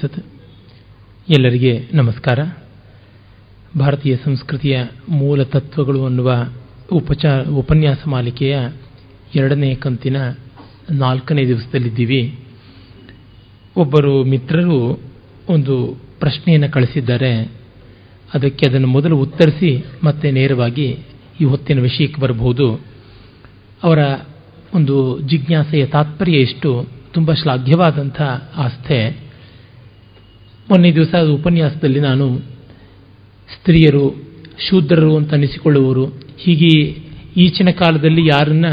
ಸತ್. ಎಲ್ಲರಿಗೆ ನಮಸ್ಕಾರ. ಭಾರತೀಯ ಸಂಸ್ಕೃತಿಯ ಮೂಲ ತತ್ವಗಳು ಅನ್ನುವ ಉಪಚಾರ ಉಪನ್ಯಾಸ ಮಾಲಿಕೆಯ ಎರಡನೇ ಕಂತಿನ ನಾಲ್ಕನೇ ದಿವಸದಲ್ಲಿದ್ದೀವಿ. ಒಬ್ಬರು ಮಿತ್ರರು ಒಂದು ಪ್ರಶ್ನೆಯನ್ನು ಕಳಿಸಿದ್ದಾರೆ. ಅದಕ್ಕೆ ಅದನ್ನು ಮೊದಲು ಉತ್ತರಿಸಿ ಮತ್ತೆ ನೇರವಾಗಿ ಈ ಹೊತ್ತಿನ ವಿಷಯಕ್ಕೆ ಬರಬಹುದು. ಅವರ ಒಂದು ಜಿಜ್ಞಾಸೆಯ ತಾತ್ಪರ್ಯ ಎಷ್ಟು? ತುಂಬ ಶ್ಲಾಘ್ಯವಾದಂಥ ಆಸ್ಥೆ. ಮೊನ್ನೆ ದಿವಸ ಉಪನ್ಯಾಸದಲ್ಲಿ ನಾನು ಸ್ತ್ರೀಯರು, ಶೂದ್ರರು ಅಂತ ಅನಿಸಿಕೊಳ್ಳುವರು ಹೀಗೆ ಈಚಿನ ಕಾಲದಲ್ಲಿ ಯಾರನ್ನ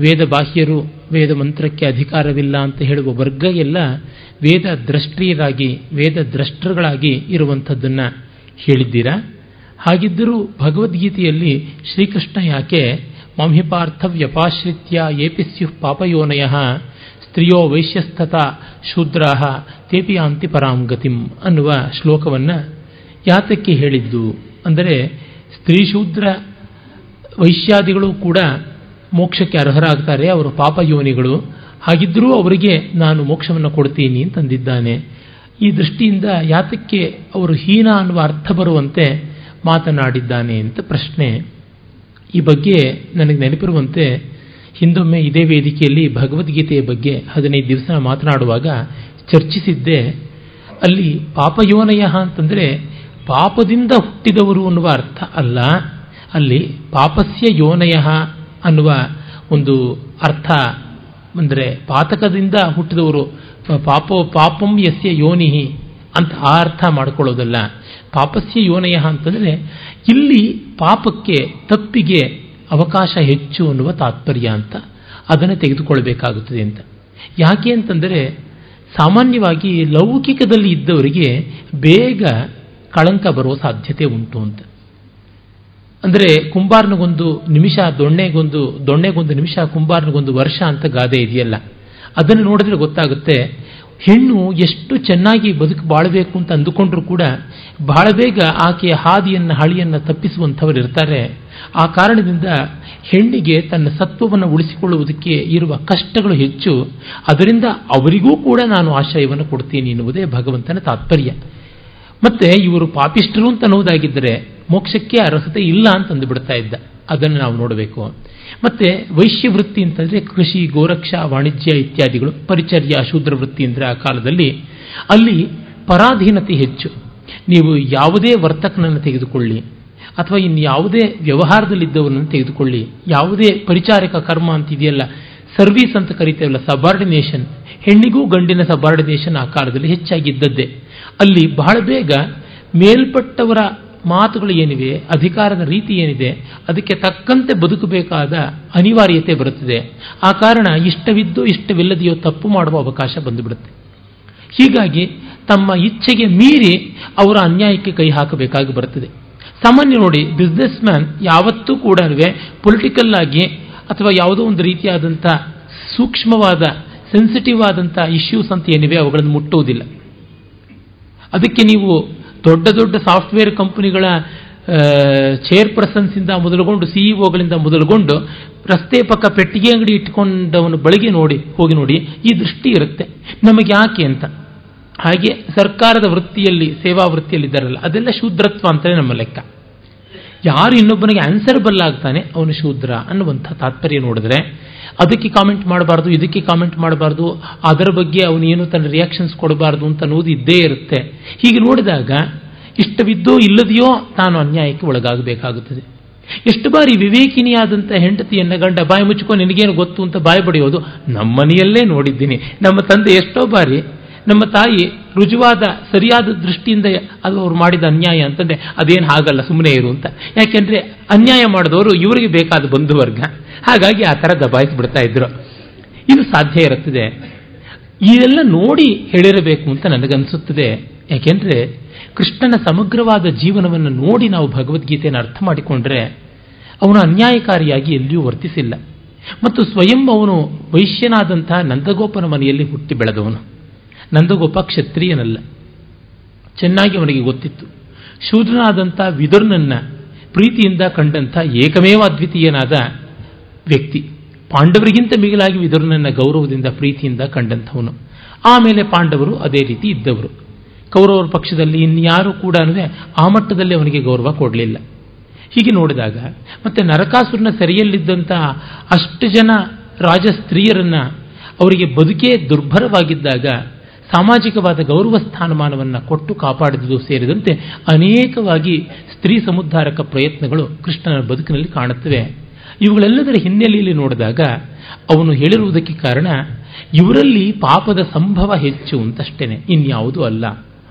ವೇದ ಬಾಹ್ಯರು, ವೇದ ಮಂತ್ರಕ್ಕೆ ಅಧಿಕಾರವಿಲ್ಲ ಅಂತ ಹೇಳುವ ವರ್ಗ ಎಲ್ಲ ವೇದ ದ್ರಷ್ಟ್ರಿಯರಾಗಿ, ವೇದ ದ್ರಷ್ಟರುಗಳಾಗಿ ಇರುವಂಥದ್ದನ್ನು ಹೇಳಿದ್ದೀರಾ? ಹಾಗಿದ್ದರೂ ಭಗವದ್ಗೀತೆಯಲ್ಲಿ ಶ್ರೀಕೃಷ್ಣ ಯಾಕೆ ಮಾಂಹಿಪಾರ್ಥ ವ್ಯಪಾಶ್ರಿತ್ಯ ಏಪಿಸ್ಯು ಪಾಪಯೋನಯ ಸ್ತ್ರೀಯೋ ವೈಶ್ಯಸ್ಥತ ಶೂದ್ರಾಹ ತೇಪಿಯಾಂತಿ ಪರಾಂಗತಿಂ ಪರಾಂ ಗತಿಂ ಅನ್ನುವ ಶ್ಲೋಕವನ್ನು ಯಾತಕ್ಕೆ ಹೇಳಿದ್ದು ಅಂದರೆ ಸ್ತ್ರೀ ಶೂದ್ರ ವೈಶ್ಯಾದಿಗಳು ಕೂಡ ಮೋಕ್ಷಕ್ಕೆ ಅರ್ಹರಾಗ್ತಾರೆ, ಅವರು ಪಾಪ ಯೋನಿಗಳು ಹಾಗಿದ್ದರೂ ಅವರಿಗೆ ನಾನು ಮೋಕ್ಷವನ್ನು ಕೊಡ್ತೀನಿ ಅಂತಂದಿದ್ದಾನೆ. ಈ ದೃಷ್ಟಿಯಿಂದ ಯಾತಕ್ಕೆ ಅವರು ಹೀನ ಅನ್ನುವ ಅರ್ಥ ಬರುವಂತೆ ಮಾತನಾಡಿದ್ದಾನೆ ಅಂತ ಪ್ರಶ್ನೆ. ಈ ಬಗ್ಗೆ ನನಗೆ ನೆನಪಿರುವಂತೆ ಹಿಂದೊಮ್ಮೆ ಇದೇ ವೇದಿಕೆಯಲ್ಲಿ ಭಗವದ್ಗೀತೆಯ ಬಗ್ಗೆ ಹದಿನೈದು ದಿವಸ ಮಾತನಾಡುವಾಗ ಚರ್ಚಿಸಿದ್ದೆ, ಅಲ್ಲಿ ಪಾಪಯೋನಯ ಅಂತಂದರೆ ಪಾಪದಿಂದ ಹುಟ್ಟಿದವರು ಅನ್ನುವ ಅರ್ಥ ಅಲ್ಲ, ಅಲ್ಲಿ ಪಾಪಸ್ಯ ಯೋನಯ ಅನ್ನುವ ಒಂದು ಅರ್ಥ, ಅಂದರೆ ಪಾತಕದಿಂದ ಹುಟ್ಟಿದವರು, ಪಾಪ, ಪಾಪಂ ಯಸ್ಯ ಯೋನಿಹಿ ಅಂತ ಆ ಅರ್ಥ ಮಾಡಿಕೊಳ್ಳೋದಲ್ಲ. ಪಾಪಸ್ಯ ಯೋನಯ ಅಂತಂದರೆ ಇಲ್ಲಿ ಪಾಪಕ್ಕೆ, ತಪ್ಪಿಗೆ ಅವಕಾಶ ಹೆಚ್ಚು ಅನ್ನುವ ತಾತ್ಪರ್ಯ ಅಂತ ಅದನ್ನು ತೆಗೆದುಕೊಳ್ಳಬೇಕಾಗುತ್ತದೆ ಅಂತ. ಯಾಕೆ ಅಂತಂದರೆ ಸಾಮಾನ್ಯವಾಗಿ ಲೌಕಿಕದಲ್ಲಿ ಇದ್ದವರಿಗೆ ಬೇಗ ಕಳಂಕ ಬರುವ ಸಾಧ್ಯತೆ ಉಂಟು ಅಂತ. ಅಂದರೆ ಕುಂಬಾರನಿಗೊಂದು ನಿಮಿಷ, ದೊಣ್ಣೆಗೊಂದು ದೊಣ್ಣೆಗೊಂದು ನಿಮಿಷ, ಕುಂಬಾರನಿಗೊಂದು ವರ್ಷ ಅಂತ ಗಾದೆ ಇದೆಯಲ್ಲ, ಅದನ್ನು ನೋಡಿದ್ರೆ ಗೊತ್ತಾಗುತ್ತೆ ಹೆಣ್ಣು ಎಷ್ಟು ಚೆನ್ನಾಗಿ ಬದುಕು ಬಾಳಬೇಕು ಅಂತ ಅಂದುಕೊಂಡ್ರೂ ಕೂಡ ಬಹಳ ಬೇಗ ಆಕೆಯ ಹಾದಿಯನ್ನು, ಹಳಿಯನ್ನು ತಪ್ಪಿಸುವಂಥವರು ಇರ್ತಾರೆ. ಆ ಕಾರಣದಿಂದ ಹೆಣ್ಣಿಗೆ ತನ್ನ ಸತ್ವವನ್ನು ಉಳಿಸಿಕೊಳ್ಳುವುದಕ್ಕೆ ಇರುವ ಕಷ್ಟಗಳು ಹೆಚ್ಚು. ಅದರಿಂದ ಅವರಿಗೂ ಕೂಡ ನಾನು ಆಶ್ರಯವನ್ನು ಕೊಡ್ತೀನಿ ಎನ್ನುವುದೇ ಭಗವಂತನ ತಾತ್ಪರ್ಯ. ಮತ್ತೆ ಇವರು ಪಾಪಿಷ್ಠರು ಅಂತ ಅನ್ನೋದಾಗಿದ್ದರೆ ಮೋಕ್ಷಕ್ಕೆ ಅರ್ಹತೆ ಇಲ್ಲ ಅಂತಂದು ಬಿಡ್ತಾ ಇದ್ದ. ಅದನ್ನು ನಾವು ನೋಡಬೇಕು. ಮತ್ತೆ ವೈಶ್ಯ ವೃತ್ತಿ ಅಂತಂದರೆ ಕೃಷಿ, ಗೋರಕ್ಷಾ, ವಾಣಿಜ್ಯ ಇತ್ಯಾದಿಗಳು. ಪರಿಚರ್ಯ ಶೂದ್ರ ವೃತ್ತಿ ಅಂದರೆ ಆ ಕಾಲದಲ್ಲಿ ಅಲ್ಲಿ ಪರಾಧೀನತೆ ಹೆಚ್ಚು. ನೀವು ಯಾವುದೇ ವರ್ತಕನನ್ನು ತೆಗೆದುಕೊಳ್ಳಿ ಅಥವಾ ಇನ್ಯಾವುದೇ ವ್ಯವಹಾರದಲ್ಲಿದ್ದವರನ್ನು ತೆಗೆದುಕೊಳ್ಳಿ. ಯಾವುದೇ ಪರಿಚಾರಕ ಕರ್ಮ ಅಂತಿದೆಯಲ್ಲ ಸರ್ವೀಸ್ ಅಂತ ಕರಿತೇವಲ್ಲ ಸಬಾರ್ಡಿನೇಷನ್ ಹೆಣ್ಣಿಗೂ ಗಂಡಿನ ಸಬಾರ್ಡಿನೇಷನ್ ಆ ಕಾಲದಲ್ಲಿ ಹೆಚ್ಚಾಗಿದ್ದದ್ದೇ ಅಲ್ಲಿ ಬಹಳ ಬೇಗ ಮೇಲ್ಪಟ್ಟವರ ಮಾತುಗಳು ಏನಿವೆ, ಅಧಿಕಾರದ ರೀತಿ ಏನಿದೆ, ಅದಕ್ಕೆ ತಕ್ಕಂತೆ ಬದುಕಬೇಕಾದ ಅನಿವಾರ್ಯತೆ ಬರುತ್ತದೆ. ಆ ಕಾರಣ ಇಷ್ಟವಿದ್ದು ಇಷ್ಟವಿಲ್ಲದೆಯೋ ತಪ್ಪು ಮಾಡುವ ಅವಕಾಶ ಬಂದುಬಿಡುತ್ತೆ. ಹೀಗಾಗಿ ತಮ್ಮ ಇಚ್ಛೆಗೆ ಮೀರಿ ಅವರ ಅನ್ಯಾಯಕ್ಕೆ ಕೈ ಹಾಕಬೇಕಾಗಿ ಬರುತ್ತದೆ. ಸಾಮಾನ್ಯ ನೋಡಿ ಬಿಸ್ನೆಸ್ ಮ್ಯಾನ್ ಯಾವತ್ತೂ ಕೂಡ ಪೊಲಿಟಿಕಲ್ ಆಗಿ ಅಥವಾ ಯಾವುದೋ ಒಂದು ರೀತಿಯಾದಂಥ ಸೂಕ್ಷ್ಮವಾದ ಸೆನ್ಸಿಟಿವ್ ಆದಂಥ ಇಶ್ಯೂಸ್ ಅಂತ ಏನಿವೆ ಅವುಗಳನ್ನು ಮುಟ್ಟುವುದಿಲ್ಲ. ಅದಕ್ಕೆ ನೀವು ದೊಡ್ಡ ದೊಡ್ಡ ಸಾಫ್ಟ್ವೇರ್ ಕಂಪನಿಗಳ ಚೇರ್ಪರ್ಸನ್ಸಿಂದ ಮೊದಲುಗೊಂಡು ಸಿಇಒಗಳಿಂದ ಮೊದಲುಗೊಂಡು ರಸ್ತೆ ಪಕ್ಕ ಪೆಟ್ಟಿಗೆ ಅಂಗಡಿ ಇಟ್ಕೊಂಡವನ ಬಳಿಗೆ ನೋಡಿ, ಹೋಗಿ ನೋಡಿ, ಈ ದೃಷ್ಟಿ ಇರುತ್ತೆ. ನಮಗೆ ಯಾಕೆ ಅಂತ? ಹಾಗೆ ಸರ್ಕಾರದ ವೃತ್ತಿಯಲ್ಲಿ, ಸೇವಾ ವೃತ್ತಿಯಲ್ಲಿ ಇದ್ದಾರಲ್ಲ, ಅದೆಲ್ಲ ಶೂದ್ರತ್ವ ಅಂತಲೇ ನಮ್ಮ ಲೆಕ್ಕ. ಯಾರು ಇನ್ನೊಬ್ಬನಿಗೆ ಆನ್ಸರಬಲ್ ಆಗ್ತಾನೆ, ಅವನು ಶೂದ್ರ ಅನ್ನುವಂಥ ತಾತ್ಪರ್ಯ ನೋಡಿದ್ರೆ, ಅದಕ್ಕೆ ಕಾಮೆಂಟ್ ಮಾಡಬಾರ್ದು, ಇದಕ್ಕೆ ಕಾಮೆಂಟ್ ಮಾಡಬಾರ್ದು, ಅದರ ಬಗ್ಗೆ ಅವನೇನು ತನ್ನ ರಿಯಾಕ್ಷನ್ಸ್ ಕೊಡಬಾರ್ದು ಅಂತ ಅನ್ನೋದು ಇದ್ದೇ ಇರುತ್ತೆ. ಹೀಗೆ ನೋಡಿದಾಗ, ಇಷ್ಟವಿದ್ದೋ ಇಲ್ಲದೆಯೋ ತಾನು ಅನ್ಯಾಯಕ್ಕೆ ಒಳಗಾಗಬೇಕಾಗುತ್ತದೆ. ಎಷ್ಟು ಬಾರಿ ವಿವೇಕಿನಿಯಾದಂಥ ಹೆಂಡತಿಯನ್ನು ಗಂಡ ಬಾಯಿ ಮುಚ್ಚಿಕೊಂಡು ನಿನಗೇನು ಗೊತ್ತು ಅಂತ ಬಾಯಿ ಬಡಿಯೋದು ನಮ್ಮನೆಯಲ್ಲೇ ನೋಡಿದ್ದೀನಿ. ನಮ್ಮ ತಂದೆ ಎಷ್ಟೋ ಬಾರಿ ನಮ್ಮ ತಾಯಿ ರುಜುವಾದ ಸರಿಯಾದ ದೃಷ್ಟಿಯಿಂದ ಅದು ಅವ್ರು ಮಾಡಿದ ಅನ್ಯಾಯ ಅಂತಂದರೆ ಅದೇನು ಹಾಗಲ್ಲ ಸುಮ್ಮನೆ ಇರು ಅಂತ. ಯಾಕೆಂದ್ರೆ ಅನ್ಯಾಯ ಮಾಡಿದವರು ಇವರಿಗೆ ಬೇಕಾದ ಬಂಧುವರ್ಗ. ಹಾಗಾಗಿ ಆ ಥರ ದಬಾಯಿಸ್ಬಿಡ್ತಾ ಇದ್ರು. ಇದು ಸಾಧ್ಯ ಇರುತ್ತದೆ. ಇದೆಲ್ಲ ನೋಡಿ ಹೇಳಿರಬೇಕು ಅಂತ ನನಗನ್ಸುತ್ತದೆ. ಯಾಕೆಂದ್ರೆ ಕೃಷ್ಣನ ಸಮಗ್ರವಾದ ಜೀವನವನ್ನು ನೋಡಿ ನಾವು ಭಗವದ್ಗೀತೆಯನ್ನು ಅರ್ಥ ಮಾಡಿಕೊಂಡ್ರೆ ಅವನು ಅನ್ಯಾಯಕಾರಿಯಾಗಿ ಎಲ್ಲಿಯೂ ವರ್ತಿಸಿಲ್ಲ. ಮತ್ತು ಸ್ವಯಂ ಅವನು ವೈಶ್ಯನಾದಂತಹ ನಂದಗೋಪನ ಮನೆಯಲ್ಲಿ ಹುಟ್ಟಿ ಬೆಳೆದವನು. ನಂದಗೋಪ ಕ್ಷತ್ರಿಯನಲ್ಲ. ಚೆನ್ನಾಗಿ ಅವನಿಗೆ ಗೊತ್ತಿತ್ತು. ಶೂದ್ರನಾದಂಥ ವಿದುರ್ನನ್ನ ಪ್ರೀತಿಯಿಂದ ಕಂಡಂಥ ಏಕಮೇವ ಅದ್ವಿತೀಯನಾದ ವ್ಯಕ್ತಿ ಪಾಂಡವರಿಗಿಂತ ಮಿಗಿಲಾಗಿ ವಿದುರ್ನನ್ನ ಗೌರವದಿಂದ ಪ್ರೀತಿಯಿಂದ ಕಂಡಂಥವನು. ಆಮೇಲೆ ಪಾಂಡವರು ಅದೇ ರೀತಿ ಇದ್ದವರು. ಕೌರವರ ಪಕ್ಷದಲ್ಲಿ ಇನ್ಯಾರು ಕೂಡ ಆ ಮಟ್ಟದಲ್ಲಿ ಅವನಿಗೆ ಗೌರವ ಕೊಡಲಿಲ್ಲ. ಹೀಗೆ ನೋಡಿದಾಗ ಮತ್ತೆ ನರಕಾಸುರನ ಸೆರೆಯಲ್ಲಿದ್ದಂಥ ಅಷ್ಟು ಜನ ರಾಜ ಸ್ತ್ರೀಯರನ್ನ ಅವರಿಗೆ ಬದುಕೇ ದುರ್ಭರವಾಗಿದ್ದಾಗ ಸಾಮಾಜಿಕವಾದ ಗೌರವ ಸ್ಥಾನಮಾನವನ್ನು ಕೊಟ್ಟು ಕಾಪಾಡಿದುದು ಸೇರಿದಂತೆ ಅನೇಕವಾಗಿ ಸ್ತ್ರೀ ಸಮುದ್ಧಾರಕ ಪ್ರಯತ್ನಗಳು ಕೃಷ್ಣನ ಬದುಕಿನಲ್ಲಿ ಕಾಣುತ್ತವೆ. ಇವುಗಳೆಲ್ಲದರ ಹಿನ್ನೆಲೆಯಲ್ಲಿ ನೋಡಿದಾಗ ಅವನು ಹೇಳಿರುವುದಕ್ಕೆ ಕಾರಣ, ಇವರಲ್ಲಿ ಪಾಪದ ಸಂಭವ ಹೆಚ್ಚು ಅಂತಷ್ಟೇನೆ, ಇನ್ಯಾವುದೂ ಅಲ್ಲ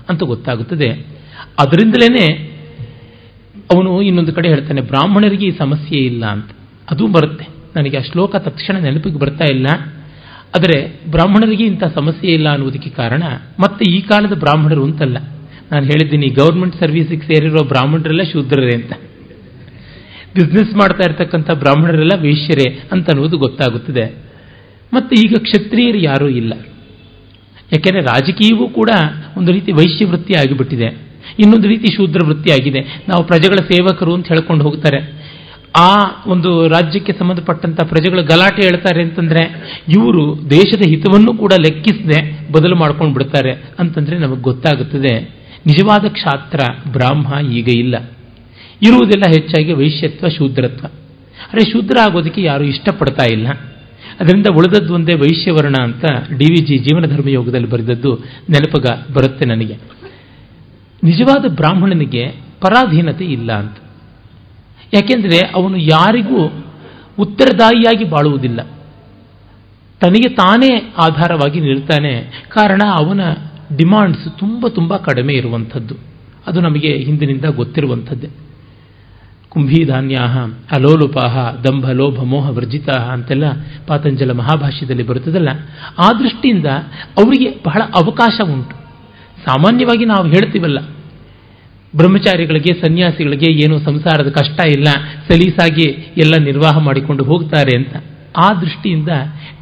ಅಂತ ಗೊತ್ತಾಗುತ್ತದೆ. ಅದರಿಂದಲೇ ಅವನು ಇನ್ನೊಂದು ಕಡೆ ಹೇಳ್ತಾನೆ, ಬ್ರಾಹ್ಮಣರಿಗೆ ಈ ಸಮಸ್ಯೆ ಇಲ್ಲ ಅಂತ. ಅದು ಬರುತ್ತೆ. ನನಗೆ ಆ ಶ್ಲೋಕ ತಕ್ಷಣ ನೆನಪಿಗೆ ಬರ್ತಾ ಇಲ್ಲ. ಆದರೆ ಬ್ರಾಹ್ಮಣರಿಗೆ ಇಂಥ ಸಮಸ್ಯೆ ಇಲ್ಲ ಅನ್ನುವುದಕ್ಕೆ ಕಾರಣ ಮತ್ತೆ ಈ ಕಾಲದ ಬ್ರಾಹ್ಮಣರು ಅಂತಲ್ಲ. ನಾನು ಹೇಳಿದ್ದೀನಿ ಗೌರ್ಮೆಂಟ್ ಸರ್ವೀಸಿಗೆ ಸೇರಿರೋ ಬ್ರಾಹ್ಮಣರೆಲ್ಲ ಶೂದ್ರರೇ ಅಂತ. ಬಿಸ್ನೆಸ್ ಮಾಡ್ತಾ ಇರ್ತಕ್ಕಂಥ ಬ್ರಾಹ್ಮಣರೆಲ್ಲ ವೈಶ್ಯರೇ ಅಂತ ಅನ್ನುವುದು ಗೊತ್ತಾಗುತ್ತದೆ. ಮತ್ತು ಈಗ ಕ್ಷತ್ರಿಯರು ಯಾರೂ ಇಲ್ಲ. ಯಾಕೆಂದರೆ ರಾಜಕೀಯವೂ ಕೂಡ ಒಂದು ರೀತಿ ವೈಶ್ಯ ವೃತ್ತಿ ಆಗಿಬಿಟ್ಟಿದೆ. ಇನ್ನೊಂದು ರೀತಿ ಶೂದ್ರ ವೃತ್ತಿ ಆಗಿದೆ. ನಾವು ಪ್ರಜೆಗಳ ಸೇವಕರು ಅಂತ ಹೇಳ್ಕೊಂಡು ಹೋಗ್ತಾರೆ. ಆ ಒಂದು ರಾಜ್ಯಕ್ಕೆ ಸಂಬಂಧಪಟ್ಟಂತ ಪ್ರಜೆಗಳು ಗಲಾಟೆ ಹೇಳ್ತಾರೆ ಅಂತಂದ್ರೆ ಇವರು ದೇಶದ ಹಿತವನ್ನು ಕೂಡ ಲೆಕ್ಕಿಸದೆ ಬದಲು ಮಾಡ್ಕೊಂಡು ಬಿಡ್ತಾರೆ ಅಂತಂದ್ರೆ ನಮಗೆ ಗೊತ್ತಾಗುತ್ತದೆ. ನಿಜವಾದ ಕ್ಷಾತ್ರ ಬ್ರಾಹ್ಮ ಈಗ ಇಲ್ಲ. ಇರುವುದೆಲ್ಲ ಹೆಚ್ಚಾಗಿ ವೈಶ್ಯತ್ವ, ಶೂದ್ರತ್ವ. ಅರೆ ಶೂದ್ರ ಆಗೋದಕ್ಕೆ ಯಾರು ಇಷ್ಟಪಡ್ತಾ ಇಲ್ಲ. ಅದರಿಂದ ಉಳಿದದ್ದು ಒಂದೇ ವೈಶ್ಯವರ್ಣ ಅಂತ ಡಿ ವಿ ಜಿ ಜೀವನ ಯೋಗದಲ್ಲಿ ಬರೆದದ್ದು ನೆನಪಗ ಬರುತ್ತೆ ನನಗೆ. ನಿಜವಾದ ಬ್ರಾಹ್ಮಣನಿಗೆ ಪರಾಧೀನತೆ ಇಲ್ಲ ಅಂತ. ಯಾಕೆಂದರೆ ಅವನು ಯಾರಿಗೂ ಉತ್ತರದಾಯಿಯಾಗಿ ಬಾಳುವುದಿಲ್ಲ. ತನಗೆ ತಾನೇ ಆಧಾರವಾಗಿ ನಿಲ್ತಾನೆ. ಕಾರಣ ಅವನ ಡಿಮಾಂಡ್ಸ್ ತುಂಬ ತುಂಬ ಕಡಿಮೆ ಇರುವಂಥದ್ದು. ಅದು ನಮಗೆ ಹಿಂದಿನಿಂದ ಗೊತ್ತಿರುವಂಥದ್ದೇ. ಕುಂಭೀಧಾನ್ಯ ಅಲೋಲುಪಾಹ, ದಂಭ, ಲೋಭ, ಮೋಹ ವರ್ಜಿತ ಅಂತೆಲ್ಲ ಪಾತಂಜಲ ಮಹಾಭಾಷ್ಯದಲ್ಲಿ ಬರುತ್ತದಲ್ಲ, ಆ ದೃಷ್ಟಿಯಿಂದ ಅವರಿಗೆ ಬಹಳ ಅವಕಾಶ ಉಂಟು. ಸಾಮಾನ್ಯವಾಗಿ ನಾವು ಹೇಳ್ತೀವಲ್ಲ ಬ್ರಹ್ಮಚಾರಿಗಳಿಗೆ, ಸನ್ಯಾಸಿಗಳಿಗೆ ಏನು ಸಂಸಾರದ ಕಷ್ಟ ಇಲ್ಲ, ಸಲೀಸಾಗಿ ಎಲ್ಲ ನಿರ್ವಾಹ ಮಾಡಿಕೊಂಡು ಹೋಗ್ತಾರೆ ಅಂತ. ಆ ದೃಷ್ಟಿಯಿಂದ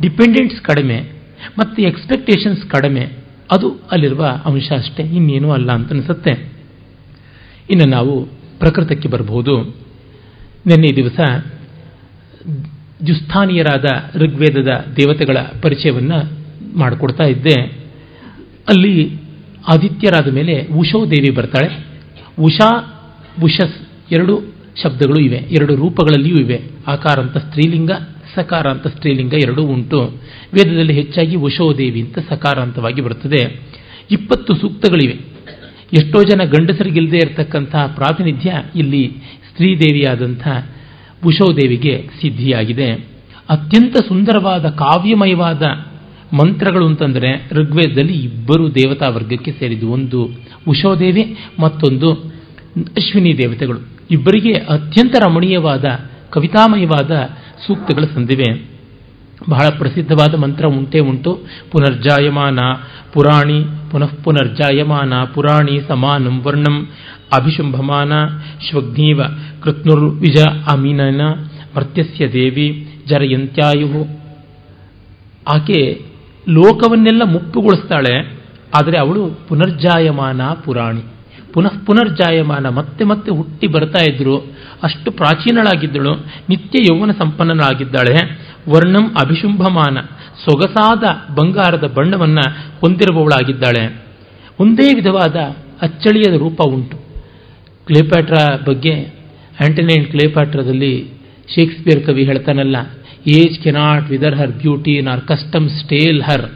ಡಿಪೆಂಡೆಂಟ್ಸ್ ಕಡಿಮೆ, ಮತ್ತು ಎಕ್ಸ್ಪೆಕ್ಟೇಷನ್ಸ್ ಕಡಿಮೆ. ಅದು ಅಲ್ಲಿರುವ ಅಂಶ ಅಷ್ಟೇ, ಇನ್ನೇನೂ ಅಲ್ಲ ಅಂತ ಅನಿಸುತ್ತೆ. ಇನ್ನು ನಾವು ಪ್ರಕೃತಕ್ಕೆ ಬರಬಹುದು. ನಿನ್ನೆ ದಿವಸ ಜುಸ್ಥಾನಿಯರಾದ ಋಗ್ವೇದದ ದೇವತೆಗಳ ಪರಿಚಯವನ್ನು ಮಾಡಿಕೊಡ್ತಾ ಇದ್ದೆ. ಅಲ್ಲಿ ಆದಿತ್ಯರಾದ ಮೇಲೆ ಉಷೋ ದೇವಿ ಬರ್ತಾಳೆ. ಉಷಾ, ಉಷಸ್ ಎರಡು ಶಬ್ದಗಳು ಇವೆ, ಎರಡು ರೂಪಗಳಲ್ಲಿಯೂ ಇವೆ. ಆಕಾರ ಅಂತ ಸ್ತ್ರೀಲಿಂಗ ಸಕಾರ ಅಂತ ಸ್ತ್ರೀಲಿಂಗ ಎರಡೂ ಉಂಟು. ವೇದದಲ್ಲಿ ಹೆಚ್ಚಾಗಿ ಉಷೋದೇವಿ ಅಂತ ಸಕಾರಾಂತವಾಗಿ ಬರುತ್ತದೆ. ಇಪ್ಪತ್ತು ಸೂಕ್ತಗಳಿವೆ. ಎಷ್ಟೋ ಜನ ಗಂಡಸರಿಗಿಲ್ಲದೆ ಇರತಕ್ಕಂತಹ ಪ್ರಾತಿನಿಧ್ಯ ಇಲ್ಲಿ ಸ್ತ್ರೀದೇವಿಯಾದಂಥ ಉಷೋದೇವಿಗೆ ಸಿದ್ಧಿಯಾಗಿದೆ. ಅತ್ಯಂತ ಸುಂದರವಾದ ಕಾವ್ಯಮಯವಾದ ಮಂತ್ರಗಳು ಅಂತಂದರೆ ಋಗ್ವೇದದಲ್ಲಿ ಇಬ್ಬರು ದೇವತಾ ವರ್ಗಕ್ಕೆ ಸೇರಿದ್ದು. ಒಂದು ಉಷೋದೇವಿ, ಮತ್ತೊಂದು ಅಶ್ವಿನಿ ದೇವತೆಗಳು. ಇಬ್ಬರಿಗೆ ಅತ್ಯಂತ ರಮಣೀಯವಾದ, ಕವಿತಾಮಯವಾದ ಸೂಕ್ತಗಳು ಸಂದಿವೆ. ಬಹಳ ಪ್ರಸಿದ್ಧವಾದ ಮಂತ್ರ ಉಂಟೇ ಉಂಟು. ಪುನರ್ಜಾಯಮಾನ, ಪುರಾಣಿ, ಪುನಃ ಪುನರ್ಜಾಯಮಾನ, ಪುರಾಣಿ ಸಮಾನಂ ವರ್ಣಂ, ಅಭಿಶುಂಭಮಾನ, ಶ್ವಗ್ನೀವ, ಕೃತ್ನುರ್ವಿಜ ಅಮೀನನ, ಮರ್ತ್ಯಸ್ಯ ದೇವಿ ಜರಯಂತ್ಯಾಯು ಆಕೆ ಲೋಕವನ್ನೆಲ್ಲ ಮುಪ್ಪುಗೊಳಿಸ್ತಾಳೆ, ಆದರೆ ಅವಳು ಪುನರ್ಜಾಯಮಾನ ಪುರಾಣಿ. ಪುನಃ ಪುನರ್ಜಾಯಮಾನ, ಮತ್ತೆ ಮತ್ತೆ ಹುಟ್ಟಿ ಬರ್ತಾ ಇದ್ರು. ಅಷ್ಟು ಪ್ರಾಚೀನಳಾಗಿದ್ದಳು, ನಿತ್ಯ ಯೌವನ ಸಂಪನ್ನನಾಗಿದ್ದಾಳೆ. ವರ್ಣಂ ಅಭಿಶುಂಭಮಾನ, ಸೊಗಸಾದ ಬಂಗಾರದ ಬಣ್ಣವನ್ನು ಹೊಂದಿರುವವಳಾಗಿದ್ದಾಳೆ. ಒಂದೇ ವಿಧವಾದ ಅಚ್ಚಳಿಯದ ರೂಪ ಉಂಟು. ಕ್ಲೇಪಾಟ್ರ ಬಗ್ಗೆ ಆಂಟನೈನ್ ಕ್ಲೇಪಾಟ್ರದಲ್ಲಿ ಶೇಕ್ಸ್ಪಿಯರ್ ಕವಿ ಹೇಳ್ತಾನಲ್ಲ age cannot wither her beauty nor custom stale her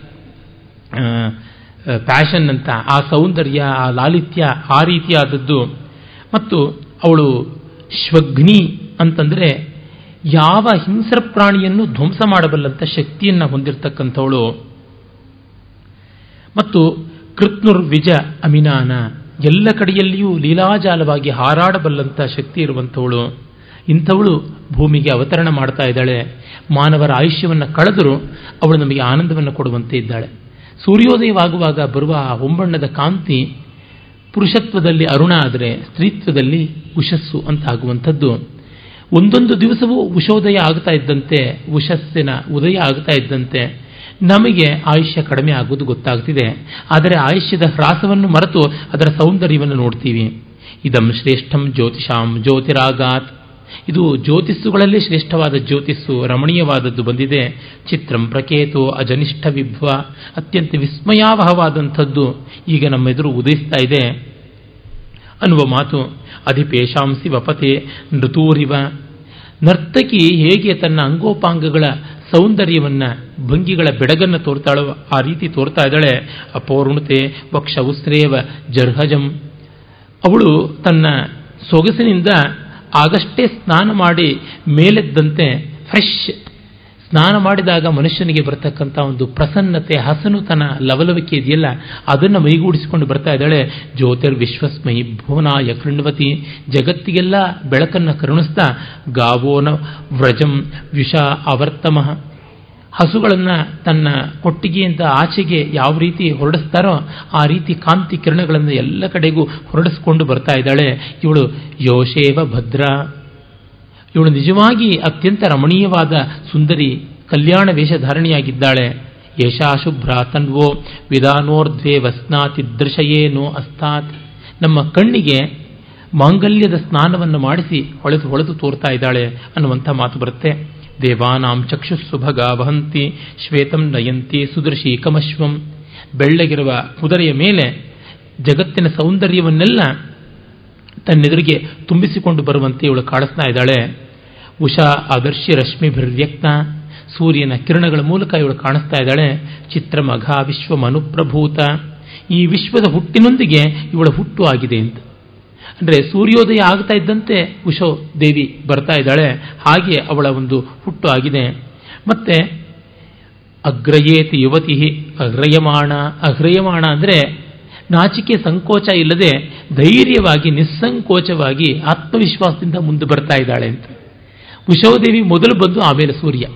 passion ಅಂತ. ಆ ಸೌಂದರ್ಯ, ಆ ಲಾಲಿತ್ಯ, ಆ ರೀತಿಯಾದದ್ದು. ಮತ್ತು ಅವಳು ಶ್ವಗ್ನಿ ಅಂತಂದರೆ ಯಾವ ಹಿಂಸ್ರ ಪ್ರಾಣಿಯನ್ನು ಧ್ವಂಸ ಮಾಡಬಲ್ಲಂಥ ಶಕ್ತಿಯನ್ನು ಹೊಂದಿರತಕ್ಕಂಥವಳು. ಮತ್ತು ಕೃತ್ನುರ್ ವಿಜ ಅಮಿನಾನ, ಎಲ್ಲ ಕಡೆಯಲ್ಲಿಯೂ ಲೀಲಾಜಾಲವಾಗಿ ಹಾರಾಡಬಲ್ಲಂಥ ಶಕ್ತಿ ಇರುವಂಥವಳು. ಇಂಥವಳು ಭೂಮಿಗೆ ಅವತರಣ ಮಾಡ್ತಾ ಇದ್ದಾಳೆ. ಮಾನವರ ಆಯುಷ್ಯವನ್ನು ಕಳೆದರೂ ಅವಳು ನಮಗೆ ಆನಂದವನ್ನು ಕೊಡುವಂತೆ ಇದ್ದಾಳೆ. ಸೂರ್ಯೋದಯವಾಗುವಾಗ ಬರುವ ಆ ಹೊಂಬಣ್ಣದ ಕಾಂತಿ ಪುರುಷತ್ವದಲ್ಲಿ ಅರುಣ ಆದರೆ ಸ್ತ್ರೀತ್ವದಲ್ಲಿ ಉಷಸ್ಸು ಅಂತ ಆಗುವಂಥದ್ದು ಒಂದೊಂದು ದಿವಸವೂ ಉಷೋದಯ ಆಗ್ತಾ ಇದ್ದಂತೆ, ಉಷಸ್ಸಿನ ಉದಯ ಆಗ್ತಾ ಇದ್ದಂತೆ ನಮಗೆ ಆಯುಷ್ಯ ಕಡಿಮೆ ಆಗುವುದು ಗೊತ್ತಾಗ್ತಿದೆ. ಆದರೆ ಆಯುಷ್ಯದ ಹ್ರಾಸವನ್ನು ಮರೆತು ಅದರ ಸೌಂದರ್ಯವನ್ನು ನೋಡ್ತೀವಿ. ಇದಂ ಶ್ರೇಷ್ಠಂ ಜ್ಯೋತಿಷಾಂ ಜ್ಯೋತಿರಾಗಾತ್. ಇದು ಜ್ಯೋತಿಸ್ಸುಗಳಲ್ಲಿ ಶ್ರೇಷ್ಠವಾದ ಜ್ಯೋತಿಸ್ಸು, ರಮಣೀಯವಾದದ್ದು ಬಂದಿದೆ. ಚಿತ್ರಂ ಪ್ರಕೇತೋ ಅಜನಿಷ್ಠ ವಿಭ್ವ. ಅತ್ಯಂತ ವಿಸ್ಮಯಾವಹವಾದಂಥದ್ದು ಈಗ ನಮ್ಮೆದುರು ಉದಯಿಸ್ತಾ ಇದೆ. ಅನ್ನುವ ಮಾತು ಅಧಿಪೇಶಾಂಸಿ ವಪತೆ ನೃತೂರಿವ. ನರ್ತಕಿ ಹೇಗೆ ತನ್ನ ಅಂಗೋಪಾಂಗಗಳ ಸೌಂದರ್ಯವನ್ನು, ಭಂಗಿಗಳ ಬೆಡಗನ್ನು ತೋರ್ತಾಳೋ ಆ ರೀತಿ ತೋರ್ತಾ ಇದ್ದಾಳೆ. ಅಪೌರ್ಣತೆ ವಕ್ಷ ಉಸ್ರೇವ ಜರ್ಹಜಂ. ಅವಳು ತನ್ನ ಸೊಗಸಿನಿಂದ ಆಗಷ್ಟೇ ಸ್ನಾನ ಮಾಡಿ ಮೇಲೆದ್ದಂತೆ ಫ್ರೆಶ್ ಸ್ನಾನ ಮಾಡಿದಾಗ ಮನುಷ್ಯನಿಗೆ ಬರತಕ್ಕಂಥ ಒಂದು ಪ್ರಸನ್ನತೆ, ಹಸನುತನ, ಲವಲವಿಕೆ ಇದೆಯಲ್ಲ, ಅದನ್ನು ಮೈಗೂಡಿಸಿಕೊಂಡು ಬರ್ತಾ ಇದ್ದಾಳೆ. ಜ್ಯೋತಿರ್ ವಿಶ್ವಸ್ಮಯಿ ಭುವನಾಯ ಕೃಣ್ವತಿ, ಜಗತ್ತಿಗೆಲ್ಲ ಬೆಳಕನ್ನು ಕರುಣಿಸ್ತಾ, ಗಾವೋನ ವ್ರಜಂ ವಿಷ ಆವರ್ತಮಃ. ಹಸುಗಳನ್ನು ತನ್ನ ಕೊಟ್ಟಿಗೆಯಿಂದ ಆಚೆಗೆ ಯಾವ ರೀತಿ ಹೊರಡಿಸ್ತಾರೋ ಆ ರೀತಿ ಕಾಂತಿ ಕಿರಣಗಳನ್ನು ಎಲ್ಲ ಕಡೆಗೂ ಹೊರಡಿಸ್ಕೊಂಡು ಬರ್ತಾ ಇದ್ದಾಳೆ. ಇವಳು ಯೋಶೇವ ಭದ್ರ. ಇವಳು ನಿಜವಾಗಿ ಅತ್ಯಂತ ರಮಣೀಯವಾದ ಸುಂದರಿ ಕಲ್ಯಾಣ ವೇಷಧಾರಣಿಯಾಗಿದ್ದಾಳೆ. ಯಶಾಶುಭ್ರ ತನ್ವೋ ವಿಧಾನೋರ್ಧ್ವೇ ವಸ್ನಾತಿ ದೃಶಯೇನೋ ಅಸ್ತಾತ್. ನಮ್ಮ ಕಣ್ಣಿಗೆ ಮಾಂಗಲ್ಯದ ಸ್ನಾನವನ್ನು ಮಾಡಿಸಿ ಹೊಳೆದು ಹೊಳೆದು ತೋರ್ತಾ ಇದ್ದಾಳೆ ಅನ್ನುವಂಥ ಮಾತು ಬರುತ್ತೆ. ದೇವಾನಾಂ ಚಕ್ಷುಸ್ಸುಭಗ ವಹಂತಿ ಶ್ವೇತಂ ನಯಂತಿ ಸುದೃಶಿ ಕಮಶ್ವಂ. ಬೆಳ್ಳಗಿರುವ ಕುದುರೆಯ ಮೇಲೆ ಜಗತ್ತಿನ ಸೌಂದರ್ಯವನ್ನೆಲ್ಲ ತನ್ನೆದುರಿಗೆ ತುಂಬಿಸಿಕೊಂಡು ಬರುವಂತೆ ಇವಳು ಕಾಣಿಸ್ತಾ ಇದ್ದಾಳೆ. ಉಷಾ ಆದರ್ಶಿ ರಶ್ಮಿಭಿರ್ವ್ಯಕ್ತ ಸೂರ್ಯನ ಕಿರಣಗಳ ಮೂಲಕ ಇವಳು ಕಾಣಿಸ್ತಾ ಇದ್ದಾಳೆ. ಚಿತ್ರಮಘ ವಿಶ್ವಮನುಪ್ರಭೂತ. ಈ ವಿಶ್ವದ ಹುಟ್ಟಿನೊಂದಿಗೆ ಇವಳ ಹುಟ್ಟು ಆಗಿದೆ ಅಂತ. ಅಂದರೆ ಸೂರ್ಯೋದಯ ಆಗ್ತಾ ಇದ್ದಂತೆ ಉಷೋ ದೇವಿ ಬರ್ತಾ ಇದ್ದಾಳೆ. ಹಾಗೆ ಅವಳ ಒಂದು ಹುಟ್ಟು ಆಗಿದೆ. ಮತ್ತೆ ಅಗ್ರಯೇತಿ ಯುವತಿ ಅಗ್ರಯಮಾಣ. ಅಗ್ರಯಮಾಣ ಅಂದರೆ ನಾಚಿಕೆ ಸಂಕೋಚ ಇಲ್ಲದೆ ಧೈರ್ಯವಾಗಿ, ನಿಸ್ಸಂಕೋಚವಾಗಿ, ಆತ್ಮವಿಶ್ವಾಸದಿಂದ ಮುಂದೆ ಬರ್ತಾ ಇದ್ದಾಳೆ ಅಂತ. ಉಷೋದೇವಿ ಮೊದಲು ಬಂದು ಆಮೇಲೆ ಸೂರ್ಯ.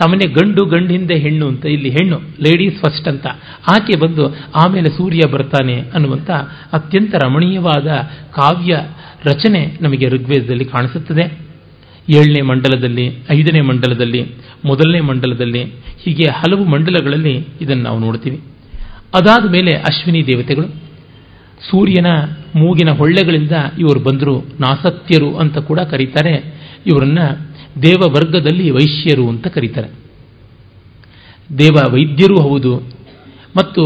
ಸಾಮಾನ್ಯ ಗಂಡು ಗಂಡು ಹಿಂದೆ ಹೆಣ್ಣು ಅಂತ, ಇಲ್ಲಿ ಹೆಣ್ಣು ಲೇಡೀಸ್ ಫಸ್ಟ್ ಅಂತ. ಆಕೆ ಬಂದು ಆಮೇಲೆ ಸೂರ್ಯ ಬರ್ತಾನೆ ಅನ್ನುವಂಥ ಅತ್ಯಂತ ರಮಣೀಯವಾದ ಕಾವ್ಯ ರಚನೆ ನಮಗೆ ಋಗ್ವೇದದಲ್ಲಿ ಕಾಣಿಸುತ್ತದೆ. ಏಳನೇ ಮಂಡಲದಲ್ಲಿ, ಐದನೇ ಮಂಡಲದಲ್ಲಿ, ಮೊದಲನೇ ಮಂಡಲದಲ್ಲಿ, ಹೀಗೆ ಹಲವು ಮಂಡಲಗಳಲ್ಲಿ ಇದನ್ನು ನಾವು ನೋಡ್ತೀವಿ. ಅದಾದ ಮೇಲೆ ಅಶ್ವಿನಿ ದೇವತೆಗಳು. ಸೂರ್ಯನ ಮೂಗಿನ ಹೊಳ್ಳೆಗಳಿಂದ ಇವರು ಬಂದರು ನಾಸತ್ಯರು ಅಂತ ಕೂಡ ಕರೀತಾರೆ. ಇವರನ್ನ ದೇವವರ್ಗದಲ್ಲಿ ವೈಶ್ಯರು ಅಂತ ಕರೀತಾರೆ. ದೇವ ವೈದ್ಯರೂ ಹೌದು, ಮತ್ತು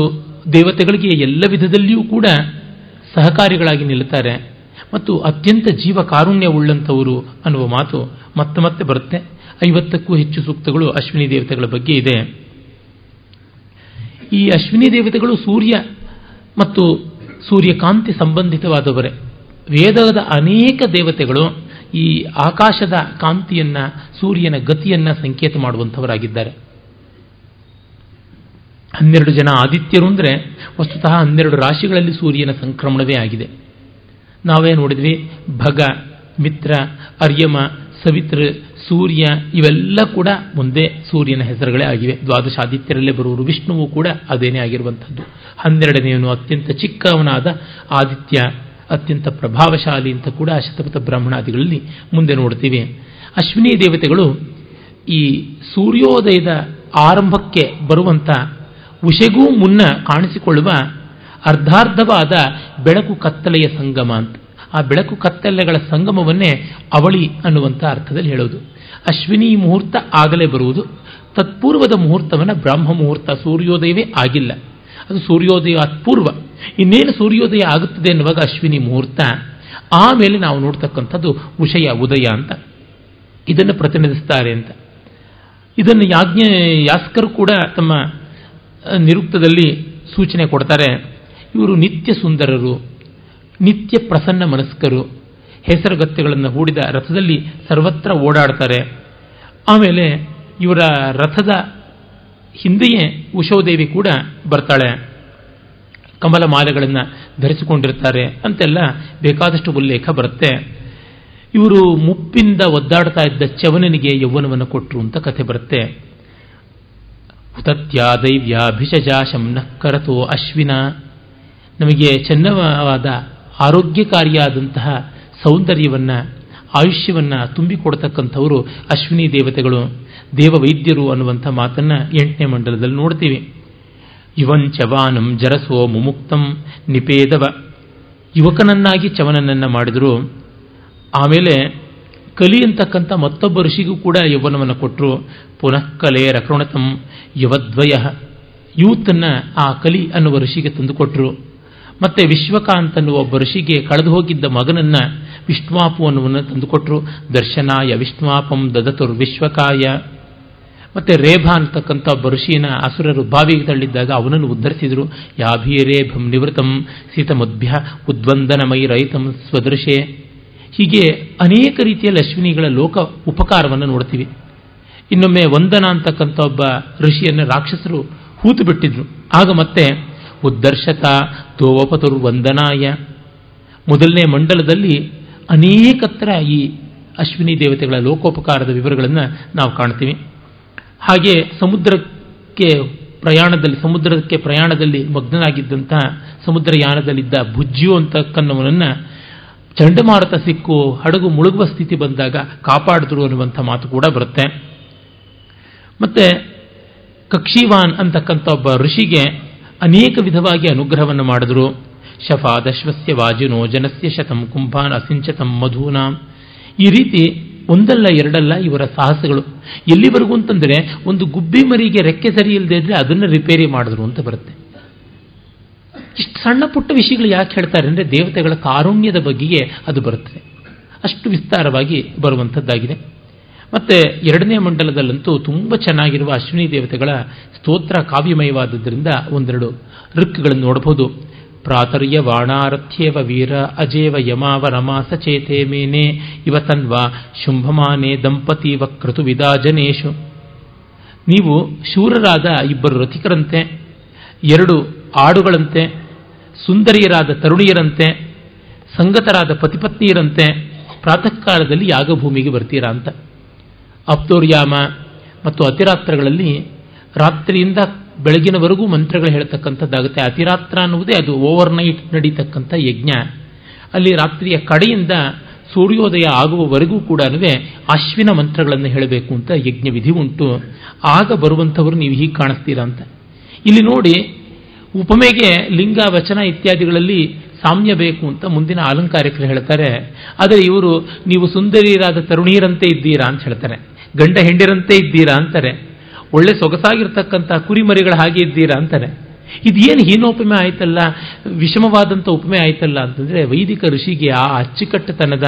ದೇವತೆಗಳಿಗೆ ಎಲ್ಲ ವಿಧದಲ್ಲಿಯೂ ಕೂಡ ಸಹಕಾರಿಗಳಾಗಿ ನಿಲ್ಲುತ್ತಾರೆ. ಮತ್ತು ಅತ್ಯಂತ ಜೀವ ಕಾರುಣ್ಯವುಳ್ಳಂಥವರು ಅನ್ನುವ ಮಾತು ಮತ್ತೆ ಮತ್ತೆ ಬರುತ್ತೆ. ಐವತ್ತಕ್ಕೂ ಹೆಚ್ಚು ಸೂಕ್ತಗಳು ಅಶ್ವಿನಿ ದೇವತೆಗಳ ಬಗ್ಗೆ ಇದೆ. ಈ ಅಶ್ವಿನಿ ದೇವತೆಗಳು ಸೂರ್ಯ ಮತ್ತು ಸೂರ್ಯಕಾಂತಿ ಸಂಬಂಧಿತವಾದವರೇ. ವೇದದ ಅನೇಕ ದೇವತೆಗಳು ಈ ಆಕಾಶದ ಕಾಂತಿಯನ್ನ, ಸೂರ್ಯನ ಗತಿಯನ್ನ ಸಂಕೇತ ಮಾಡುವಂಥವರಾಗಿದ್ದಾರೆ. ಹನ್ನೆರಡು ಜನ ಆದಿತ್ಯರು ಅಂದರೆ ವಸ್ತುತಃ ಹನ್ನೆರಡು ರಾಶಿಗಳಲ್ಲಿ ಸೂರ್ಯನ ಸಂಕ್ರಮಣವೇ ಆಗಿದೆ. ನಾವೇ ನೋಡಿದ್ವಿ, ಭಗ, ಮಿತ್ರ, ಅರ್ಯಮ, ಸವಿತ್ರ, ಸೂರ್ಯ ಇವೆಲ್ಲ ಕೂಡ ಒಂದೇ ಸೂರ್ಯನ ಹೆಸರುಗಳೇ ಆಗಿವೆ. ದ್ವಾದಶ ಆದಿತ್ಯರಲ್ಲೇ ಬರುವರು ವಿಷ್ಣುವು ಕೂಡ ಅದೇನೇ ಆಗಿರುವಂಥದ್ದು. ಹನ್ನೆರಡನೆಯವನು ಅತ್ಯಂತ ಚಿಕ್ಕವನಾದ ಆದಿತ್ಯ ಅತ್ಯಂತ ಪ್ರಭಾವಶಾಲಿ ಅಂತ ಕೂಡ ಶತಪಥ ಬ್ರಾಹ್ಮಣಾದಿಗಳಲ್ಲಿ ಮುಂದೆ ನೋಡ್ತೀವಿ. ಅಶ್ವಿನಿ ದೇವತೆಗಳು ಈ ಸೂರ್ಯೋದಯದ ಆರಂಭಕ್ಕೆ ಬರುವಂಥ ಉಷೆಗೂ ಮುನ್ನ ಕಾಣಿಸಿಕೊಳ್ಳುವ ಅರ್ಧಾರ್ಧವಾದ ಬೆಳಕು ಕತ್ತಲೆಯ ಸಂಗಮ ಅಂತ. ಆ ಬೆಳಕು ಕತ್ತಲೆಗಳ ಸಂಗಮವನ್ನೇ ಅವಳಿ ಅನ್ನುವಂಥ ಅರ್ಥದಲ್ಲಿ ಹೇಳೋದು. ಅಶ್ವಿನಿ ಮುಹೂರ್ತ ಆಗಲೇ ಬರುವುದು. ತತ್ಪೂರ್ವದ ಮುಹೂರ್ತವನ್ನು ಬ್ರಹ್ಮ ಮುಹೂರ್ತ ಸೂರ್ಯೋದಯವೇ ಆಗಿಲ್ಲ. ಅದು ಸೂರ್ಯೋದಯ ಪೂರ್ವ ಇನ್ನೇನು ಸೂರ್ಯೋದಯ ಆಗುತ್ತದೆ ಎನ್ನುವಾಗ ಅಶ್ವಿನಿ ಮುಹೂರ್ತ. ಆಮೇಲೆ ನಾವು ನೋಡ್ತಕ್ಕಂಥದ್ದು ಉಷಯ ಉದಯ ಅಂತ. ಇದನ್ನು ಪ್ರತಿನಿಧಿಸ್ತಾರೆ ಅಂತ. ಇದನ್ನು ಯಾಜ್ಞ ಯಾಸ್ಕರು ಕೂಡ ತಮ್ಮ ನಿರುಕ್ತದಲ್ಲಿ ಸೂಚನೆ ಕೊಡ್ತಾರೆ. ಇವರು ನಿತ್ಯ ಸುಂದರರು, ನಿತ್ಯ ಪ್ರಸನ್ನ ಮನಸ್ಕರು, ಹೆಸರುಗತ್ತೆಗಳನ್ನು ಹೂಡಿದ ರಥದಲ್ಲಿ ಸರ್ವತ್ರ ಓಡಾಡ್ತಾರೆ. ಆಮೇಲೆ ಇವರ ರಥದ ಹಿಂದೆಯೇ ಉಷೋದೇವಿ ಕೂಡ ಬರ್ತಾಳೆ. ಕಮಲ ಮಾಲೆಗಳನ್ನು ಧರಿಸಿಕೊಂಡಿರ್ತಾರೆ ಅಂತೆಲ್ಲ ಬೇಕಾದಷ್ಟು ಉಲ್ಲೇಖ ಬರುತ್ತೆ. ಇವರು ಮುಪ್ಪಿಂದ ಒದ್ದಾಡ್ತಾ ಇದ್ದ ಚವನನಿಗೆ ಯೌವನವನ್ನು ಕೊಟ್ಟರು ಅಂತ ಕಥೆ ಬರುತ್ತೆ. ಹುತತ್ಯಾದೈವ್ಯಾಭಿಷಜಾಶಂ ಕರತೋ ಅಶ್ವಿನ. ನಮಗೆ ಚೆನ್ನವಾದ ಆರೋಗ್ಯಕಾರಿಯಾದಂತಹ ಸೌಂದರ್ಯವನ್ನು ಆಯುಷ್ಯವನ್ನು ತುಂಬಿಕೊಡ್ತಕ್ಕಂಥವರು ಅಶ್ವಿನಿ ದೇವತೆಗಳು, ದೇವವೈದ್ಯರು ಅನ್ನುವಂಥ ಮಾತನ್ನು ಎಂಟನೇ ಮಂಡಲದಲ್ಲಿ ನೋಡ್ತೀವಿ. ಯುವಂಚವಾನಂ ಜರಸೋ ಮುಮುಕ್ತಂ ನಿಪೇದವ. ಯುವಕನನ್ನಾಗಿ ಚವನನನ್ನು ಮಾಡಿದರು. ಆಮೇಲೆ ಕಲಿ ಅಂತಕ್ಕಂಥ ಮತ್ತೊಬ್ಬ ಋಷಿಗೂ ಕೂಡ ಯೌವನವನ್ನು ಕೊಟ್ಟರು ಪುನಃ ಕಲೆ ರಕೃಣತಂ ಯುವದ್ವಯ. ಯೂತನ್ನು ಆ ಕಲಿ ಅನ್ನುವ ಋಷಿಗೆ ತಂದುಕೊಟ್ರು. ಮತ್ತೆ ವಿಶ್ವಕಾಂತ್ ಅನ್ನುವ ಒಬ್ಬ ಋಷಿಗೆ ಕಳೆದು ಹೋಗಿದ್ದ ಮಗನನ್ನ ವಿಷ್ಣುವಾಪು ಅನ್ನುವನ್ನು ತಂದುಕೊಟ್ರು. ದರ್ಶನಾಯ ವಿಷ್ಣುವಾಪಂ ದದತುರ್ ವಿಶ್ವಕಾಯ. ಮತ್ತೆ ರೇಭ ಅಂತಕ್ಕಂಥ ಋಷಿಯನ್ನ ಅಸುರರು ಬಾವಿಗೆ ತಳ್ಳಿದ್ದಾಗ ಅವನನ್ನು ಉದ್ಧರಿಸಿದರು. ಯಾಭೀರೇಭಂ ನಿವೃತಂ ಸೀತಮದ್ಭ್ಯ ಉದ್ವಂದನಮೈ ರೈತಂ ಸ್ವದೃಶೆ. ಹೀಗೆ ಅನೇಕ ರೀತಿಯ ಅಶ್ವಿನಿಗಳ ಲೋಕ ಉಪಕಾರವನ್ನು ನೋಡ್ತೀವಿ. ಇನ್ನೊಮ್ಮೆ ವಂದನ ಅಂತಕ್ಕಂಥ ಒಬ್ಬ ಋಷಿಯನ್ನು ರಾಕ್ಷಸರು ಹೂತು ಬಿಟ್ಟಿದ್ರು. ಆಗ ಮತ್ತೆ ಉದ್ದರ್ಶತ ತೋವಪತುರ್ ವಂದನಾಯ. ಮೊದಲನೇ ಮಂಡಲದಲ್ಲಿ ಅನೇಕತ್ರ ಈ ಅಶ್ವಿನಿ ದೇವತೆಗಳ ಲೋಕೋಪಕಾರದ ವಿವರಗಳನ್ನು ನಾವು ಕಾಣ್ತೀವಿ. ಹಾಗೆ ಸಮುದ್ರಕ್ಕೆ ಪ್ರಯಾಣದಲ್ಲಿ ಸಮುದ್ರಕ್ಕೆ ಪ್ರಯಾಣದಲ್ಲಿ ಮಗ್ನನಾಗಿದ್ದಂತಹ ಸಮುದ್ರಯಾನದಲ್ಲಿದ್ದ ಅಂತ ಕನ್ನವನನ್ನು ಚಂಡಮಾರುತ ಸಿಕ್ಕು, ಹಡಗು ಮುಳುಗುವ ಸ್ಥಿತಿ ಬಂದಾಗ ಕಾಪಾಡಿದ್ರು ಅನ್ನುವಂಥ ಮಾತು ಕೂಡ ಬರುತ್ತೆ. ಮತ್ತೆ ಕಕ್ಷಿವಾನ್ ಅಂತಕ್ಕಂಥ ಒಬ್ಬ ಋಷಿಗೆ ಅನೇಕ ವಿಧವಾಗಿ ಅನುಗ್ರಹವನ್ನು ಮಾಡಿದ್ರು. ಶಫಾದಶ್ವಸ್ಯ ವಾಜಿನೋ ಜನಸ್ಯ ಶತಂ ಕುಂಭಾನ್ ಅಸಿಂಚತಂ ಮಧೂನಾಂ ಈ ರೀತಿ ಒಂದಲ್ಲ ಎರಡಲ್ಲ ಇವರ ಸಾಹಸಗಳು. ಎಲ್ಲಿವರೆಗೂ ಅಂತಂದ್ರೆ ಒಂದು ಗುಬ್ಬಿ ಮರಿಗೆ ರೆಕ್ಕೆ ಸರಿ ಇಲ್ಲದೆ ಇದ್ರೆ ಅದನ್ನು ರಿಪೇರಿ ಮಾಡಿದ್ರು ಅಂತ ಬರುತ್ತೆ. ಇಷ್ಟು ಸಣ್ಣ ಪುಟ್ಟ ವಿಷಯಗಳು ಯಾಕೆ ಹೇಳ್ತಾರೆ ಅಂದರೆ ದೇವತೆಗಳ ಕಾರುಣ್ಯದ ಬಗ್ಗೆಗೆ ಅದು ಬರುತ್ತದೆ ಅಷ್ಟು ವಿಸ್ತಾರವಾಗಿ ಬರುವಂಥದ್ದಾಗಿದೆ. ಮತ್ತೆ ಎರಡನೇ ಮಂಡಲದಲ್ಲಂತೂ ತುಂಬ ಚೆನ್ನಾಗಿರುವ ಅಶ್ವಿನಿ ದೇವತೆಗಳ ಸ್ತೋತ್ರ ಕಾವ್ಯಮಯವಾದದ್ದರಿಂದ ಒಂದೆರಡು ಋಕ್ಗಳನ್ನು ನೋಡಬಹುದು. ಪ್ರಾತರ್ಯ ವಾಣಾರಥ್ಯೇವ ವೀರ ಅಜೇವ ಯಮಾವ ರಮಾಸ ಚೇತೆ ಮೇನೆ ಇವ ತನ್ವ ಶುಂಭಮಾನೆ ದಂಪತಿ ವಕ್ರತು ವಿದಾಜನೇಶು ನೀವು ಶೂರರಾದ ಇಬ್ಬರು ರಥಿಕರಂತೆ, ಎರಡು ಆಡುಗಳಂತೆ, ಸುಂದರಿಯರಾದ ತರುಣಿಯರಂತೆ, ಸಂಗತರಾದ ಪತಿಪತ್ನಿಯರಂತೆ ಪ್ರಾತಃ ಕಾಲದಲ್ಲಿ ಯಾಗಭೂಮಿಗೆ ಬರ್ತೀರಾ ಅಂತ. ಅಪ್ತೋರ್ಯಾಮ ಮತ್ತು ಅತಿರಾತ್ರಗಳಲ್ಲಿ ರಾತ್ರಿಯಿಂದ ಬೆಳಗಿನವರೆಗೂ ಮಂತ್ರಗಳು ಹೇಳ್ತಕ್ಕಂಥದ್ದಾಗುತ್ತೆ. ಅತಿರಾತ್ರ ಅನ್ನುವುದೇ ಅದು ಓವರ್ ನೈಟ್ ನಡೀತಕ್ಕಂಥ ಯಜ್ಞ. ಅಲ್ಲಿ ರಾತ್ರಿಯ ಕಡೆಯಿಂದ ಸೂರ್ಯೋದಯ ಆಗುವವರೆಗೂ ಕೂಡ ಅಶ್ವಿನ ಮಂತ್ರಗಳನ್ನು ಹೇಳಬೇಕು ಅಂತ ಯಜ್ಞ ವಿಧಿ ಉಂಟು. ಆಗ ಬರುವಂಥವರು ನೀವು ಹೀಗೆ ಕಾಣಿಸ್ತೀರಾ ಅಂತ. ಇಲ್ಲಿ ನೋಡಿ ಉಪಮೆಗೆ ಲಿಂಗ ವಚನ ಇತ್ಯಾದಿಗಳಲ್ಲಿ ಸಾಮ್ಯ ಬೇಕು ಅಂತ ಮುಂದಿನ ಅಲಂಕಾರಿಕರು ಹೇಳ್ತಾರೆ. ಆದರೆ ಇವರು ನೀವು ಸುಂದರಿಯರಾದ ತರುಣಿಯರಂತೆ ಇದ್ದೀರಾ ಅಂತ ಹೇಳ್ತಾರೆ. ಗಂಡ ಹೆಂಡಿರಂತೆ ಇದ್ದೀರಾ ಅಂತಾರೆ. ಒಳ್ಳೆ ಸೊಗಸಾಗಿರ್ತಕ್ಕಂಥ ಕುರಿಮರಿಗಳ ಹಾಗೆ ಇದ್ದೀರಾ ಅಂತಾನೆ. ಇದೇನು ಹೀನೋಪಮೆ ಆಯ್ತಲ್ಲ, ವಿಷಮವಾದಂಥ ಉಪಮೆ ಆಯ್ತಲ್ಲ ಅಂತಂದ್ರೆ ವೈದಿಕ ಋಷಿಗೆ ಆ ಅಚ್ಚುಕಟ್ಟತನದ,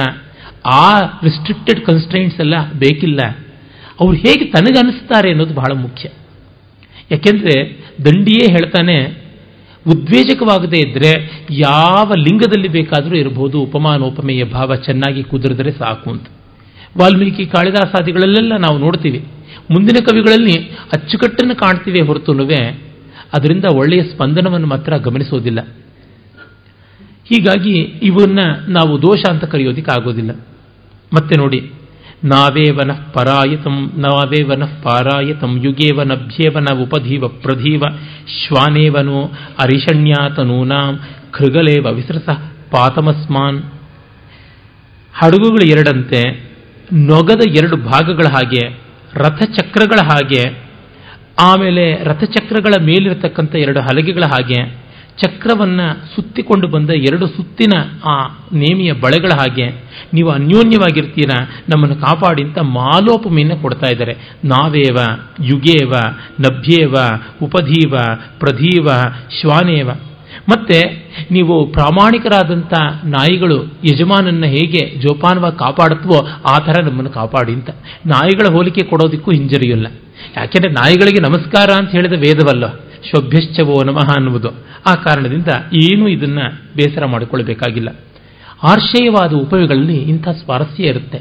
ಆ ರಿಸ್ಟ್ರಿಕ್ಟೆಡ್ ಕನ್ಸ್ಟ್ರೈಂಟ್ಸ್ ಎಲ್ಲ ಬೇಕಿಲ್ಲ. ಅವ್ರು ಹೇಗೆ ತನಗನಿಸ್ತಾರೆ ಅನ್ನೋದು ಬಹಳ ಮುಖ್ಯ. ಯಾಕೆಂದ್ರೆ ದಂಡಿಯೇ ಹೇಳ್ತಾನೆ, ಉದ್ವೇಜಕವಾಗದೇ ಇದ್ದರೆ ಯಾವ ಲಿಂಗದಲ್ಲಿ ಬೇಕಾದರೂ ಇರಬಹುದು, ಉಪಮಾನೋಪಮೆಯ ಭಾವ ಚೆನ್ನಾಗಿ ಕುದುರಿದ್ರೆ ಸಾಕು ಅಂತ. ವಾಲ್ಮೀಕಿ ಕಾಳಿದಾಸಾದಿಗಳಲ್ಲೆಲ್ಲ ನಾವು ನೋಡ್ತೀವಿ. ಮುಂದಿನ ಕವಿಗಳಲ್ಲಿ ಅಚ್ಚುಕಟ್ಟನ್ನು ಕಾಣ್ತೀವಿ ಹೊರತುನುವೆ ಅದರಿಂದ ಒಳ್ಳೆಯ ಸ್ಪಂದನವನ್ನು ಮಾತ್ರ ಗಮನಿಸೋದಿಲ್ಲ ಹೀಗಾಗಿ ಇವನ್ನ ನಾವು ದೋಷ ಅಂತ ಕರೆಯೋದಿಕ್ಕೆ ಆಗೋದಿಲ್ಲ. ಮತ್ತೆ ನೋಡಿ, ನಾವೇವನ ಪರಾಯತಂ, ನಾವೇವನ ಪಾರಾಯತಂ ಯುಗೇವನಭ್ಯೇವನ ಉಪಧೀವ ಪ್ರಧೀವ, ಶ್ವಾನೇವನೋ ಅರಿಷಣ್ಯಾತನೂನಾಂ ಖೃಗಲೇವ ವಿಸೃಸ ಪಾತಮಸ್ಮಾನ್. ಹಡಗುಗಳು ಎರಡಂತೆ, ನೊಗದ ಎರಡು ಭಾಗಗಳ ಹಾಗೆ ರಥಚಕ್ರಗಳ ಹಾಗೆ, ಆಮೇಲೆ ರಥಚಕ್ರಗಳ ಮೇಲಿರತಕ್ಕಂಥ ಎರಡು ಹಲಗೆಗಳ ಹಾಗೆ, ಚಕ್ರವನ್ನು ಸುತ್ತಿಕೊಂಡು ಬಂದ ಎರಡು ಸುತ್ತಿನ ಆ ನೇಮಿಯ ಬಳೆಗಳ ಹಾಗೆ, ನೀವು ಅನ್ಯೋನ್ಯವಾಗಿರ್ತೀರ, ನಮ್ಮನ್ನು ಕಾಪಾಡಿ ಅಂತ ಮಾಲೋಪಮೆಯನ್ನು ಕೊಡ್ತಾ ಇದ್ದಾರೆ. ನಾವೇವ, ಯುಗೇವ, ನಭ್ಯೇವ, ಉಪಧೀವ, ಪ್ರಧೀವ, ಶ್ವಾನೇವ. ಮತ್ತೆ ನೀವು ಪ್ರಾಮಾಣಿಕರಾದಂಥ ನಾಯಿಗಳು ಯಜಮಾನನ್ನ ಹೇಗೆ ಜೋಪಾನವಾಗಿ ಕಾಪಾಡುತ್ತವೋ ಆ ಥರ ನಮ್ಮನ್ನು ಕಾಪಾಡಿ ಅಂತ. ನಾಯಿಗಳ ಹೋಲಿಕೆ ಕೊಡೋದಕ್ಕೂ ಹಿಂಜರಿಯಲ್ಲ. ಯಾಕೆಂದರೆ ನಾಯಿಗಳಿಗೆ ನಮಸ್ಕಾರ ಅಂತ ಹೇಳಿದ ವೇದವಲ್ಲ, ಶೋಭ್ಯಶ್ಚವೋ ನಮಃ ಅನ್ನುವುದು. ಆ ಕಾರಣದಿಂದ ಏನೂ ಇದನ್ನ ಬೇಸರ ಮಾಡಿಕೊಳ್ಳಬೇಕಾಗಿಲ್ಲ ಆರ್ಷೇಯವಾದ ಉಪಯೋಗಗಳಲ್ಲಿ ಇಂಥ ಸ್ವಾರಸ್ಯ ಇರುತ್ತೆ.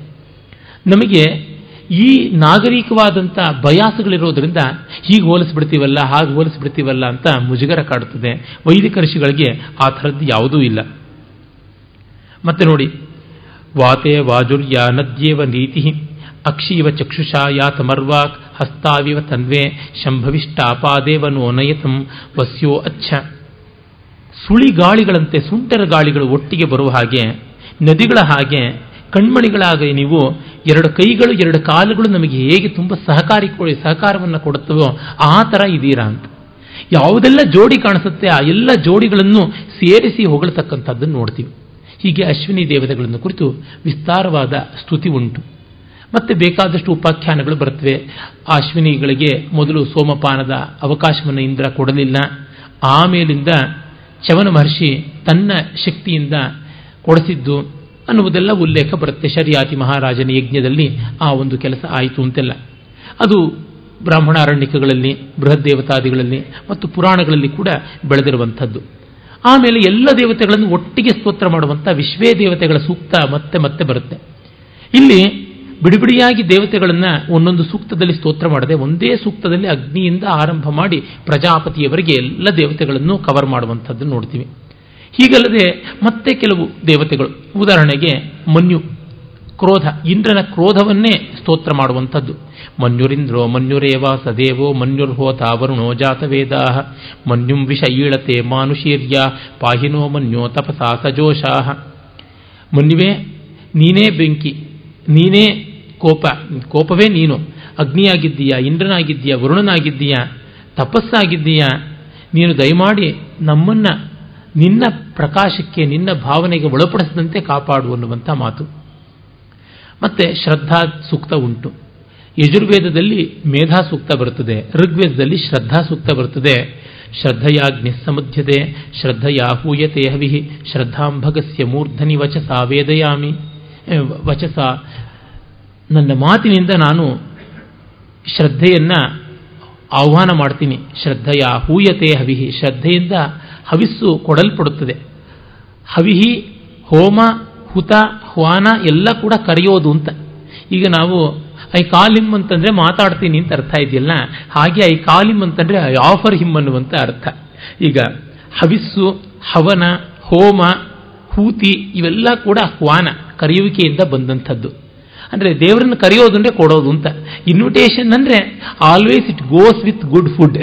ನಮಗೆ ಈ ನಾಗರಿಕವಾದಂಥ ಬಯಾಸಗಳಿರೋದ್ರಿಂದ ಹೀಗೆ ಹೋಲಿಸ್ಬಿಡ್ತೀವಲ್ಲ, ಹಾಗೆ ಹೋಲಿಸ್ಬಿಡ್ತೀವಲ್ಲ ಅಂತ ಮುಜುಗರ ಕಾಡುತ್ತದೆ. ವೈದಿಕ ಋಷಿಗಳಿಗೆ ಆ ಥರದ್ದು ಯಾವುದೂ ಇಲ್ಲ. ಮತ್ತೆ ನೋಡಿ, ವಾತೆ ವಾಜುರ್ಯ ನದ್ಯೇವ ನೀತಿ ಅಕ್ಷೀವ ಚಕ್ಷುಷಾ ಯಾತಮರ್ವಾಕ್ ಹಸ್ತಾವಿವ ತನ್ವೇ ಶಂಭವಿಷ್ಟಾಪಾದೇವ ನೋನಯತಂ ವಸ್ಯೋ ಅಚ್ಛ. ಸುಳಿ ಗಾಳಿಗಳಂತೆ ಸುಂಟರ ಗಾಳಿಗಳು ಒಟ್ಟಿಗೆ ಬರುವ ಹಾಗೆ, ನದಿಗಳ ಹಾಗೆ, ಕಣ್ಮಣಿಗಳಾಗ ನೀವು ಎರಡು ಕೈಗಳು, ಎರಡು ಕಾಲುಗಳು ನಮಗೆ ಹೇಗೆ ತುಂಬ ಸಹಕಾರಿ ಸಹಕಾರವನ್ನು ಕೊಡುತ್ತವೋ ಆ ಥರ ಇದ್ದೀರಾ ಅಂತ. ಯಾವುದೆಲ್ಲ ಜೋಡಿ ಕಾಣಿಸುತ್ತೆ ಆ ಎಲ್ಲ ಜೋಡಿಗಳನ್ನು ಸೇರಿಸಿ ಹೊಗಳತಕ್ಕಂಥದ್ದನ್ನು ನೋಡ್ತೀವಿ. ಹೀಗೆ ಅಶ್ವಿನಿ ದೇವತೆಗಳನ್ನು ಕುರಿತು ವಿಸ್ತಾರವಾದ ಸ್ತುತಿ ಉಂಟು. ಮತ್ತೆ ಬೇಕಾದಷ್ಟು ಉಪಾಖ್ಯಾನಗಳು ಬರುತ್ತವೆ. ಅಶ್ವಿನಿಗಳಿಗೆ ಮೊದಲು ಸೋಮಪಾನದ ಅವಕಾಶವನ್ನು ಇಂದ್ರ ಕೊಡಲಿಲ್ಲ. ಆಮೇಲಿಂದ ಚವನ ಮಹರ್ಷಿ ತನ್ನ ಶಕ್ತಿಯಿಂದ ಕೊಡಿಸಿದ್ದು ಅನ್ನುವುದೆಲ್ಲ ಉಲ್ಲೇಖ ಬರುತ್ತೆ ಶರಿಯಾತಿ ಮಹಾರಾಜನ ಯಜ್ಞದಲ್ಲಿ ಆ ಒಂದು ಕೆಲಸ ಆಯಿತು ಅಂತೆಲ್ಲ. ಅದು ಬ್ರಾಹ್ಮಣ ಅರಣ್ಯಕಗಳಲ್ಲಿ ಬೃಹತ್ ದೇವತಾದಿಗಳಲ್ಲಿ ಮತ್ತು ಪುರಾಣಗಳಲ್ಲಿ ಕೂಡ ಬೆಳೆದಿರುವಂಥದ್ದು. ಆಮೇಲೆ ಎಲ್ಲ ದೇವತೆಗಳನ್ನು ಒಟ್ಟಿಗೆ ಸ್ತೋತ್ರ ಮಾಡುವಂಥ ವಿಶ್ವೇ ದೇವತೆಗಳ ಸೂಕ್ತ ಮತ್ತೆ ಮತ್ತೆ ಬರುತ್ತೆ. ಇಲ್ಲಿ ಬಿಡಿಬಿಡಿಯಾಗಿ ದೇವತೆಗಳನ್ನು ಒಂದೊಂದು ಸೂಕ್ತದಲ್ಲಿ ಸ್ತೋತ್ರ ಮಾಡದೆ ಒಂದೇ ಸೂಕ್ತದಲ್ಲಿ ಅಗ್ನಿಯಿಂದ ಆರಂಭ ಮಾಡಿ ಪ್ರಜಾಪತಿಯವರೆಗೆ ಎಲ್ಲ ದೇವತೆಗಳನ್ನು ಕವರ್ ಮಾಡುವಂಥದ್ದು ನೋಡ್ತೀವಿ. ಹೀಗಲ್ಲದೆ ಮತ್ತೆ ಕೆಲವು ದೇವತೆಗಳು. ಉದಾಹರಣೆಗೆ ಮನ್ಯು. ಕ್ರೋಧ. ಇಂದ್ರನ ಕ್ರೋಧವನ್ನೇ ಸ್ತೋತ್ರ ಮಾಡುವಂಥದ್ದು. ಮನ್ಯುರಿಂದ್ರೋ ಮನ್ಯುರೇವ ಸದೇವೋ ಮನ್ಯುರ್ಹೋತ ವರುಣೋ ಜಾತವೇದಾ ಮನ್ಯುಂ ವಿಷ ಈಳತೆ ಮಾನುಷೀರ್ಯ ಪಾಹಿನೋ ಮನ್ಯೋ ತಪಸಾ ಸಜೋಷಾಹ. ಮನ್ಯುವೆ, ನೀನೇ ಬೆಂಕಿ. ನೀನೇ ಕೋಪ. ಕೋಪವೇ ನೀನು. ಅಗ್ನಿಯಾಗಿದ್ದೀಯಾ, ಇಂದ್ರನಾಗಿದ್ದೀಯಾ, ವರುಣನಾಗಿದ್ದೀಯಾ, ತಪಸ್ಸಾಗಿದ್ದೀಯಾ, ನೀನು ದಯಮಾಡಿ ನಮ್ಮನ್ನ ನಿನ್ನ ಪ್ರಕಾಶಕ್ಕೆ, ನಿನ್ನ ಭಾವನೆಗೆ ಒಳಪಡಿಸದಂತೆ ಕಾಪಾಡು ಅನ್ನುವಂಥ ಮಾತು. ಮತ್ತೆ ಶ್ರದ್ಧಾ ಸೂಕ್ತ ಉಂಟು. ಯಜುರ್ವೇದದಲ್ಲಿ ಮೇಧಾ ಸೂಕ್ತ ಬರುತ್ತದೆ, ಋಗ್ವೇದದಲ್ಲಿ ಶ್ರದ್ಧಾ ಸೂಕ್ತ ಬರುತ್ತದೆ. ಶ್ರದ್ಧೆಯಾಗ್ನಿ ಸಮಧ್ಯತೆ ಶ್ರದ್ಧೆಯಾ ಹೂಯತೆ ಹವಿಹಿ ಶ್ರದ್ಧಾಂಭಗಸ್ಯ ಮೂರ್ಧನಿ ವಚಸ ವೇದಯಾಮಿ ವಚಸ. ನನ್ನ ಮಾತಿನಿಂದ ನಾನು ಶ್ರದ್ಧೆಯನ್ನು ಆಹ್ವಾನ ಮಾಡ್ತೀನಿ. ಶ್ರದ್ಧೆಯ ಹೂಯತೆ ಹವಿಹಿ, ಶ್ರದ್ಧೆಯಿಂದ ಹವಿಸ್ಸು ಕೊಡಲ್ಪಡುತ್ತದೆ. ಹವಿಹಿ, ಹೋಮ, ಹುತ, ಹ್ವಾನ ಎಲ್ಲ ಕೂಡ ಕರೆಯೋದು ಅಂತ. ಈಗ ನಾವು ಐ ಕಾಲ್ ಹಿಮ್ ಅಂತಂದ್ರೆ ಮಾತಾಡ್ತೀನಿ ಅಂತ ಅರ್ಥ ಇದೆಯಲ್ಲ? ಹಾಗೆ ಐ ಕಾಲ್ ಹಿಮ್ ಅಂತಂದ್ರೆ ಐ ಆಫರ್ ಹಿಮ್ ಅನ್ನುವಂತ ಅರ್ಥ. ಈಗ ಹವಿಸ್ಸು, ಹವನ, ಹೋಮ, ಹೂತಿ ಇವೆಲ್ಲ ಕೂಡ ಹ್ವಾನ ಕರೆಯುವಿಕೆಯಿಂದ ಬಂದಂಥದ್ದು. ಅಂದರೆ ದೇವರನ್ನು ಕರೆಯೋದು ಅಂದರೆ ಕೊಡೋದು ಅಂತ. ಇನ್ವಿಟೇಷನ್ ಅಂದರೆ always it goes with good food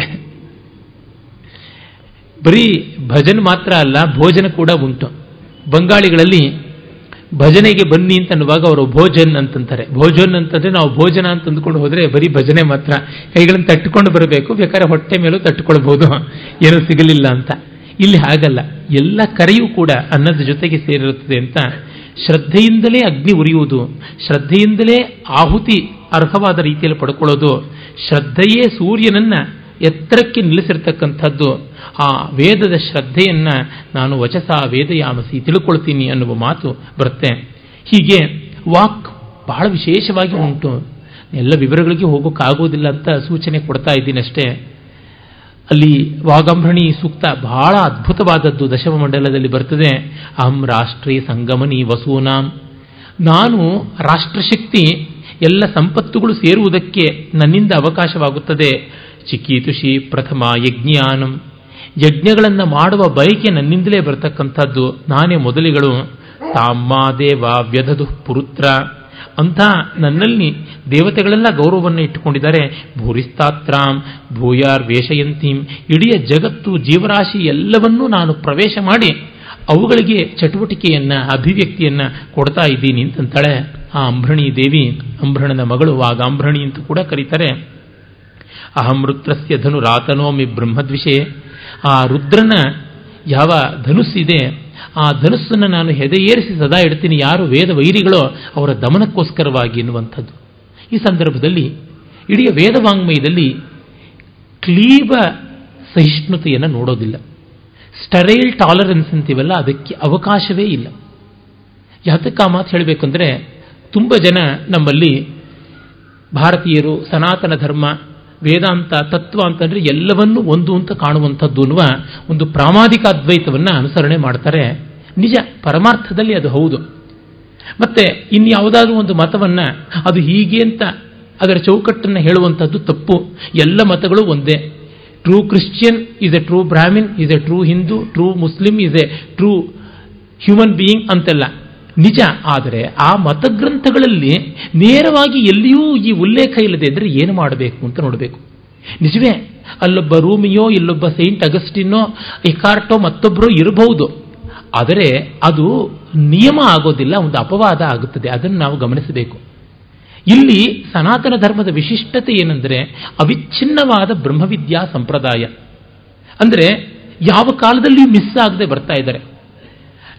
ಬರೀ ಭಜನ್ ಮಾತ್ರ ಅಲ್ಲ, ಭೋಜನ ಕೂಡ ಉಂಟು. ಬಂಗಾಳಿಗಳಲ್ಲಿ ಭಜನೆಗೆ ಬನ್ನಿ ಅಂತ ಅನ್ನುವಾಗ ಅವರು ಭೋಜನ್ ಅಂತಂತಾರೆ. ಭೋಜನ್ ಅಂತಂದ್ರೆ ನಾವು ಭೋಜನ ಅಂತ ಅಂದ್ಕೊಂಡು ಹೋದ್ರೆ ಬರೀ ಭಜನೆ ಮಾತ್ರ. ಕೈಗಳನ್ನು ತಟ್ಟುಕೊಂಡು ಬರಬೇಕು, ಬೇಕಾದ್ರೆ ಹೊಟ್ಟೆ ಮೇಲೂ ತಟ್ಟುಕೊಳ್ಬಹುದು ಏನೂ ಸಿಗಲಿಲ್ಲ ಅಂತ. ಇಲ್ಲಿ ಹಾಗಲ್ಲ. ಎಲ್ಲ ಕರೆಯೂ ಕೂಡ ಅನ್ನದ ಜೊತೆಗೆ ಸೇರಿರುತ್ತದೆ ಅಂತ ಶ್ರದ್ಧೆಯಿಂದಲೇ ಅಗ್ನಿ ಉರಿಯುವುದು, ಶ್ರದ್ಧೆಯಿಂದಲೇ ಆಹುತಿ ಅರ್ಹವಾದ ರೀತಿಯಲ್ಲಿ ಪಡ್ಕೊಳ್ಳೋದು, ಶ್ರದ್ಧೆಯೇ ಸೂರ್ಯನನ್ನ ಎತ್ತರಕ್ಕೆ ನಿಲ್ಲಿಸಿರ್ತಕ್ಕಂಥದ್ದು, ಆ ವೇದದ ಶ್ರದ್ಧೆಯನ್ನು ನಾನು ವಚಸ ವೇದಯಾಮಸಿ ತಿಳ್ಕೊಳ್ತೀನಿ ಅನ್ನುವ ಮಾತು ಬರುತ್ತೆ. ಹೀಗೆ ವಾಕ್ ಬಹಳ ವಿಶೇಷವಾಗಿ ಉಂಟು. ಎಲ್ಲ ವಿವರಗಳಿಗೆ ಹೋಗೋಕ್ಕಾಗೋದಿಲ್ಲ ಅಂತ ಸೂಚನೆ ಕೊಡ್ತಾ ಇದ್ದೀನಿ ಅಷ್ಟೇ. ಅಲ್ಲಿ ವಾಗಂಭ್ರಣಿ ಸೂಕ್ತ ಬಹಳ ಅದ್ಭುತವಾದದ್ದು ದಶಮ ಮಂಡಲದಲ್ಲಿ ಬರ್ತದೆ. ಅಹಂ ರಾಷ್ಟ್ರೀಯ ಸಂಗಮನಿ ವಸೂನಾಂ. ನಾನು ರಾಷ್ಟ್ರಶಕ್ತಿ, ಎಲ್ಲ ಸಂಪತ್ತುಗಳು ಸೇರುವುದಕ್ಕೆ ನನ್ನಿಂದ ಅವಕಾಶವಾಗುತ್ತದೆ. ಚಿಕೀತುಷಿ ಪ್ರಥಮ ಯಜ್ಞಾನಂ. ಯಜ್ಞಗಳನ್ನು ಮಾಡುವ ಬಯಕೆ ನನ್ನಿಂದಲೇ ಬರತಕ್ಕಂಥದ್ದು. ನಾನೇ ಮೊದಲಿಗಳು. ತಾಮ್ಮ ದೇವ ವ್ಯಧದು ಪುರುತ್ರ. ಅಂತ ನನ್ನಲ್ಲಿ ದೇವತೆಗಳೆಲ್ಲ ಗೌರವವನ್ನು ಇಟ್ಟುಕೊಂಡಿದ್ದಾರೆ. ಭೂರಿಸ್ತಾತ್ರಾಂ ಭೂಯಾರ್ ವೇಷಯಂತೀಂ ಇಡೀ ಜಗತ್ತು, ಜೀವರಾಶಿ ಎಲ್ಲವನ್ನೂ ನಾನು ಪ್ರವೇಶ ಮಾಡಿ ಅವುಗಳಿಗೆ ಚಟುವಟಿಕೆಯನ್ನ, ಅಭಿವ್ಯಕ್ತಿಯನ್ನ ಕೊಡ್ತಾ ಇದ್ದೀನಿ ಅಂತಂತಾಳೆ. ಆ ಅಂಬ್ರಣಿ ದೇವಿ. ಅಂಬ್ರಣನ ಮಗಳು ವಾಗಾಂಬ್ರಣಿ ಅಂತ ಕೂಡ ಕರೀತಾರೆ. ಅಹಂ ರುದ್ರಸ್ಯ ಧನು ರಾತನೋಮಿ ಬ್ರಹ್ಮದ್ವಿಷೆ ಆ ರುದ್ರನ ಯಾವ ಧನುಸ್ಸಿದೆ ಆ ಧನುಸ್ಸನ್ನು ನಾನು ಹೆದೆಯೇರಿಸಿ ಸದಾ ಇಡ್ತೀನಿ, ಯಾರು ವೇದ ವೈರಿಗಳೋ ಅವರ ದಮನಕ್ಕೋಸ್ಕರವಾಗಿ ಎನ್ನುವಂಥದ್ದು. ಈ ಸಂದರ್ಭದಲ್ಲಿ, ಇಡೀ ವೇದವಾಂಗ್ಮಯದಲ್ಲಿ ಕ್ಲೀಬ ಸಹಿಷ್ಣುತೆಯನ್ನು ನೋಡೋದಿಲ್ಲ. ಸ್ಟರೈಲ್ ಟಾಲರೆನ್ಸ್ ಅಂತೀವಲ್ಲ, ಅದಕ್ಕೆ ಅವಕಾಶವೇ ಇಲ್ಲ. ಯಾತಕ್ಕೆ ಆ ಮಾತು ಹೇಳಬೇಕಂದ್ರೆ ತುಂಬ ಜನ ನಮ್ಮಲ್ಲಿ ಭಾರತೀಯರು, ಸನಾತನ ಧರ್ಮ ವೇದಾಂತ ತತ್ವ ಅಂತಂದ್ರೆ ಎಲ್ಲವನ್ನೂ ಒಂದು ಅಂತ ಕಾಣುವಂಥದ್ದು ಅನ್ನುವ ಒಂದು ಪ್ರಾಮಾದಿಕ ಅದ್ವೈತವನ್ನು ಅನುಸರಣೆ ಮಾಡ್ತಾರೆ. ನಿಜ, ಪರಮಾರ್ಥದಲ್ಲಿ ಅದು ಹೌದು. ಮತ್ತೆ ಇನ್ಯಾವುದಾದ್ರೂ ಒಂದು ಮತವನ್ನು ಅದು ಹೀಗೆ ಅಂತ ಅದರ ಚೌಕಟ್ಟನ್ನು ಹೇಳುವಂಥದ್ದು ತಪ್ಪು. ಎಲ್ಲ ಮತಗಳು ಒಂದೇ. True Christian is a true Brahmin is a true Hindu true Muslim is a true human being ಅಂತೆಲ್ಲ. ನಿಜ. ಆದರೆ ಆ ಮತಗ್ರಂಥಗಳಲ್ಲಿ ನೇರವಾಗಿ ಎಲ್ಲಿಯೂ ಈ ಉಲ್ಲೇಖ ಇಲ್ಲದೆ ಇದ್ರೆ ಏನು ಮಾಡಬೇಕು ಅಂತ ನೋಡಬೇಕು. ನಿಜವೇ, ಅಲ್ಲೊಬ್ಬ ರೂಮಿಯೋ, ಇಲ್ಲೊಬ್ಬ ಸೈಂಟ್ ಅಗಸ್ಟಿನೋ, ಇಕಾರ್ಟೋ ಮತ್ತೊಬ್ಬರು ಇರಬಹುದು. ಆದರೆ ಅದು ನಿಯಮ ಆಗೋದಿಲ್ಲ, ಒಂದು ಅಪವಾದ ಆಗುತ್ತದೆ. ಅದನ್ನು ನಾವು ಗಮನಿಸಬೇಕು. ಇಲ್ಲಿ ಸನಾತನ ಧರ್ಮದ ವಿಶಿಷ್ಟತೆ ಏನೆಂದರೆ ಅವಿಚ್ಛಿನ್ನವಾದ ಬ್ರಹ್ಮವಿದ್ಯಾ ಸಂಪ್ರದಾಯ. ಅಂದರೆ ಯಾವ ಕಾಲದಲ್ಲಿಯೂ ಮಿಸ್ ಆಗದೆ ಬರ್ತಾ ಇದ್ದಾರೆ.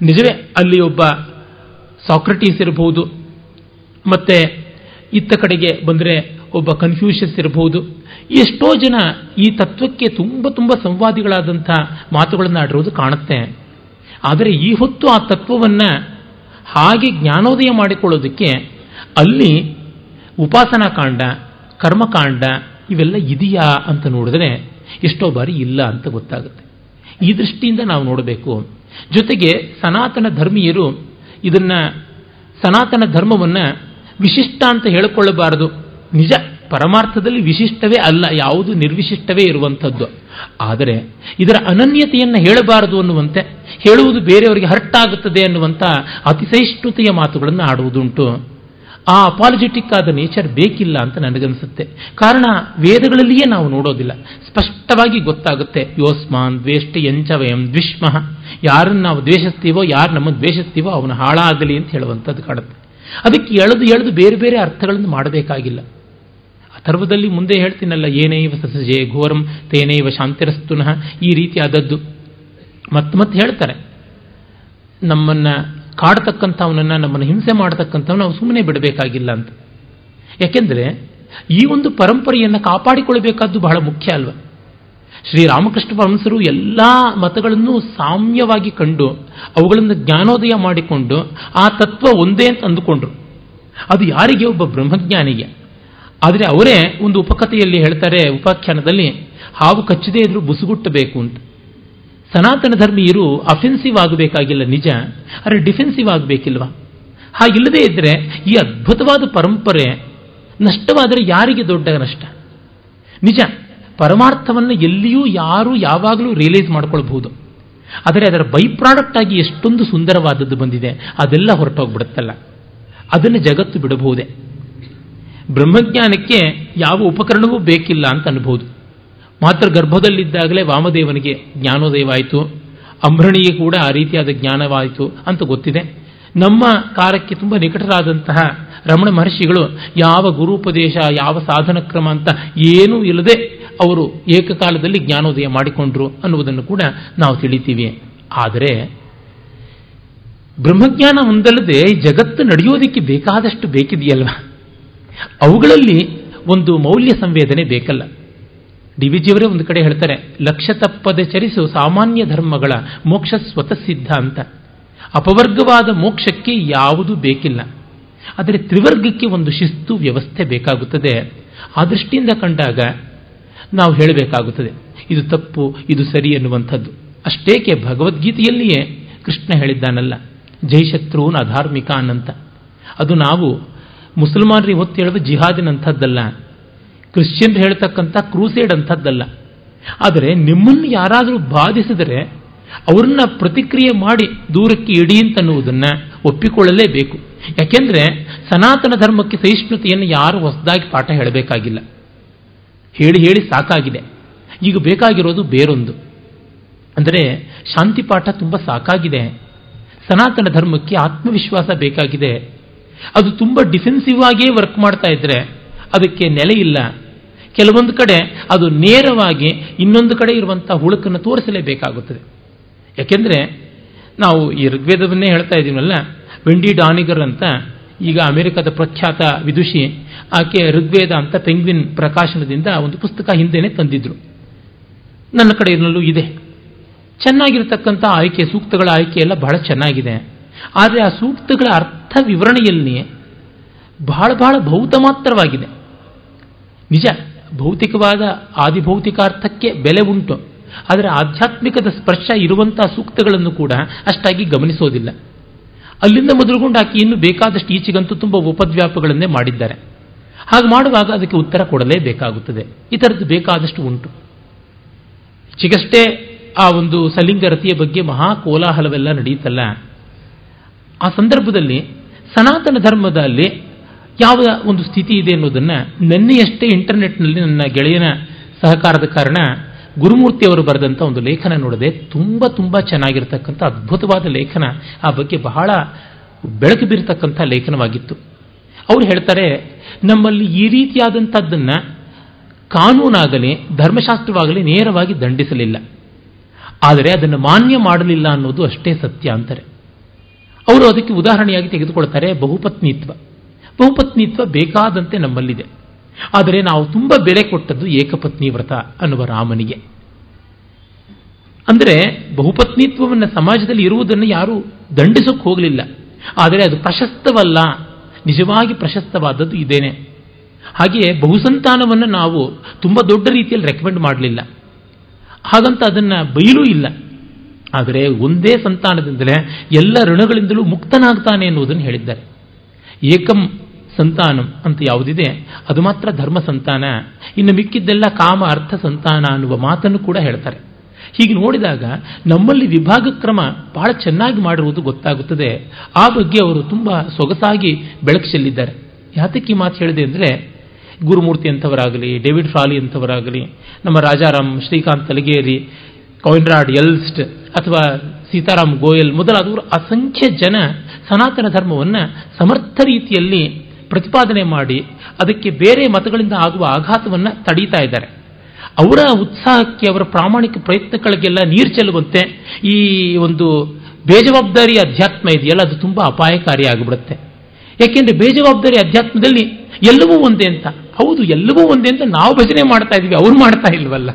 ನಿಜವೇ, ಅಲ್ಲಿ ಒಬ್ಬ ಸಾಕ್ರಟೀಸ್ ಇರಬಹುದು, ಮತ್ತೆ ಇತ್ತ ಕಡೆಗೆ ಬಂದರೆ ಒಬ್ಬ ಕನ್ಫ್ಯೂಷಸ್ ಇರಬಹುದು. ಎಷ್ಟೋ ಜನ ಈ ತತ್ವಕ್ಕೆ ತುಂಬ ತುಂಬ ಸಂವಾದಿಗಳಾದಂಥ ಮಾತುಗಳನ್ನು ಆಡಿರೋದು ಕಾಣುತ್ತೆ. ಆದರೆ ಈ ಹೊತ್ತು ಆ ತತ್ವವನ್ನು ಹಾಗೆ ಜ್ಞಾನೋದಯ ಮಾಡಿಕೊಳ್ಳೋದಕ್ಕೆ ಅಲ್ಲಿ ಉಪಾಸನಾ ಕಾಂಡ, ಕರ್ಮಕಾಂಡ ಇವೆಲ್ಲ ಇದೆಯಾ ಅಂತ ನೋಡಿದ್ರೆ ಎಷ್ಟೋ ಬಾರಿ ಇಲ್ಲ ಅಂತ ಗೊತ್ತಾಗುತ್ತೆ. ಈ ದೃಷ್ಟಿಯಿಂದ ನಾವು ನೋಡಬೇಕು. ಜೊತೆಗೆ ಸನಾತನ ಧರ್ಮೀಯರು ಇದನ್ನ ಸನಾತನ ಧರ್ಮವನ್ನು ವಿಶಿಷ್ಟ ಅಂತ ಹೇಳಿಕೊಳ್ಳಬಾರದು. ನಿಜ, ಪರಮಾರ್ಥದಲ್ಲಿ ವಿಶಿಷ್ಟವೇ ಅಲ್ಲ, ಯಾವುದು ನಿರ್ವಿಶಿಷ್ಟವೇ ಇರುವಂಥದ್ದು. ಆದರೆ ಇದರ ಅನನ್ಯತೆಯನ್ನು ಹೇಳಬಾರದು ಅನ್ನುವಂತೆ, ಹೇಳುವುದು ಬೇರೆಯವರಿಗೆ ಹರ್ಟಾಗುತ್ತದೆ ಅನ್ನುವಂಥ ಅತಿಸಹಿಷ್ಣುತೆಯ ಮಾತುಗಳನ್ನು ಆಡುವುದುಂಟು. ಆ ಅಪಾಲಜೆಟಿಕ್ ಆದ ನೇಚರ್ ಬೇಕಿಲ್ಲ ಅಂತ ನನಗನ್ಸುತ್ತೆ. ಕಾರಣ ವೇದಗಳಲ್ಲಿಯೇ ನಾವು ನೋಡೋದಿಲ್ಲ. ಸ್ಪಷ್ಟವಾಗಿ ಗೊತ್ತಾಗುತ್ತೆ. ಯೋಸ್ಮಾನ್ ದ್ವೇಷ್ಟ ಎಂಚ ವಯಂ ದ್ವಿಷ್ಮಃ. ಯಾರನ್ನು ನಾವು ದ್ವೇಷಿಸ್ತೀವೋ, ಯಾರು ನಮ್ಮನ್ನು ದ್ವೇಷಿಸ್ತೀವೋ ಅವನು ಹಾಳಾಗಲಿ ಅಂತ ಹೇಳುವಂಥದ್ದು ಕಾಡುತ್ತೆ ಅದಕ್ಕೆ ಎಳೆದು ಎಳೆದು ಬೇರೆ ಬೇರೆ ಅರ್ಥಗಳನ್ನು ಮಾಡಬೇಕಾಗಿಲ್ಲ. ಅಥರ್ವದಲ್ಲಿ ಮುಂದೆ ಹೇಳ್ತೀನಲ್ಲ, ಏನೇವ ಸಸಜೆ ಘೋರಂ, ತೇನೇವ ಶಾಂತಿರಸ್ತುನಃ, ಈ ರೀತಿಯಾದದ್ದು ಮತ್ತೆ ಮತ್ತೆ ಹೇಳ್ತಾರೆ. ನಮ್ಮನ್ನ ಕಾಡ್ತಕ್ಕಂಥವನನ್ನ, ನಮ್ಮನ್ನು ಹಿಂಸೆ ಮಾಡತಕ್ಕಂಥವ್ ನಾವು ಸುಮ್ಮನೆ ಬಿಡಬೇಕಾಗಿಲ್ಲ ಅಂತ. ಯಾಕೆಂದರೆ, ಈ ಒಂದು ಪರಂಪರೆಯನ್ನು ಕಾಪಾಡಿಕೊಳ್ಳಬೇಕಾದ್ದು ಬಹಳ ಮುಖ್ಯ ಅಲ್ವ? ಶ್ರೀರಾಮಕೃಷ್ಣ ಪರಮಸರು ಎಲ್ಲ ಮತಗಳನ್ನು ಸಾಮ್ಯವಾಗಿ ಕಂಡು, ಅವುಗಳನ್ನು ಜ್ಞಾನೋದಯ ಮಾಡಿಕೊಂಡು, ಆ ತತ್ವ ಒಂದೇ ಅಂತ ಅಂದುಕೊಂಡ್ರು. ಅದು ಯಾರಿಗೆ? ಒಬ್ಬ ಬ್ರಹ್ಮಜ್ಞಾನಿಗೆ. ಆದರೆ ಅವರೇ ಒಂದು ಉಪಕಥೆಯಲ್ಲಿ ಹೇಳ್ತಾರೆ, ಉಪಾಖ್ಯಾನದಲ್ಲಿ, ಹಾವು ಕಚ್ಚದೇ ಇದ್ರೂ ಬುಸುಗುಟ್ಟಬೇಕು ಅಂತ. ಸನಾತನ ಧರ್ಮೀಯರು ಅಫೆನ್ಸಿವ್ ಆಗಬೇಕಾಗಿಲ್ಲ, ನಿಜ. ಆದರೆ ಡಿಫೆನ್ಸಿವ್ ಆಗಬೇಕಿಲ್ವಾ? ಹಾಗಿಲ್ಲದೇ ಇದ್ದರೆ ಈ ಅದ್ಭುತವಾದ ಪರಂಪರೆ ನಷ್ಟವಾದರೆ ಯಾರಿಗೆ ದೊಡ್ಡ ನಷ್ಟ? ನಿಜ, ಪರಮಾರ್ಥವನ್ನು ಎಲ್ಲಿಯೂ ಯಾರೂ ಯಾವಾಗಲೂ ರಿಯಲೈಸ್ ಮಾಡ್ಕೊಳ್ಬಹುದು. ಆದರೆ ಅದರ ಬೈ ಪ್ರಾಡಕ್ಟ್ ಆಗಿ ಎಷ್ಟೊಂದು ಸುಂದರವಾದದ್ದು ಬಂದಿದೆ, ಅದೆಲ್ಲ ಹೊರಟೋಗ್ಬಿಡುತ್ತಲ್ಲ. ಅದನ್ನು ಜಗತ್ತು ಬಿಡಬಹುದೇ? ಬ್ರಹ್ಮಜ್ಞಾನಕ್ಕೆ ಯಾವ ಉಪಕರಣವೂ ಬೇಕಿಲ್ಲ ಅಂತ ಅನ್ಬೋದು. ಮಾತ್ರ ಗರ್ಭದಲ್ಲಿದ್ದಾಗಲೇ ವಾಮದೇವನಿಗೆ ಜ್ಞಾನೋದಯವಾಯಿತು ಅಂಬ್ರಣಿಗೆ ಕೂಡ ಆ ರೀತಿಯಾದ ಜ್ಞಾನವಾಯಿತು ಅಂತ ಗೊತ್ತಿದೆ. ನಮ್ಮ ಕಾಲಕ್ಕೆ ತುಂಬ ನಿಕಟರಾದಂತಹ ರಮಣ ಮಹರ್ಷಿಗಳು ಯಾವ ಗುರುಪದೇಶ, ಯಾವ ಸಾಧನ ಕ್ರಮ ಅಂತ ಏನೂ ಇಲ್ಲದೆ ಅವರು ಏಕಕಾಲದಲ್ಲಿ ಜ್ಞಾನೋದಯ ಮಾಡಿಕೊಂಡ್ರು ಅನ್ನುವುದನ್ನು ಕೂಡ ನಾವು ತಿಳಿತೀವಿ. ಆದರೆ ಬ್ರಹ್ಮಜ್ಞಾನ ಒಂದಲ್ಲದೆ ಜಗತ್ತು ನಡೆಯೋದಕ್ಕೆ ಬೇಕಾದಷ್ಟು ಬೇಕಿದೆಯಲ್ವ? ಅವುಗಳಲ್ಲಿ ಒಂದು ಮೌಲ್ಯ ಸಂವೇದನೆ ಬೇಕಲ್ಲ. ಡಿ ವಿ ಜಿಯವರೇ ಒಂದು ಕಡೆ ಹೇಳ್ತಾರೆ, ಲಕ್ಷ ತಪ್ಪದೆ ಚರಿಸು ಸಾಮಾನ್ಯ ಧರ್ಮಗಳ ಮೋಕ್ಷ ಸ್ವತಃ ಸಿದ್ಧ ಅಂತ. ಅಪವರ್ಗವಾದ ಮೋಕ್ಷಕ್ಕೆ ಯಾವುದು ಬೇಕಿಲ್ಲ. ಆದರೆ ತ್ರಿವರ್ಗಕ್ಕೆ ಒಂದು ಶಿಸ್ತು ವ್ಯವಸ್ಥೆ ಬೇಕಾಗುತ್ತದೆ. ಆ ದೃಷ್ಟಿಯಿಂದ ಕಂಡಾಗ ನಾವು ಹೇಳಬೇಕಾಗುತ್ತದೆ, ಇದು ತಪ್ಪು, ಇದು ಸರಿ ಎನ್ನುವಂಥದ್ದು. ಅಷ್ಟೇಕೆ ಭಗವದ್ಗೀತೆಯಲ್ಲಿಯೇ ಕೃಷ್ಣ ಹೇಳಿದ್ದಾನಲ್ಲ ಜೈಶತ್ರುನ್ ಅಧಾರ್ಮಿಕ ಅನ್ನಂತ ಅದು ನಾವು ಮುಸಲ್ಮಾನರಿಗೆ ಹೊತ್ತು ಹೇಳುವ ಜಿಹಾದಿನಂಥದ್ದಲ್ಲ. ಕ್ರಿಶ್ಚಿಯನ್ ಹೇಳ್ತಕ್ಕಂಥ ಕ್ರೂಸೇಡ್ ಅಂಥದ್ದಲ್ಲ. ಆದರೆ ನಿಮ್ಮನ್ನು ಯಾರಾದರೂ ಬಾಧಿಸಿದರೆ ಅವ್ರನ್ನ ಪ್ರತಿಕ್ರಿಯೆ ಮಾಡಿ ದೂರಕ್ಕೆ ಇಡಿ ಅಂತನ್ನುವುದನ್ನು ಒಪ್ಪಿಕೊಳ್ಳಲೇಬೇಕು. ಯಾಕೆಂದರೆ ಸನಾತನ ಧರ್ಮಕ್ಕೆ ಸಹಿಷ್ಣುತೆಯನ್ನು ಯಾರು ಹೊಸದಾಗಿ ಪಾಠ ಹೇಳಬೇಕಾಗಿಲ್ಲ. ಹೇಳಿ ಹೇಳಿ ಸಾಕಾಗಿದೆ. ಈಗ ಬೇಕಾಗಿರೋದು ಬೇರೊಂದು. ಅಂದರೆ ಶಾಂತಿ ಪಾಠ ತುಂಬ ಸಾಕಾಗಿದೆ. ಸನಾತನ ಧರ್ಮಕ್ಕೆ ಆತ್ಮವಿಶ್ವಾಸ ಬೇಕಾಗಿದೆ. ಅದು ತುಂಬ ಡಿಫೆನ್ಸಿವ್ ಆಗಿಯೇ ವರ್ಕ್ ಮಾಡ್ತಾ ಇದ್ರೆ ಅದಕ್ಕೆ ನೆಲೆಯಿಲ್ಲ ಕೆಲವೊಂದು ಕಡೆ ಅದು ನೇರವಾಗಿ ಇನ್ನೊಂದು ಕಡೆ ಇರುವಂಥ ಹುಳುಕನ್ನು ತೋರಿಸಲೇಬೇಕಾಗುತ್ತದೆ. ಯಾಕೆಂದರೆ ನಾವು ಈ ಋಗ್ವೇದವನ್ನೇ ಹೇಳ್ತಾ ಇದ್ದೀವಲ್ಲ, ವೆಂಡಿ ಡಾನಿಗರ್ ಅಂತ, ಈಗ ಅಮೆರಿಕದ ಪ್ರಖ್ಯಾತ ವಿದುಷಿ, ಆಕೆ ಋಗ್ವೇದ ಅಂತ ಪೆಂಗ್ವಿನ್ ಪ್ರಕಾಶನದಿಂದ ಒಂದು ಪುಸ್ತಕ ಹಿಂದೆನೆ ತಂದಿದ್ರು. ನನ್ನ ಕಡೆಯಲ್ಲೂ ಇದೆ. ಚೆನ್ನಾಗಿರತಕ್ಕಂಥ ಆಯ್ಕೆ, ಸೂಕ್ತಗಳ ಆಯ್ಕೆ ಎಲ್ಲ ಬಹಳ ಚೆನ್ನಾಗಿದೆ. ಆದರೆ ಆ ಸೂಕ್ತಗಳ ಅರ್ಥ ವಿವರಣೆಯಲ್ಲಿ ಬಹಳ ಬಹಳ ಭೌತ ಮಾತ್ರವಾಗಿದೆ. ನಿಜ. ಭೌತಿಕವಾದ ಆದಿಭೌತಿಕಾರ್ಥಕ್ಕೆ ಬೆಲೆ ಉಂಟು. ಆದರೆ ಆಧ್ಯಾತ್ಮಿಕದ ಸ್ಪರ್ಶ ಇರುವಂತಹ ಸೂಕ್ತಗಳನ್ನು ಕೂಡ ಅಷ್ಟಾಗಿ ಗಮನಿಸೋದಿಲ್ಲ. ಅಲ್ಲಿಂದ ಮೊದಲುಗೊಂಡು ಆಕೆ ಇನ್ನು ಬೇಕಾದಷ್ಟು ಈಚೆಗಂತೂ ತುಂಬ ಉಪದ್ವ್ಯಾಪಗಳನ್ನೇ ಮಾಡಿದ್ದಾರೆ. ಹಾಗೆ ಮಾಡುವಾಗ ಅದಕ್ಕೆ ಉತ್ತರ ಕೊಡಲೇಬೇಕಾಗುತ್ತದೆ. ಈ ಥರದ್ದು ಬೇಕಾದಷ್ಟು ಉಂಟು. ಚಿಗಷ್ಟೇ ಆ ಒಂದು ಸಲಿಂಗ ರತಿಯ ಬಗ್ಗೆ ಮಹಾ ಕೋಲಾಹಲವೆಲ್ಲ ನಡೆಯುತ್ತಲ್ಲ ಆ ಸಂದರ್ಭದಲ್ಲಿ ಸನಾತನ ಧರ್ಮದಲ್ಲಿ ಯಾವ ಒಂದು ಸ್ಥಿತಿ ಇದೆ ಅನ್ನೋದನ್ನು ನೆನ್ನೆಯಷ್ಟೇ ಇಂಟರ್ನೆಟ್ನಲ್ಲಿ ನನ್ನ ಗೆಳೆಯನ ಸಹಕಾರದ ಕಾರಣ ಗುರುಮೂರ್ತಿ ಅವರು ಬರೆದಂಥ ಒಂದು ಲೇಖನ ನೋಡಿದೆ. ತುಂಬ ತುಂಬ ಚೆನ್ನಾಗಿರ್ತಕ್ಕಂಥ ಅದ್ಭುತವಾದ ಲೇಖನ. ಆ ಬಗ್ಗೆ ಬಹಳ ಬೆಳಕು ಬೀರತಕ್ಕಂಥ ಲೇಖನವಾಗಿತ್ತು. ಅವರು ಹೇಳ್ತಾರೆ, ನಮ್ಮಲ್ಲಿ ಈ ರೀತಿಯಾದಂಥದ್ದನ್ನು ಕಾನೂನಾಗಲಿ, ಧರ್ಮಶಾಸ್ತ್ರವಾಗಲಿ ನೇರವಾಗಿ ದಂಡಿಸಲಿಲ್ಲ. ಆದರೆ ಅದನ್ನು ಮಾನ್ಯ ಮಾಡಲಿಲ್ಲ ಅನ್ನೋದು ಅಷ್ಟೇ ಸತ್ಯ ಅಂತಾರೆ. ಅವರು ಅದಕ್ಕೆ ಉದಾಹರಣೆಯಾಗಿ ತೆಗೆದುಕೊಳ್ತಾರೆ ಬಹುಪತ್ನಿತ್ವ. ಬಹುಪತ್ನಿತ್ವ ಬೇಕಾದಂತೆ ನಮ್ಮಲ್ಲಿದೆ. ಆದರೆ ನಾವು ತುಂಬ ಬೆಲೆ ಕೊಟ್ಟದ್ದು ಏಕಪತ್ನಿ ವ್ರತ ಅನ್ನುವ ರಾಮನಿಗೆ. ಅಂದರೆ ಬಹುಪತ್ನಿತ್ವವನ್ನು ಸಮಾಜದಲ್ಲಿ ಇರುವುದನ್ನು ಯಾರೂ ದಂಡಿಸೋಕೆ ಹೋಗಲಿಲ್ಲ. ಆದರೆ ಅದು ಪ್ರಶಸ್ತವಲ್ಲ. ನಿಜವಾಗಿ ಪ್ರಶಸ್ತವಾದದ್ದು ಇದೇನೆ. ಹಾಗೆಯೇ ಬಹುಸಂತಾನವನ್ನು ನಾವು ತುಂಬ ದೊಡ್ಡ ರೀತಿಯಲ್ಲಿ ರೆಕಮೆಂಡ್ ಮಾಡಲಿಲ್ಲ. ಹಾಗಂತ ಅದನ್ನು ಬಯಲೂ ಇಲ್ಲ. ಆದರೆ ಒಂದೇ ಸಂತಾನದಿಂದಲೇ ಎಲ್ಲ ಋಣಗಳಿಂದಲೂ ಮುಕ್ತನಾಗ್ತಾನೆ ಎನ್ನುವುದನ್ನು ಹೇಳಿದ್ದಾರೆ. ಏಕಂ ಸಂತಾನಂ ಅಂತ ಯಾವುದಿದೆ, ಅದು ಮಾತ್ರ ಧರ್ಮ ಸಂತಾನ. ಇನ್ನು ಮಿಕ್ಕಿದ್ದೆಲ್ಲ ಕಾಮ, ಅರ್ಥ ಸಂತಾನ ಅನ್ನುವ ಮಾತನ್ನು ಕೂಡ ಹೇಳ್ತಾರೆ. ಹೀಗೆ ನೋಡಿದಾಗ ನಮ್ಮಲ್ಲಿ ವಿಭಾಗ ಕ್ರಮ ಬಹಳ ಚೆನ್ನಾಗಿ ಮಾಡಿರುವುದು ಗೊತ್ತಾಗುತ್ತದೆ. ಆ ಬಗ್ಗೆ ಅವರು ತುಂಬ ಸೊಗಸಾಗಿ ಬೆಳಕು ಚೆಲ್ಲಿದ್ದಾರೆ. ಯಾತಕ್ಕೆ ಮಾತು ಹೇಳಿದೆ ಅಂದರೆ, ಗುರುಮೂರ್ತಿ ಅಂಥವರಾಗಲಿ ಡೇವಿಡ್ ಫ್ರಾಲಿ ಅಂಥವರಾಗಲಿ ನಮ್ಮ ರಾಜಾರಾಮ್ ಶ್ರೀಕಾಂತ್ ತಲಗೇರಿ ಕಾಯಿನ್ರಾಡ್ ಎಲ್ಸ್ಟ್ ಅಥವಾ ಸೀತಾರಾಮ್ ಗೋಯಲ್ ಮೊದಲಾದವರು ಅಸಂಖ್ಯ ಜನ ಸನಾತನ ಧರ್ಮವನ್ನು ಸಮರ್ಥ ರೀತಿಯಲ್ಲಿ ಪ್ರತಿಪಾದನೆ ಮಾಡಿ ಅದಕ್ಕೆ ಬೇರೆ ಮತಗಳಿಂದ ಆಗುವ ಆಘಾತವನ್ನು ತಡೀತಾ ಇದ್ದಾರೆ. ಅವರ ಉತ್ಸಾಹಕ್ಕೆ, ಅವರ ಪ್ರಾಮಾಣಿಕ ಪ್ರಯತ್ನಗಳಿಗೆಲ್ಲ ನೀರು ಚೆಲ್ಲುವಂತೆ ಈ ಒಂದು ಬೇಜವಾಬ್ದಾರಿ ಅಧ್ಯಾತ್ಮ ಇದೆಯಲ್ಲ, ಅದು ತುಂಬ ಅಪಾಯಕಾರಿ ಆಗಿಬಿಡುತ್ತೆ. ಯಾಕೆಂದ್ರೆ ಬೇಜವಾಬ್ದಾರಿ ಅಧ್ಯಾತ್ಮದಲ್ಲಿ ಎಲ್ಲವೂ ಒಂದೇ ಅಂತ. ಹೌದು, ಎಲ್ಲವೂ ಒಂದೇ ಅಂತ ನಾವು ಭಜನೆ ಮಾಡ್ತಾ ಇದ್ದೀವಿ ಅವ್ರು ಮಾಡ್ತಾ ಇಲ್ವಲ್ಲ.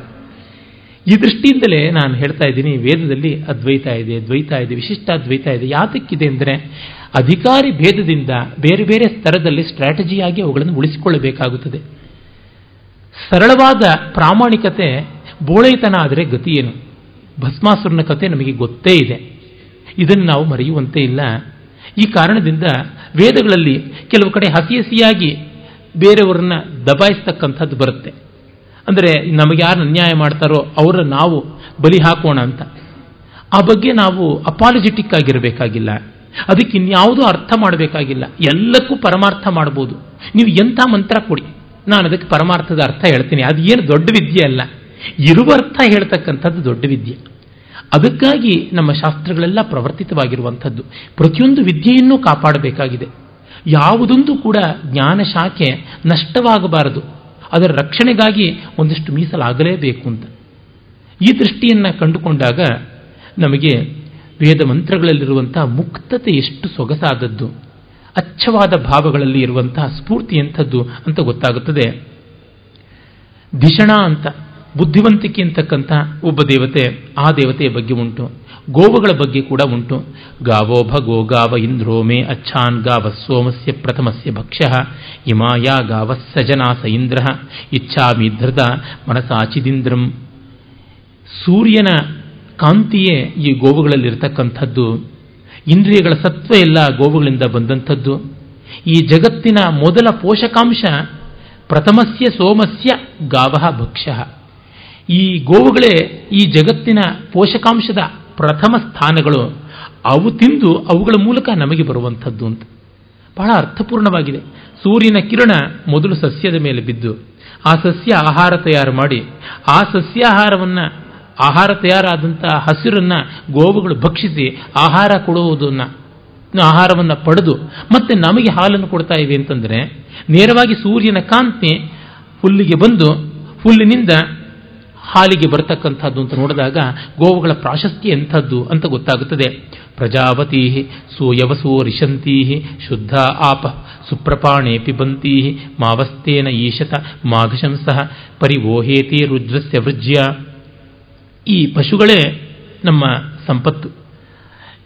ಈ ದೃಷ್ಟಿಯಿಂದಲೇ ನಾನು ಹೇಳ್ತಾ ಇದ್ದೀನಿ, ವೇದದಲ್ಲಿ ಅದ್ವೈತ ಇದೆ, ದ್ವೈತ ಇದೆ, ವಿಶಿಷ್ಟ ಅದ್ವೈತ ಇದೆ, ಯಾತಕ್ಕಿದೆ ಅಂದರೆ ಅಧಿಕಾರಿ ಭೇದದಿಂದ ಬೇರೆ ಬೇರೆ ಸ್ತರದಲ್ಲಿ ಸ್ಟ್ರಾಟಜಿಯಾಗಿ ಅವುಗಳನ್ನು ಉಳಿಸಿಕೊಳ್ಳಬೇಕಾಗುತ್ತದೆ. ಸರಳವಾದ ಪ್ರಾಮಾಣಿಕತೆ, ಬೋಳೈತನ ಆದರೆ ಗತಿ ಏನು? ಭಸ್ಮಾಸುರನ ಕತೆ ನಮಗೆ ಗೊತ್ತೇ ಇದೆ. ಇದನ್ನು ನಾವು ಮರೆಯುವಂತೆ ಇಲ್ಲ. ಈ ಕಾರಣದಿಂದ ವೇದಗಳಲ್ಲಿ ಕೆಲವು ಕಡೆ ಹಸಿ ಹಸಿಯಾಗಿ ಬೇರೆಯವರನ್ನ ದಬಾಯಿಸ್ತಕ್ಕಂಥದ್ದು ಬರುತ್ತೆ. ಅಂದರೆ ನಮಗೆ ಯಾರು ಅನ್ಯಾಯ ಮಾಡ್ತಾರೋ ಅವರ ನಾವು ಬಲಿ ಹಾಕೋಣ ಅಂತ. ಆ ಬಗ್ಗೆ ನಾವು ಅಪಾಲಜೆಟಿಕ್ ಆಗಿರಬೇಕಾಗಿಲ್ಲ. ಅದಕ್ಕೆ ಇನ್ಯಾವುದೂ ಅರ್ಥ ಮಾಡಬೇಕಾಗಿಲ್ಲ. ಎಲ್ಲಕ್ಕೂ ಪರಮಾರ್ಥ ಮಾಡ್ಬೋದು. ನೀವು ಎಂಥ ಮಂತ್ರ ಕೊಡಿ. ನಾನು ಅದಕ್ಕೆ ಪರಮಾರ್ಥದ ಅರ್ಥ ಹೇಳ್ತೀನಿ. ಅದು ಏನು ದೊಡ್ಡ ವಿದ್ಯೆ ಅಲ್ಲ. ಇರುವ ಅರ್ಥ ಹೇಳ್ತಕ್ಕಂಥದ್ದು ದೊಡ್ಡ ವಿದ್ಯೆ. ಅದಕ್ಕಾಗಿ ನಮ್ಮ ಶಾಸ್ತ್ರಗಳೆಲ್ಲ ಪ್ರವರ್ತಿತವಾಗಿರುವಂಥದ್ದು. ಪ್ರತಿಯೊಂದು ವಿದ್ಯೆಯನ್ನು ಕಾಪಾಡಬೇಕಾಗಿದೆ. ಯಾವುದೊಂದು ಕೂಡ ಜ್ಞಾನ ಶಾಖೆ ನಷ್ಟವಾಗಬಾರದು. ಅದರ ರಕ್ಷಣೆಗಾಗಿ ಒಂದಿಷ್ಟು ಮೀಸಲಾಗಲೇಬೇಕು ಅಂತ. ಈ ದೃಷ್ಟಿಯನ್ನು ಕಂಡುಕೊಂಡಾಗ ನಮಗೆ ವೇದ ಮಂತ್ರಗಳಲ್ಲಿರುವಂತಹ ಮುಕ್ತತೆ ಎಷ್ಟು ಸೊಗಸಾದದ್ದು, ಅಚ್ಚವಾದ ಭಾವಗಳಲ್ಲಿ ಇರುವಂತಹ ಸ್ಫೂರ್ತಿ ಎಂಥದ್ದು ಅಂತ ಗೊತ್ತಾಗುತ್ತದೆ. ಧಿಷಣ ಅಂತ, ಬುದ್ಧಿವಂತಿಕೆ ಅಂತಕ್ಕಂಥ ಒಬ್ಬ ದೇವತೆ ಆ ದೇವತೆಯ ಬಗ್ಗೆ ಉಂಟು. ಗೋವುಗಳ ಬಗ್ಗೆ ಕೂಡ ಉಂಟು. ಗಾವೋಭ ಗೋಗಾವ ಇಂದ್ರೋ ಮೇ ಅಚ್ಛಾನ್ ಗಾವ ಸೋಮಸ್ಯ ಪ್ರಥಮಸ್ಯ ಭಕ್ಷ್ಯ. ಇಮಾಯ ಗಾವ ಸಜನಾ ಸ ಇಂದ್ರ. ಇಚ್ಛಾಮಿ ಧೃತ ಮನಸಾಚಿದಿಂದ್ರಂ ಸೂರ್ಯನ ಕಾಂತಿಯೇ ಈ ಗೋವುಗಳಲ್ಲಿರ್ತಕ್ಕಂಥದ್ದು. ಇಂದ್ರಿಯಗಳ ಸತ್ವ ಎಲ್ಲ ಗೋವುಗಳಿಂದ ಬಂದಂಥದ್ದು. ಈ ಜಗತ್ತಿನ ಮೊದಲ ಪೋಷಕಾಂಶ ಪ್ರಥಮಸ್ಯ ಸೋಮಸ್ಯ ಗಾವ ಭಕ್ಷ್ಯ. ಈ ಗೋವುಗಳೇ ಈ ಜಗತ್ತಿನ ಪೋಷಕಾಂಶದ ಪ್ರಥಮ ಸ್ಥಾನಗಳು ಅವು ತಿಂದು ಅವುಗಳ ಮೂಲಕ ನಮಗೆ ಬರುವಂಥದ್ದು ಅಂತ. ಬಹಳ ಅರ್ಥಪೂರ್ಣವಾಗಿದೆ. ಸೂರ್ಯನ ಕಿರಣ ಮೊದಲು ಸಸ್ಯದ ಮೇಲೆ ಬಿದ್ದು, ಆ ಸಸ್ಯ ಆಹಾರ ತಯಾರು ಮಾಡಿ, ಆ ಸಸ್ಯಾಹಾರವನ್ನು, ಆಹಾರ ತಯಾರಾದಂಥ ಹಸಿರನ್ನು ಗೋವುಗಳು ಭಕ್ಷಿಸಿ ಆಹಾರ ಕೊಡುವುದನ್ನು, ಆಹಾರವನ್ನು ಪಡೆದು ಮತ್ತೆ ನಮಗೆ ಹಾಲನ್ನು ಕೊಡ್ತಾ ಇವೆ ಅಂತಂದರೆ, ನೇರವಾಗಿ ಸೂರ್ಯನ ಕಾಂತಿ ಹುಲ್ಲಿಗೆ ಬಂದು ಹುಲ್ಲಿನಿಂದ ಹಾಲಿಗೆ ಬರತಕ್ಕಂಥದ್ದು ಅಂತ ನೋಡಿದಾಗ ಗೋವುಗಳ ಪ್ರಾಶಸ್ತ್ಯ ಎಂಥದ್ದು ಅಂತ ಗೊತ್ತಾಗುತ್ತದೆ. ಪ್ರಜಾವತಿ ಸೂಯವಸೋ ರಿಷಂತೀ ಶುದ್ಧ ಆಪ ಸುಪ್ರಪಾಣೆ ಪಿಬಂತೀ ಮಾವಸ್ತೇನ ಈಶತ ಮಾಘಶಂಸಃ ಪರಿವೋಹೇತಿ ರುದ್ರಸ್ಯ ವೃಜ್ಯ. ಈ ಪಶುಗಳೇ ನಮ್ಮ ಸಂಪತ್ತು.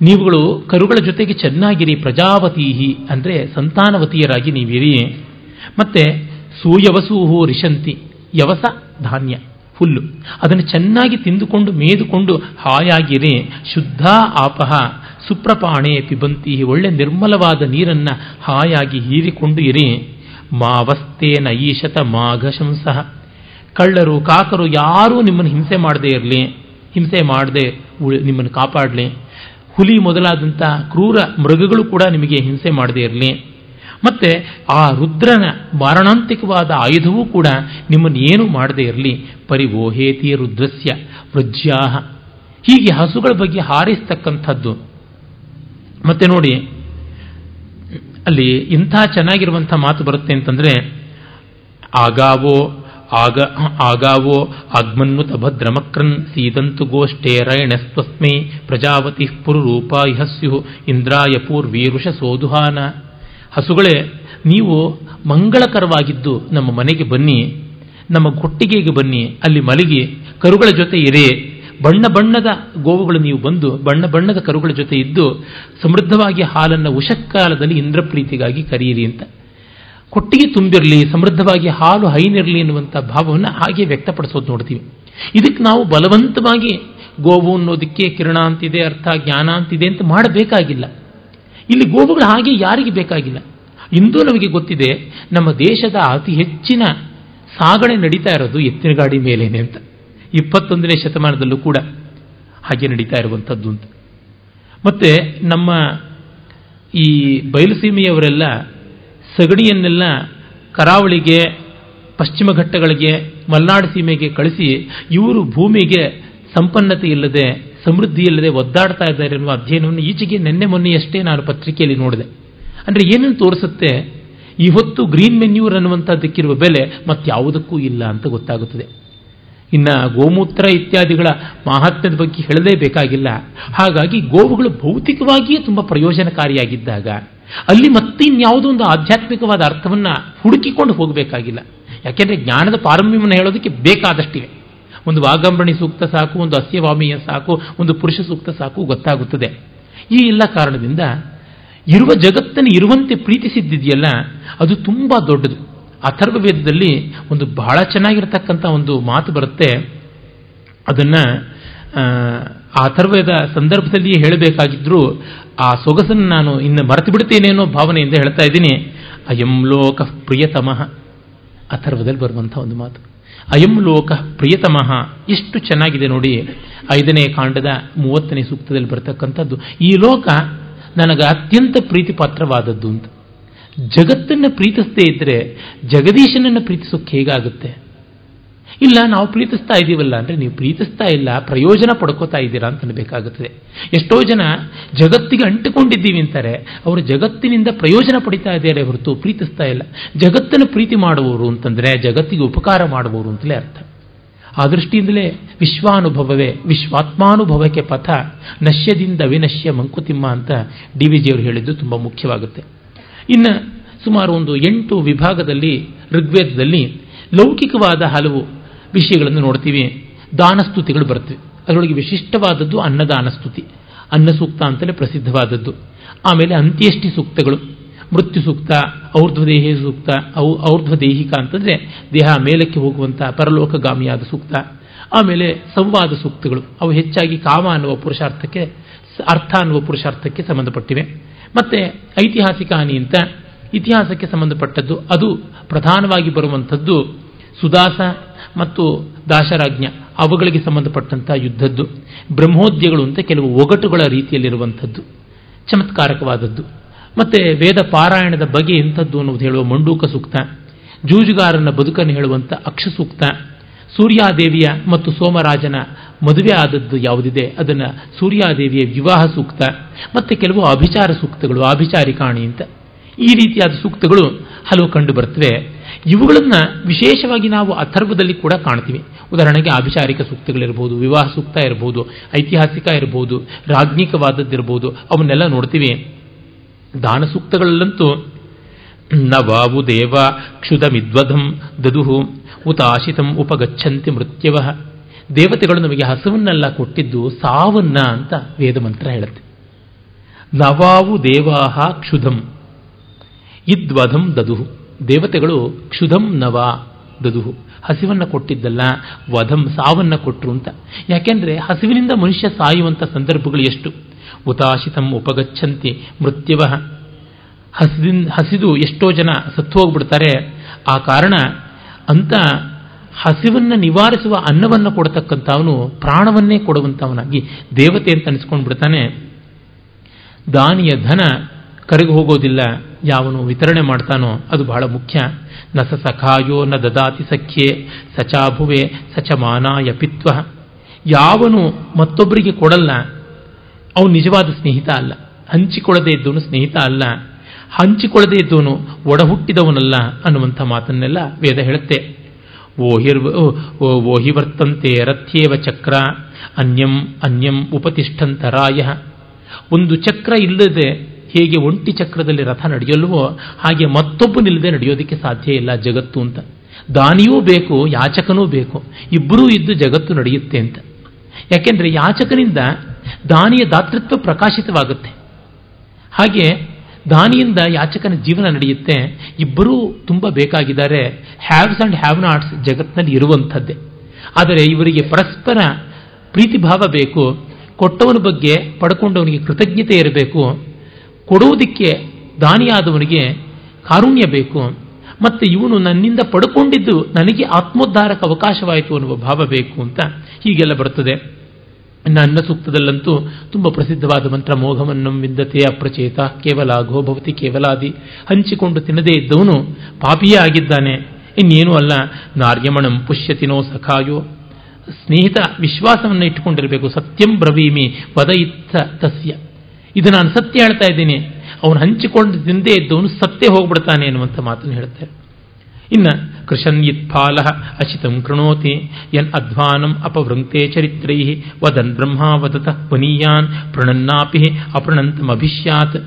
ನೀವುಗಳು ಕರುಗಳ ಜೊತೆಗೆ ಚೆನ್ನಾಗಿರಿ ಪ್ರಜಾವತೀಹಿ ಅಂದರೆ ಸಂತಾನವತಿಯರಾಗಿ ನೀವಿರಿ. ಮತ್ತೆ ಸೂಯವಸೂಹು ರಿಶಂತಿ ಯವಸ ಧಾನ್ಯ. ಹುಲ್ಲು ಅದನ್ನು ಚೆನ್ನಾಗಿ ತಿಂದುಕೊಂಡು ಮೇದುಕೊಂಡು ಹಾಯಾಗಿರಿ. ಶುದ್ಧ ಆಪಹ ಸುಪ್ರಪಾಣೆ ಪಿಬಂತಿ. ಒಳ್ಳೆ ನಿರ್ಮಲವಾದ ನೀರನ್ನು ಹಾಯಾಗಿ ಹೀರಿಕೊಂಡು ಇರಿ. ಮಾವಸ್ತೇನ ಈಶತ ಮಾಘಶಂಸಃ. ಕಳ್ಳರು, ಕಾಕರು ಯಾರೂ ನಿಮ್ಮನ್ನು ಹಿಂಸೆ ಮಾಡದೇ ಇರಲಿ. ಹಿಂಸೆ ಮಾಡದೆ ನಿಮ್ಮನ್ನು ಕಾಪಾಡಲಿ. ಹುಲಿ ಮೊದಲಾದಂಥ ಕ್ರೂರ ಮೃಗಗಳು ಕೂಡ ನಿಮಗೆ ಹಿಂಸೆ ಮಾಡದೇ ಇರಲಿ. ಮತ್ತೆ ಆ ರುದ್ರನ ಮಾರಣಾಂತಿಕವಾದ ಆಯುಧವೂ ಕೂಡ ನಿಮ್ಮನ್ನು ಏನು ಮಾಡದೇ ಇರಲಿ. ಪರಿವೋಹೇತಿ ರುದ್ರಸ್ಯ ವೃಜ್ಯಾಹ. ಹೀಗೆ ಹಸುಗಳ ಬಗ್ಗೆ ಹಾರಿಸ್ತಕ್ಕಂಥದ್ದು. ಮತ್ತೆ ನೋಡಿ, ಅಲ್ಲಿ ಇಂಥ ಚೆನ್ನಾಗಿರುವಂಥ ಮಾತು ಬರುತ್ತೆ ಅಂತಂದ್ರೆ, ಆಗಾವೋ, ಆಗ, ಆಗಾವೋ, ಆಗ್ಮನ್ನುತ ಭದ್ರಮಕ್ರನ್ ಸೀದಂತು ಗೋಷ್ಠೇ ರೈಣಸ್ತ್ವಸ್ಮೈ ಪ್ರಜಾವತಿ ಪುರುರೂಪ ಇಹ ಸ್ಯು ಇಂದ್ರಾಯ ಪೂರ್ವೀರುಷ ಸೋದುಹಾನ. ಹಸುಗಳೇ, ನೀವು ಮಂಗಳಕರವಾಗಿದ್ದು ನಮ್ಮ ಮನೆಗೆ ಬನ್ನಿ, ನಮ್ಮ ಕೊಟ್ಟಿಗೆಗೆ ಬನ್ನಿ, ಅಲ್ಲಿ ಮಲಗಿ, ಕರುಗಳ ಜೊತೆ ಇರೇ. ಬಣ್ಣ ಬಣ್ಣದ ಗೋವುಗಳು ನೀವು ಬಂದು, ಬಣ್ಣ ಬಣ್ಣದ ಕರುಗಳ ಜೊತೆ ಇದ್ದು, ಸಮೃದ್ಧವಾಗಿ ಹಾಲನ್ನು ಉಷಕ್ಕಾಲದಲ್ಲಿ ಇಂದ್ರಪ್ರೀತಿಗಾಗಿ ಕರೆಯಿರಿ ಅಂತ. ಕೊಟ್ಟಿಗೆ ತುಂಬಿರಲಿ, ಸಮೃದ್ಧವಾಗಿ ಹಾಲು ಹೈನಿರಲಿ ಎನ್ನುವಂಥ ಭಾವವನ್ನು ಹಾಗೆ ವ್ಯಕ್ತಪಡಿಸೋದು ನೋಡ್ತೀವಿ. ಇದಕ್ಕೆ ನಾವು ಬಲವಂತವಾಗಿ ಗೋವು ಅನ್ನೋದಕ್ಕೆ ಕಿರಣ ಅಂತಿದೆ, ಅರ್ಥ ಜ್ಞಾನ ಅಂತಿದೆ ಅಂತ ಮಾಡಬೇಕಾಗಿಲ್ಲ. ಇಲ್ಲಿ ಗೋವುಗಳು ಹಾಗೆ ಯಾರಿಗೆ ಬೇಕಾಗಿಲ್ಲ. ಇಂದು ನಮಗೆ ಗೊತ್ತಿದೆ, ನಮ್ಮ ದೇಶದ ಅತಿ ಹೆಚ್ಚಿನ ಸಾಗಣೆ ನಡೀತಾ ಇರೋದು ಎತ್ತಿನ ಗಾಡಿ ಮೇಲೇನೆ ಅಂತ. ಇಪ್ಪತ್ತೊಂದನೇ ಶತಮಾನದಲ್ಲೂ ಕೂಡ ಹಾಗೆ ನಡೀತಾ ಇರುವಂಥದ್ದು ಅಂತ. ಮತ್ತೆ ನಮ್ಮ ಈ ಬಯಲುಸೀಮೆಯವರೆಲ್ಲ ಸಗಣಿಯನ್ನೆಲ್ಲ ಕರಾವಳಿಗೆ, ಪಶ್ಚಿಮ ಘಟ್ಟಗಳಿಗೆ, ಮಲ್ನಾಡು ಸೀಮೆಗೆ ಕಳಿಸಿ ಇವರು ಭೂಮಿಗೆ ಸಂಪನ್ನತೆ ಇಲ್ಲದೆ ಸಮೃದ್ಧಿ ಇಲ್ಲದೆ ಒದ್ದಾಡ್ತಾ ಇದ್ದಾರೆ ಎನ್ನುವ ಅಧ್ಯಯನವನ್ನು ಈಚೆಗೆ ನಿನ್ನೆ ಮೊನ್ನೆಯಷ್ಟೇ ನಾನು ಪತ್ರಿಕೆಯಲ್ಲಿ ನೋಡಿದೆ. ಅಂದರೆ ಏನನ್ನು ತೋರಿಸುತ್ತೆ? ಈ ಹೊತ್ತು ಗ್ರೀನ್ ಮೆನ್ಯೂರ್ ಅನ್ನುವಂಥದ್ದಕ್ಕಿರುವ ಬೆಲೆ ಮತ್ತಾವುದಕ್ಕೂ ಇಲ್ಲ ಅಂತ ಗೊತ್ತಾಗುತ್ತದೆ. ಇನ್ನು ಗೋಮೂತ್ರ ಇತ್ಯಾದಿಗಳ ಮಹಾತ್ಮ್ಯದ ಬಗ್ಗೆ ಹೇಳಲೇಬೇಕಾಗಿಲ್ಲ. ಹಾಗಾಗಿ ಗೋವುಗಳು ಭೌತಿಕವಾಗಿಯೇ ತುಂಬ ಪ್ರಯೋಜನಕಾರಿಯಾಗಿದ್ದಾಗ ಅಲ್ಲಿ ಮತ್ತೆ ಇನ್ಯಾವುದೋ ಒಂದು ಆಧ್ಯಾತ್ಮಿಕವಾದ ಅರ್ಥವನ್ನು ಹುಡುಕಿಕೊಂಡು ಹೋಗಬೇಕಾಗಿಲ್ಲ. ಯಾಕೆಂದರೆ ಜ್ಞಾನದ ಪಾರಮ್ಯವನ್ನು ಹೇಳೋದಕ್ಕೆ ಬೇಕಾದಷ್ಟಿವೆ. ಒಂದು ವಾಗಂಬಣಿ ಸೂಕ್ತ ಸಾಕು, ಒಂದು ಅಸ್ಯವಾಮಿಯ ಸಾಕು, ಒಂದು ಪುರುಷ ಸೂಕ್ತ ಸಾಕು ಗೊತ್ತಾಗುತ್ತದೆ. ಈ ಎಲ್ಲ ಕಾರಣದಿಂದ ಇರುವ ಜಗತ್ತನ್ನು ಇರುವಂತೆ ಪ್ರೀತಿಸಿದ್ದಿದೆಯಲ್ಲ, ಅದು ತುಂಬ ದೊಡ್ಡದು. ಅಥರ್ವ ವೇದದಲ್ಲಿ ಒಂದು ಬಹಳ ಚೆನ್ನಾಗಿರ್ತಕ್ಕಂಥ ಒಂದು ಮಾತು ಬರುತ್ತೆ. ಅದನ್ನ, ಆ, ಅಥರ್ವೇದ ಸಂದರ್ಭದಲ್ಲಿಯೇ ಹೇಳಬೇಕಾಗಿದ್ರು, ಆ ಸೊಗಸನ್ನು ನಾನು ಇನ್ನು ಮರೆತು ಬಿಡ್ತೇನೆ ಅನ್ನೋ ಭಾವನೆಯಿಂದ ಹೇಳ್ತಾ ಇದ್ದೀನಿ. ಅಯಂ ಲೋಕ ಪ್ರಿಯತಮಃ. ಅಥರ್ವದಲ್ಲಿ ಬರುವಂಥ ಒಂದು ಮಾತು. ಅಯಂ ಲೋಕ ಪ್ರಿಯತಮಃ. ಎಷ್ಟು ಚೆನ್ನಾಗಿದೆ ನೋಡಿ. ಐದನೇ ಕಾಂಡದ ಮೂವತ್ತನೇ ಸೂಕ್ತದಲ್ಲಿ ಬರ್ತಕ್ಕಂಥದ್ದು. ಈ ಲೋಕ ನನಗೆ ಅತ್ಯಂತ ಪ್ರೀತಿ ಪಾತ್ರವಾದದ್ದು ಅಂತ. ಜಗತ್ತನ್ನು ಪ್ರೀತಿಸದೇ ಇದ್ದರೆ ಜಗದೀಶನನ್ನು ಪ್ರೀತಿಸೋಕೆ ಹೇಗಾಗುತ್ತೆ? ಇಲ್ಲ, ನಾವು ಪ್ರೀತಿಸ್ತಾ ಇದ್ದೀವಲ್ಲ ಅಂದರೆ ನೀವು ಪ್ರೀತಿಸ್ತಾ ಇಲ್ಲ, ಪ್ರಯೋಜನ ಪಡ್ಕೋತಾ ಇದ್ದೀರಾ ಅಂತ ಎಷ್ಟೋ ಜನ ಜಗತ್ತಿಗೆ ಅಂಟಿಕೊಂಡಿದ್ದೀವಿ ಅಂತಾರೆ, ಅವರು ಜಗತ್ತಿನಿಂದ ಪ್ರಯೋಜನ ಪಡಿತಾ ಇದ್ದಾರೆ ಹೊರತು ಪ್ರೀತಿಸ್ತಾ ಇಲ್ಲ. ಜಗತ್ತನ್ನು ಪ್ರೀತಿ ಮಾಡುವವರು ಅಂತಂದರೆ, ಜಗತ್ತಿಗೆ ಉಪಕಾರ ಮಾಡುವವರು ಅಂತಲೇ ಅರ್ಥ. ಆ ದೃಷ್ಟಿಯಿಂದಲೇ ವಿಶ್ವಾನುಭವವೇ, ವಿಶ್ವಾತ್ಮಾನುಭವಕ್ಕೆ ಪಥ, ನಶ್ಯದಿಂದ ವಿನಶ್ಯ ಮಂಕುತಿಮ್ಮ ಅಂತ ಡಿ ವಿ ಜಿಯವರು ಹೇಳಿದ್ದು ತುಂಬ ಮುಖ್ಯವಾಗುತ್ತೆ. ಇನ್ನು ಸುಮಾರು ಒಂದು ಎಂಟು ವಿಭಾಗದಲ್ಲಿ ಋಗ್ವೇದದಲ್ಲಿ ಲೌಕಿಕವಾದ ಹಲವು ವಿಷಯಗಳನ್ನು ನೋಡ್ತೀವಿ. ದಾನಸ್ತುತಿಗಳು ಬರ್ತವೆ ಅದರೊಳಗೆ ವಿಶಿಷ್ಟವಾದದ್ದು ಅನ್ನದಾನ ಸ್ತುತಿ ಅನ್ನ ಸೂಕ್ತ ಅಂತಲೇ ಪ್ರಸಿದ್ಧವಾದದ್ದು. ಆಮೇಲೆ ಅಂತ್ಯಷ್ಟಿ ಸೂಕ್ತಗಳು. ಮೃತ್ಯು ಸೂಕ್ತ, ಔರ್ಧ್ವದೇಹಿ ಸೂಕ್ತ, ಔ, ಔರ್ಧ್ವದೇಹಿಕ ಅಂತಂದರೆ ದೇಹ ಮೇಲಕ್ಕೆ ಹೋಗುವಂಥ ಪರಲೋಕಗಾಮಿಯಾದ ಸೂಕ್ತ. ಆಮೇಲೆ ಸಂವಾದ ಸೂಕ್ತಗಳು. ಅವು ಹೆಚ್ಚಾಗಿ ಕಾಮ ಅನ್ನುವ ಪುರುಷಾರ್ಥಕ್ಕೆ, ಅರ್ಥ ಅನ್ನುವ ಪುರುಷಾರ್ಥಕ್ಕೆ ಸಂಬಂಧಪಟ್ಟಿವೆ. ಮತ್ತೆ ಐತಿಹಾಸಿಕ ಹಾನಿ ಅಂತ. ಇತಿಹಾಸಕ್ಕೆ ಸಂಬಂಧಪಟ್ಟದ್ದು ಅದು ಪ್ರಧಾನವಾಗಿ ಬರುವಂಥದ್ದು ಸುದಾಸ ಮತ್ತು ದಾಶರಾಜ್ಞ ಅವುಗಳಿಗೆ ಸಂಬಂಧಪಟ್ಟಂತಹ ಯುದ್ಧದ್ದು, ಬ್ರಹ್ಮೋದ್ಯಗಳು ಅಂತ ಕೆಲವು ಒಗಟುಗಳ ರೀತಿಯಲ್ಲಿರುವಂಥದ್ದು, ಚಮತ್ಕಾರಕವಾದದ್ದು. ಮತ್ತೆ ವೇದ ಪಾರಾಯಣದ ಬಗೆ ಎಂಥದ್ದು ಅನ್ನೋದು ಹೇಳುವ ಮಂಡೂಕ ಸೂಕ್ತ, ಜೂಜುಗಾರನ ಬದುಕನ್ನು ಹೇಳುವಂಥ ಅಕ್ಷ ಸೂಕ್ತ, ಸೂರ್ಯಾದೇವಿಯ ಮತ್ತು ಸೋಮರಾಜನ ಮದುವೆ ಆದದ್ದು ಯಾವುದಿದೆ, ಅದನ್ನು ಸೂರ್ಯಾದೇವಿಯ ವಿವಾಹ ಸೂಕ್ತ, ಮತ್ತೆ ಕೆಲವು ಅಭಿಚಾರ ಸೂಕ್ತಗಳು ಅಭಿಚಾರಿಕಾಣಿ ಅಂತ. ಈ ರೀತಿಯಾದ ಸೂಕ್ತಗಳು ಹಲವು ಕಂಡು ಬರ್ತವೆ. ಇವುಗಳನ್ನ ವಿಶೇಷವಾಗಿ ನಾವು ಅಥರ್ವದಲ್ಲಿ ಕೂಡ ಕಾಣ್ತೀವಿ. ಉದಾಹರಣೆಗೆ ಆಭಿಚಾರಿಕ ಸೂಕ್ತಗಳಿರ್ಬೋದು, ವಿವಾಹ ಸೂಕ್ತ ಇರ್ಬೋದು, ಐತಿಹಾಸಿಕ ಇರ್ಬೋದು, ರಾಜ್ಞಿಕವಾದದ್ದಿರ್ಬೋದು, ಅವನ್ನೆಲ್ಲ ನೋಡ್ತೀವಿ. ದಾನ ಸೂಕ್ತಗಳಲ್ಲಂತೂ ನವಾವು ದೇವ ಕ್ಷುಧಮಿದ್ವಧಂ ದದುಹು ಉತಾಶಿತಂ ಉಪಗಚ್ಚಂತಿ ಮೃತ್ಯವ ದೇವತೆಗಳು ನಮಗೆ ಹಸುವನ್ನೆಲ್ಲ ಕೊಟ್ಟಿದ್ದು ಸಾವನ್ನ ಅಂತ ವೇದ ಮಂತ್ರ ಹೇಳುತ್ತೆ. ನವಾವು ದೇವಾಹ ಕ್ಷುಧಂ ಇದ್ವಧಂ ದದುಹು. ದೇವತೆಗಳು ಕ್ಷುಧಂ ನವ ದದುಹು. ಹಸಿವನ್ನು ಕೊಟ್ಟಿದ್ದಲ್ಲ, ವಧಂ ಸಾವನ್ನ ಕೊಟ್ಟರು ಅಂತ. ಯಾಕೆಂದ್ರೆ ಹಸಿವಿನಿಂದ ಮನುಷ್ಯ ಸಾಯುವಂಥ ಸಂದರ್ಭಗಳು ಎಷ್ಟು? ಉತಾಶಿತಂ ಉಪಗಚ್ಚಂತಿ ಮೃತ್ಯವ. ಹಸಿದಿಂದ ಹಸಿದು ಎಷ್ಟೋ ಜನ ಸತ್ತು ಹೋಗ್ಬಿಡ್ತಾರೆ ಆ ಕಾರಣ ಅಂತ ಹಸಿವನ್ನ ನಿವಾರಿಸುವ ಅನ್ನವನ್ನು ಕೊಡತಕ್ಕಂಥವನು ಪ್ರಾಣವನ್ನೇ ಕೊಡುವಂಥವನಾಗಿ ದೇವತೆ ಅಂತ ಅನಿಸ್ಕೊಂಡು ಬಿಡ್ತಾನೆ ದಾನಿಯ ಧನ ಕರಗಿ ಹೋಗೋದಿಲ್ಲ. ಯಾವನು ವಿತರಣೆ ಮಾಡ್ತಾನೋ ಅದು ಬಹಳ ಮುಖ್ಯ. ನ ಸ ಸಖಾಯೋ ನ ದದಾತಿ ಸಖ್ಯೆ ಸಚಾಭುವೆ ಸಚಮಾನಾಯ ಪಿತ್ವ. ಯಾವನು ಮತ್ತೊಬ್ಬರಿಗೆ ಕೊಡಲ್ಲ ಅವನು ನಿಜವಾದ ಸ್ನೇಹಿತ ಅಲ್ಲ. ಹಂಚಿಕೊಳ್ಳದೇ ಇದ್ದವನು ಸ್ನೇಹಿತ ಅಲ್ಲ. ಹಂಚಿಕೊಳ್ಳದೇ ಇದ್ದವನು ಒಡಹುಟ್ಟಿದವನಲ್ಲ ಅನ್ನುವಂಥ ಮಾತನ್ನೆಲ್ಲ ವೇದ ಹೇಳುತ್ತೆ. ಓಹಿರ್ ಓಹಿ ವರ್ತಂತೆ ರಥ್ಯೇವ ಚಕ್ರ, ಅನ್ಯಂ ಅನ್ಯಂ ಉಪತಿಷ್ಠಂತರಾಯ. ಒಂದು ಚಕ್ರ ಇಲ್ಲದೆ ಹೇಗೆ ಒಂಟಿ ಚಕ್ರದಲ್ಲಿ ರಥ ನಡೆಯಲ್ವೋ ಹಾಗೆ ಮತ್ತೊಬ್ಬನಿಲ್ಲದೆ ನಡೆಯೋದಕ್ಕೆ ಸಾಧ್ಯ ಇಲ್ಲ ಜಗತ್ತು ಅಂತ. ದಾನಿಯೂ ಬೇಕು, ಯಾಚಕನೂ ಬೇಕು, ಇಬ್ಬರೂ ಇದ್ದು ಜಗತ್ತು ನಡೆಯುತ್ತೆ ಅಂತ. ಯಾಕೆಂದರೆ ಯಾಚಕನಿಂದ ದಾನಿಯ ದಾತೃತ್ವ ಪ್ರಕಾಶಿತವಾಗುತ್ತೆ. ಹಾಗೆ ದಾನಿಯಿಂದ ಯಾಚಕನ ಜೀವನ ನಡೆಯುತ್ತೆ, ಇಬ್ಬರೂ ತುಂಬ ಬೇಕಾಗಿದ್ದಾರೆ, ಹ್ಯಾವ್ಸ್ ಆ್ಯಂಡ್ ಹ್ಯಾವ್ ನಾಟ್ಸ್ ಜಗತ್ತಿನಲ್ಲಿ ಇರುವಂಥದ್ದೇ. ಆದರೆ ಇವರಿಗೆ ಪರಸ್ಪರ ಪ್ರೀತಿಭಾವ ಬೇಕು, ಕೊಟ್ಟವನ ಬಗ್ಗೆ ಪಡ್ಕೊಂಡವನಿಗೆ ಕೃತಜ್ಞತೆ ಇರಬೇಕು ಕೊಡುವುದಕ್ಕೆ ದಾನಿಯಾದವನಿಗೆ ಕಾರುಣ್ಯ ಬೇಕು. ಮತ್ತು ಇವನು ನನ್ನಿಂದ ಪಡ್ಕೊಂಡಿದ್ದು ನನಗೆ ಆತ್ಮೋದ್ಧಾರಕ ಅವಕಾಶವಾಯಿತು ಅನ್ನುವ ಭಾವ ಬೇಕು ಅಂತ ಹೀಗೆಲ್ಲ ಬರುತ್ತದೆ. ನನ್ನ ಸೂಕ್ತದಲ್ಲಂತೂ ತುಂಬ ಪ್ರಸಿದ್ಧವಾದ ಮಂತ್ರ ಮೋಘಮನ್ನಂ ವಿಂದತೆ ಅಪ್ರಚೇತ ಕೇವಲ ಗೋಭವತಿ ಕೇವಲಾದಿ, ಹಂಚಿಕೊಂಡು ತಿನ್ನದೇ ಇದ್ದವನು ಪಾಪಿಯೇ ಆಗಿದ್ದಾನೆ. ಇನ್ನೇನೂ ಅಲ್ಲ, ನಾರ್ಯಮಣಂ ಪುಷ್ಯತಿನೋ ಸಖಾಯೋ. ಸ್ನೇಹಿತ, ವಿಶ್ವಾಸವನ್ನು ಇಟ್ಟುಕೊಂಡಿರಬೇಕು, ಸತ್ಯಂ ಬ್ರವೀಮಿ ವದ ಇತ್ತ ತಸ್ಯ. ಇದು ನಾನು ಸತ್ಯ ಹೇಳ್ತಾ ಇದ್ದೀನಿ. ಅವನು ಹಂಚಿಕೊಂಡು ತಿಂದೇ ಇದ್ದವನು ಸತ್ಯ ಹೋಗ್ಬಿಡ್ತಾನೆ ಅನ್ನುವಂಥ ಮಾತನ್ನು ಹೇಳ್ತಾರೆ. ಇನ್ನ ಕೃಷನ್ ಇತ್ಫಾಲ ಅಚಿತಂ ಕೃಣೋತಿ ಯನ್ ಅಧ್ವಾನಂ ಅಪವೃಂಕ್ತೆ ಚರಿತ್ರೈ ವದನ್ ಬ್ರಹ್ಮ ವದತ ಪುನೀಯಾನ್ ಪ್ರಣನ್ನಾಪಿ ಅಪ್ರಣಂತಮಭಿಷ್ಯಾತ್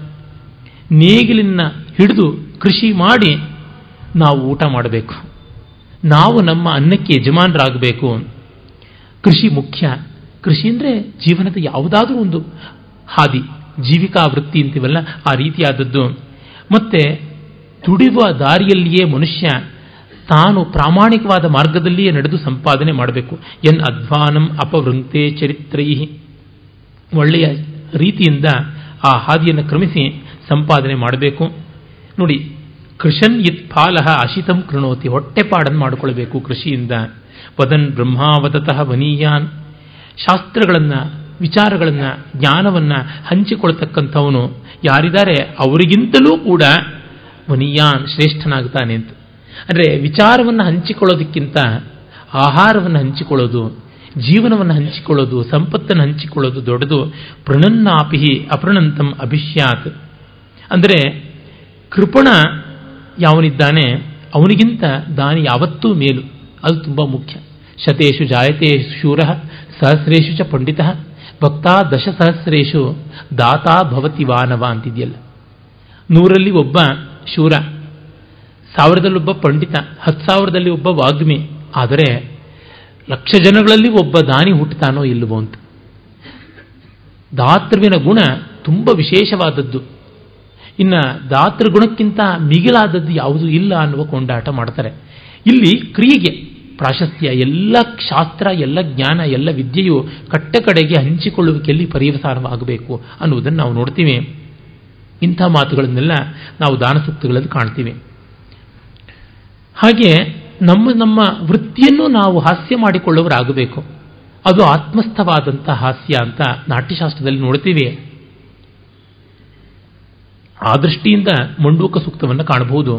ನೇಗಿಲಿನ ಹಿಡಿದು ಕೃಷಿ ಮಾಡಿ ನಾವು ಊಟ ಮಾಡಬೇಕು. ನಾವು ನಮ್ಮ ಅನ್ನಕ್ಕೆ ಯಜಮಾನರಾಗಬೇಕು. ಕೃಷಿ ಮುಖ್ಯ. ಕೃಷಿ ಅಂದರೆ ಜೀವನದ ಯಾವುದಾದ್ರೂ ಒಂದು ಹಾದಿ. ಜೀವಿಕಾ ವೃತ್ತಿ ಅಂತೀವಲ್ಲ, ಆ ರೀತಿಯಾದದ್ದು. ಮತ್ತೆ ತುಡಿಯುವ ದಾರಿಯಲ್ಲಿಯೇ ಮನುಷ್ಯ ತಾನು ಪ್ರಾಮಾಣಿಕವಾದ ಮಾರ್ಗದಲ್ಲಿಯೇ ನಡೆದು ಸಂಪಾದನೆ ಮಾಡಬೇಕು. ಎನ್ ಅಧ್ವಾನಂ ಅಪವೃಂತೆ ಚರಿತ್ರೈ. ಒಳ್ಳೆಯ ರೀತಿಯಿಂದ ಆ ಹಾದಿಯನ್ನು ಕ್ರಮಿಸಿ ಸಂಪಾದನೆ ಮಾಡಬೇಕು. ನೋಡಿ, ಕೃಷನ್ ಇತ್ ಫಾಲಹ ಅಶಿತಂ ಕೃಣೋತಿ ಹೊಟ್ಟೆಪಾಡನ್ನು ಮಾಡಿಕೊಳ್ಬೇಕು ಕೃಷಿಯಿಂದ. ವದನ್ ಬ್ರಹ್ಮಾವತಃ ವನೀಯಾನ್. ಶಾಸ್ತ್ರಗಳನ್ನು ವಿಚಾರಗಳನ್ನು, ಜ್ಞಾನವನ್ನು ಹಂಚಿಕೊಳ್ತಕ್ಕಂಥವನು ಯಾರಿದ್ದಾರೆ? ಅವರಿಗಿಂತಲೂ ಕೂಡ ಮುನಿಯಾನ್ ಶ್ರೇಷ್ಠನಾಗ್ತಾನೆ ಅಂತ. ಅಂದರೆ ವಿಚಾರವನ್ನು ಹಂಚಿಕೊಳ್ಳೋದಕ್ಕಿಂತ ಆಹಾರವನ್ನು ಹಂಚಿಕೊಳ್ಳೋದು, ಜೀವನವನ್ನು ಹಂಚಿಕೊಳ್ಳೋದು, ಸಂಪತ್ತನ್ನು ಹಂಚಿಕೊಳ್ಳೋದು ದೊಡ್ಡದು. ಪ್ರಣನ್ನಾಪಿಹಿ ಅಪ್ರಣಂತಂ ಅಭಿಷ್ಯಾತ್. ಅಂದರೆ ಕೃಪಣ ಯಾವನಿದ್ದಾನೆ? ಅವನಿಗಿಂತ ದಾನಿ ಯಾವತ್ತೂ ಮೇಲು. ಅದು ತುಂಬ ಮುಖ್ಯ. ಶತೇಶು ಜಾಯತೇ ಶೂರ ಸಹಸ್ರೇಶು ಚ ಪಂಡಿತ. ಭಕ್ತ ದಶಸಹಸ್ರೇಶು ದಾತಾ ಭವತಿ ವಾನವ ಅಂತಿದೆಯಲ್ಲ. ನೂರಲ್ಲಿ ಒಬ್ಬ ಶೂರ, ಸಾವಿರದಲ್ಲಿ ಒಬ್ಬ ಪಂಡಿತ ಹತ್ತು ಸಾವಿರದಲ್ಲಿ ಒಬ್ಬ ವಾಗ್ಮಿ, ಆದರೆ ಲಕ್ಷ ಜನಗಳಲ್ಲಿ ಒಬ್ಬ ದಾನಿ ಹುಟ್ಟುತ್ತಾನೋ ಇಲ್ಲವೋ ಅಂತ. ದಾತೃವಿನ ಗುಣ ತುಂಬ ವಿಶೇಷವಾದದ್ದು. ಇನ್ನು ದಾತೃಗುಣಕ್ಕಿಂತ ಮಿಗಿಲಾದದ್ದು ಯಾವುದೂ ಇಲ್ಲ ಅನ್ನುವ ಕೊಂಡಾಟ ಮಾಡ್ತಾರೆ. ಇಲ್ಲಿ ಕ್ರಿಯೆಗೆ ಪ್ರಾಶಸ್ತ್ಯ, ಎಲ್ಲ ಶಾಸ್ತ್ರ, ಎಲ್ಲ ಜ್ಞಾನ, ಎಲ್ಲ ವಿದ್ಯೆಯು ಕಟ್ಟ ಕಡೆಗೆ ಹಂಚಿಕೊಳ್ಳುವಿಕೆಯಲ್ಲಿ ಪರ್ಯವಸಾನವಾಗಬೇಕು ಅನ್ನುವುದನ್ನು ನಾವು ನೋಡ್ತೀವಿ. ಇಂಥ ಮಾತುಗಳನ್ನೆಲ್ಲ ನಾವು ದಾನಸೂಕ್ತಗಳಲ್ಲಿ ಕಾಣ್ತೀವಿ. ಹಾಗೆ ನಮ್ಮ ನಮ್ಮ ವೃತ್ತಿಯನ್ನು ನಾವು ಹಾಸ್ಯ ಮಾಡಿಕೊಳ್ಳುವರಾಗಬೇಕು ಅದು ಆತ್ಮಸ್ಥವಾದಂಥ ಹಾಸ್ಯ ಅಂತ ನಾಟ್ಯಶಾಸ್ತ್ರದಲ್ಲಿ ನೋಡ್ತೀವಿ. ಆ ದೃಷ್ಟಿಯಿಂದ ಮಂಡೂಕ ಸೂಕ್ತವನ್ನು ಕಾಣಬಹುದು.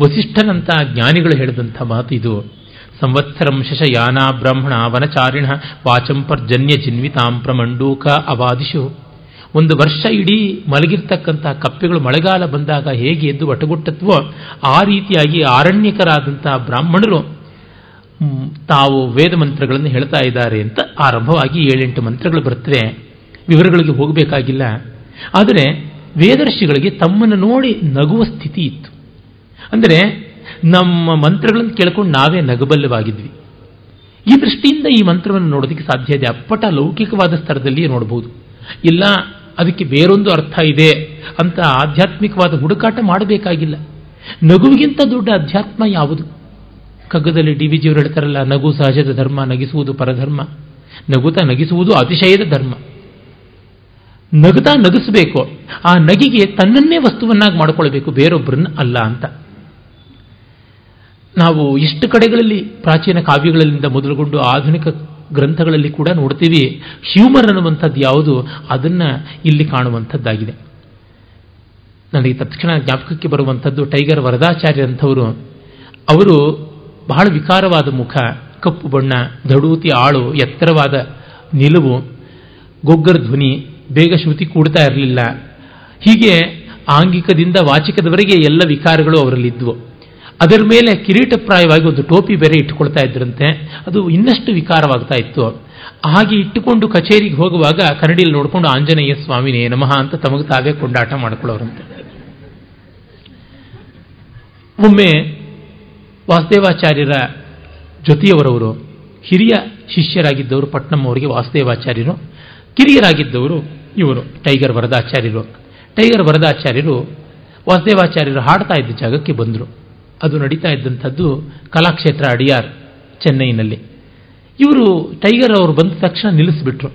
ವಸಿಷ್ಠನಂತ ಜ್ಞಾನಿಗಳು ಹೇಳಿದಂಥ ಮಾತು ಇದು. ಸಂವತ್ಸರಂ ಶಶಯಾನ ಬ್ರಾಹ್ಮಣ ವನಚಾರಿಣ ವಾಚಂ ಪರ್ಜನ್ಯ ಜಿನ್ವಿತಾಂ ಪ್ರಮಂಡೂಕ ಅವಾದಿಶು ಒಂದು ವರ್ಷ ಇಡೀ ಮಲಗಿರ್ತಕ್ಕಂತಹ ಕಪ್ಪೆಗಳು ಮಳೆಗಾಲ ಬಂದಾಗ ಹೇಗೆ ಎದ್ದು ಒಟಗುಟ್ಟತ್ವೋ ಆ ರೀತಿಯಾಗಿ ಆರಣ್ಯಕರಾದಂತಹ ಬ್ರಾಹ್ಮಣರು ತಾವು ವೇದ ಮಂತ್ರಗಳನ್ನು ಹೇಳ್ತಾ ಇದ್ದಾರೆ ಅಂತ ಆರಂಭವಾಗಿ ಏಳೆಂಟು ಮಂತ್ರಗಳು ಬರ್ತವೆ. ವಿವರಗಳಿಗೆ ಹೋಗಬೇಕಾಗಿಲ್ಲ. ಆದರೆ ವೇದರ್ಷಿಗಳಿಗೆ ತಮ್ಮನ್ನು ನೋಡಿ ನಗುವ ಸ್ಥಿತಿ ಇತ್ತು. ಅಂದರೆ ನಮ್ಮ ಮಂತ್ರಗಳನ್ನು ಕೇಳ್ಕೊಂಡು ನಾವೇ ನಗಬಲ್ಲವಾಗಿದ್ವಿ. ಈ ದೃಷ್ಟಿಯಿಂದ ಈ ಮಂತ್ರವನ್ನು ನೋಡೋದಕ್ಕೆ ಸಾಧ್ಯ ಇದೆ. ಅಪ್ಪಟ ಲೌಕಿಕವಾದ ಸ್ತರದಲ್ಲಿ ನೋಡಬಹುದು ಇಲ್ಲ, ಅದಕ್ಕೆ ಬೇರೊಂದು ಅರ್ಥ ಇದೆ ಅಂತ ಆಧ್ಯಾತ್ಮಿಕವಾದ ಹುಡುಕಾಟ ಮಾಡಬೇಕಾಗಿಲ್ಲ. ನಗುವಿಗಿಂತ ದೊಡ್ಡ ಅಧ್ಯಾತ್ಮ ಯಾವುದು? ಕಗ್ಗದಲ್ಲಿ ಡಿ ವಿಜಿಯವರು ಹೇಳ್ತಾರಲ್ಲ, ನಗು ಸಹಜದ ಧರ್ಮ, ನಗಿಸುವುದು ಪರಧರ್ಮ. ನಗುತ್ತಾ ನಗಿಸುವುದು ಅತಿಶಯದ ಧರ್ಮ. ನಗುತ್ತಾ ನಗಿಸಬೇಕು. ಆ ನಗಿಗೆ ತನ್ನನ್ನೇ ವಸ್ತುವನ್ನಾಗಿ ಮಾಡಿಕೊಳ್ಬೇಕು ಬೇರೊಬ್ಬರನ್ನ ಅಲ್ಲ ಅಂತ. ನಾವು ಇಷ್ಟು ಕಡೆಗಳಲ್ಲಿ ಪ್ರಾಚೀನ ಕಾವ್ಯಗಳಿಂದ ಮೊದಲುಗೊಂಡು ಆಧುನಿಕ ಗ್ರಂಥಗಳಲ್ಲಿ ಕೂಡ ನೋಡ್ತೀವಿ. ಹ್ಯೂಮರ್ ಅನ್ನುವಂಥದ್ದು ಯಾವುದು? ಅದನ್ನು ಇಲ್ಲಿ ಕಾಣುವಂಥದ್ದಾಗಿದೆ. ನನಗೆ ತಕ್ಷಣ ಜ್ಞಾಪಕಕ್ಕೆ ಬರುವಂಥದ್ದು ಟೈಗರ್ ವರದಾಚಾರ್ಯ ಅಂಥವರು. ಅವರು ಬಹಳ ವಿಕಾರವಾದ ಮುಖ, ಕಪ್ಪು ಬಣ್ಣ ದಡೂತಿ ಆಳು, ಎತ್ತರವಾದ ನಿಲುವು, ಗೊಗ್ಗರ ಧ್ವನಿ, ಬೇಗ ಶ್ರುತಿ ಕೂಡ್ತಾ ಇರಲಿಲ್ಲ. ಹೀಗೆ ಆಂಗಿಕದಿಂದ ವಾಚಿಕದವರೆಗೆ ಎಲ್ಲ ವಿಕಾರಗಳು ಅವರಲ್ಲಿದ್ವು. ಅದರ ಮೇಲೆ ಕಿರೀಟಪ್ರಾಯವಾಗಿ ಒಂದು ಟೋಪಿ ಬೇರೆ ಇಟ್ಟುಕೊಳ್ತಾ ಇದ್ರಂತೆ. ಅದು ಇನ್ನಷ್ಟು ವಿಕಾರವಾಗ್ತಾ ಇತ್ತು. ಹಾಗೆ ಇಟ್ಟುಕೊಂಡು ಕಚೇರಿಗೆ ಹೋಗುವಾಗ ಕನ್ನಡಿಯಲ್ಲಿ ನೋಡಿಕೊಂಡು ಆಂಜನೇಯ ಸ್ವಾಮಿನೇ ನಮಃ ಅಂತ ತಮಗೆ ತಾವೇ ಕೊಂಡಾಟ ಮಾಡಿಕೊಳ್ಳೋರಂತೆ. ಒಮ್ಮೆ ವಾಸುದೇವಾಚಾರ್ಯರ ಜೊತೆಯವರವರು, ಹಿರಿಯ ಶಿಷ್ಯರಾಗಿದ್ದವರು ಪಟ್ನಂ ಅವರಿಗೆ ವಾಸುದೇವಾಚಾರ್ಯರು, ಕಿರಿಯರಾಗಿದ್ದವರು ಇವರು, ಟೈಗರ್ ವರದಾಚಾರ್ಯರು. ಟೈಗರ್ ವರದಾಚಾರ್ಯರು ವಾಸುದೇವಾಚಾರ್ಯರು ಹಾಡ್ತಾ ಇದ್ದ ಜಾಗಕ್ಕೆ ಬಂದರು. ಅದು ನಡೀತಾ ಇದ್ದಂಥದ್ದು ಕಲಾಕ್ಷೇತ್ರ ಅಡಿಯಾರ್, ಚೆನ್ನೈನಲ್ಲಿ. ಇವರು ಟೈಗರ್ ಅವರು ಬಂದ ತಕ್ಷಣ ನಿಲ್ಲಿಸ್ಬಿಟ್ರು.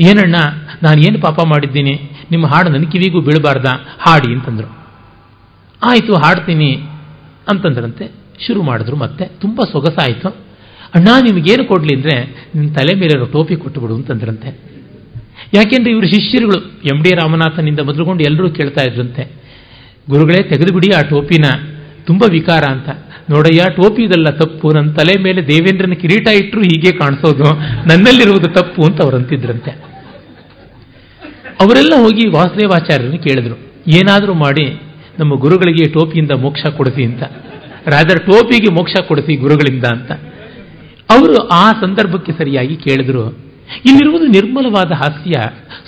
ಏನಣ್ಣ, ನಾನು ಏನು ಪಾಪ ಮಾಡಿದ್ದೀನಿ? ನಿಮ್ಮ ಹಾಡು ನನ್ನ ಕಿವಿಗೂ ಬೀಳಬಾರ್ದ? ಹಾಡಿ, ಅಂತಂದರು. ಆಯಿತು, ಹಾಡ್ತೀನಿ, ಅಂತಂದ್ರಂತೆ ಶುರು ಮಾಡಿದ್ರು ಮತ್ತೆ. ತುಂಬ ಸೊಗಸಾಯಿತು. ಅಣ್ಣ, ನಿಮಗೇನು ಕೊಡಲಿ ಅಂದರೆ ನಿಮ್ಮ ತಲೆ ಮೇಲೆ ಟೋಪಿ ಕೊಟ್ಟುಬಿಡು, ಅಂತಂದ್ರಂತೆ. ಯಾಕೆಂದ್ರೆ ಇವರು ಶಿಷ್ಯರುಗಳು, ಎಂ ಡಿ ರಾಮನಾಥನಿಂದ ಮೊದಲುಕೊಂಡು ಎಲ್ಲರೂ ಕೇಳ್ತಾ ಇದ್ರಂತೆ. ಗುರುಗಳೇ, ತೆಗೆದುಬಿಡಿ ಆ ಟೋಪಿನ. ತುಂಬ ವಿಕಾರ ಅಂತ. ನೋಡಯ್ಯ ಟೋಪಿ ಇದೆಲ್ಲ ತಪ್ಪು ನನ್ನ ತಲೆ ಮೇಲೆ ದೇವೇಂದ್ರನ ಕಿರೀಟ ಇಟ್ಟರು ಹೀಗೆ ಕಾಣಿಸೋದು, ನನ್ನಲ್ಲಿರುವುದು ತಪ್ಪು ಅಂತ ಅವರಂತಿದ್ರಂತೆ ಅವರೆಲ್ಲ ಹೋಗಿ ವಾಸುದೇವಾಚಾರ್ಯರನ್ನು ಕೇಳಿದ್ರು. ಏನಾದರೂ ಮಾಡಿ, ನಮ್ಮ ಗುರುಗಳಿಗೆ ಟೋಪಿಯಿಂದ ಮೋಕ್ಷ ಕೊಡಿಸಿ ಅಂತ. ರಾಜರ ಟೋಪಿಗೆ ಮೋಕ್ಷ ಕೊಡಿಸಿ ಗುರುಗಳಿಂದ ಅಂತ. ಅವರು ಆ ಸಂದರ್ಭಕ್ಕೆ ಸರಿಯಾಗಿ ಕೇಳಿದ್ರು. ಇಲ್ಲಿರುವುದು ನಿರ್ಮಲವಾದ ಹಾಸ್ಯ,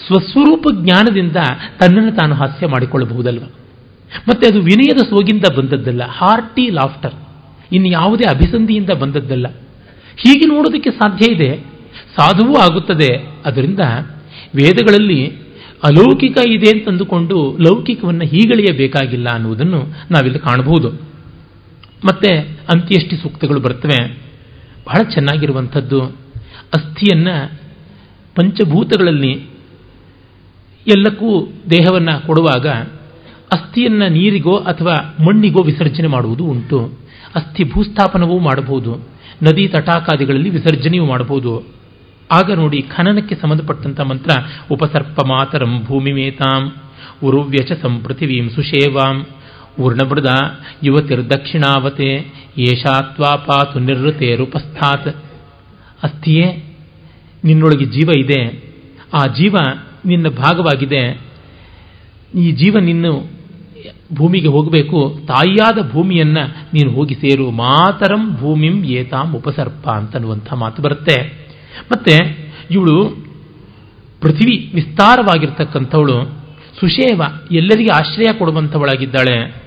ಸ್ವಸ್ವರೂಪ ಜ್ಞಾನದಿಂದ ತನ್ನನ್ನು ತಾನು ಹಾಸ್ಯ ಮಾಡಿಕೊಳ್ಳಬಹುದಲ್ವ? ಮತ್ತೆ ಅದು ವಿನಯದ ಸೋಗಿಂದ ಬಂದದ್ದಲ್ಲ ಹಾರ್ಟಿ ಲಾಫ್ಟರ್ ಇನ್ನು ಯಾವುದೇ ಅಭಿಸಂಧಿಯಿಂದ ಬಂದದ್ದಲ್ಲ. ಹೀಗೆ ನೋಡೋದಕ್ಕೆ ಸಾಧ್ಯ ಇದೆ? ಸಾಧುವೂ ಆಗುತ್ತದೆ. ಅದರಿಂದ ವೇದಗಳಲ್ಲಿ ಅಲೌಕಿಕ ಇದೆ ಅಂತಂದುಕೊಂಡು ಲೌಕಿಕವನ್ನು ಹೀಗಳೆಯಬೇಕಾಗಿಲ್ಲ ಅನ್ನುವುದನ್ನು ನಾವಿಲ್ಲಿ ಕಾಣಬಹುದು. ಮತ್ತೆ ಅಂತ್ಯಷ್ಟಿ ಸೂಕ್ತಗಳು ಬರ್ತವೆ. ಬಹಳ ಚೆನ್ನಾಗಿರುವಂಥದ್ದು ಅಸ್ಥಿಯನ್ನು ಪಂಚಭೂತಗಳಲ್ಲಿ ಎಲ್ಲಕ್ಕೂ ದೇಹವನ್ನು ಕೊಡುವಾಗ ಅಸ್ಥಿಯನ್ನ ನೀರಿಗೋ ಅಥವಾ ಮಣ್ಣಿಗೋ ವಿಸರ್ಜನೆ ಮಾಡುವುದು ಉಂಟು. ಅಸ್ಥಿ ಭೂಸ್ಥಾಪನವೂ ಮಾಡಬಹುದು. ನದಿ ತಟಾಕಾದಿಗಳಲ್ಲಿ ವಿಸರ್ಜನೆಯೂ ಮಾಡಬಹುದು. ಆಗ ನೋಡಿ ಖನನಕ್ಕೆ ಸಂಬಂಧಪಟ್ಟಂತ ಮಂತ್ರ, ಉಪಸರ್ಪ ಮಾತರಂ ಭೂಮಿಮೇತಾಂ ಉರುವ್ಯಚ ಸಂಪೃಥಿವೀಂ ಸುಷೇವಾಂ ಊರ್ಣಮೃದ ಯುವತಿರ್ದಕ್ಷಿಣಾವತೆ ದಕ್ಷಿಣಾವತೆ ಪಾತು ನಿರ್ವೃತೇರುಪಸ್ಥಾತ್ ಅಸ್ಥಿಯೇ, ನಿನ್ನೊಳಗೆ ಜೀವ ಇದೆ. ಆ ಜೀವ ನಿನ್ನ ಭಾಗವಾಗಿದೆ. ಈ ಜೀವ ನಿನ್ನ ಭೂಮಿಗೆ ಹೋಗಬೇಕು, ತಾಯಿಯಾದ ಭೂಮಿಯನ್ನ ನೀನು ಹೋಗಿ ಸೇರು, ಮಾತರಂ ಭೂಮಿಂ ಏತಾಂ ಉಪಸರ್ಪ ಅಂತನ್ನುವಂಥ ಮಾತು ಬರುತ್ತೆ. ಮತ್ತೆ ಇವಳು ಪೃಥ್ವಿ ವಿಸ್ತಾರವಾಗಿರ್ತಕ್ಕಂಥವಳು ಸುಶೇವ ಎಲ್ಲರಿಗೆ ಆಶ್ರಯ ಕೊಡುವಂಥವಳಾಗಿದ್ದಾಳೆ,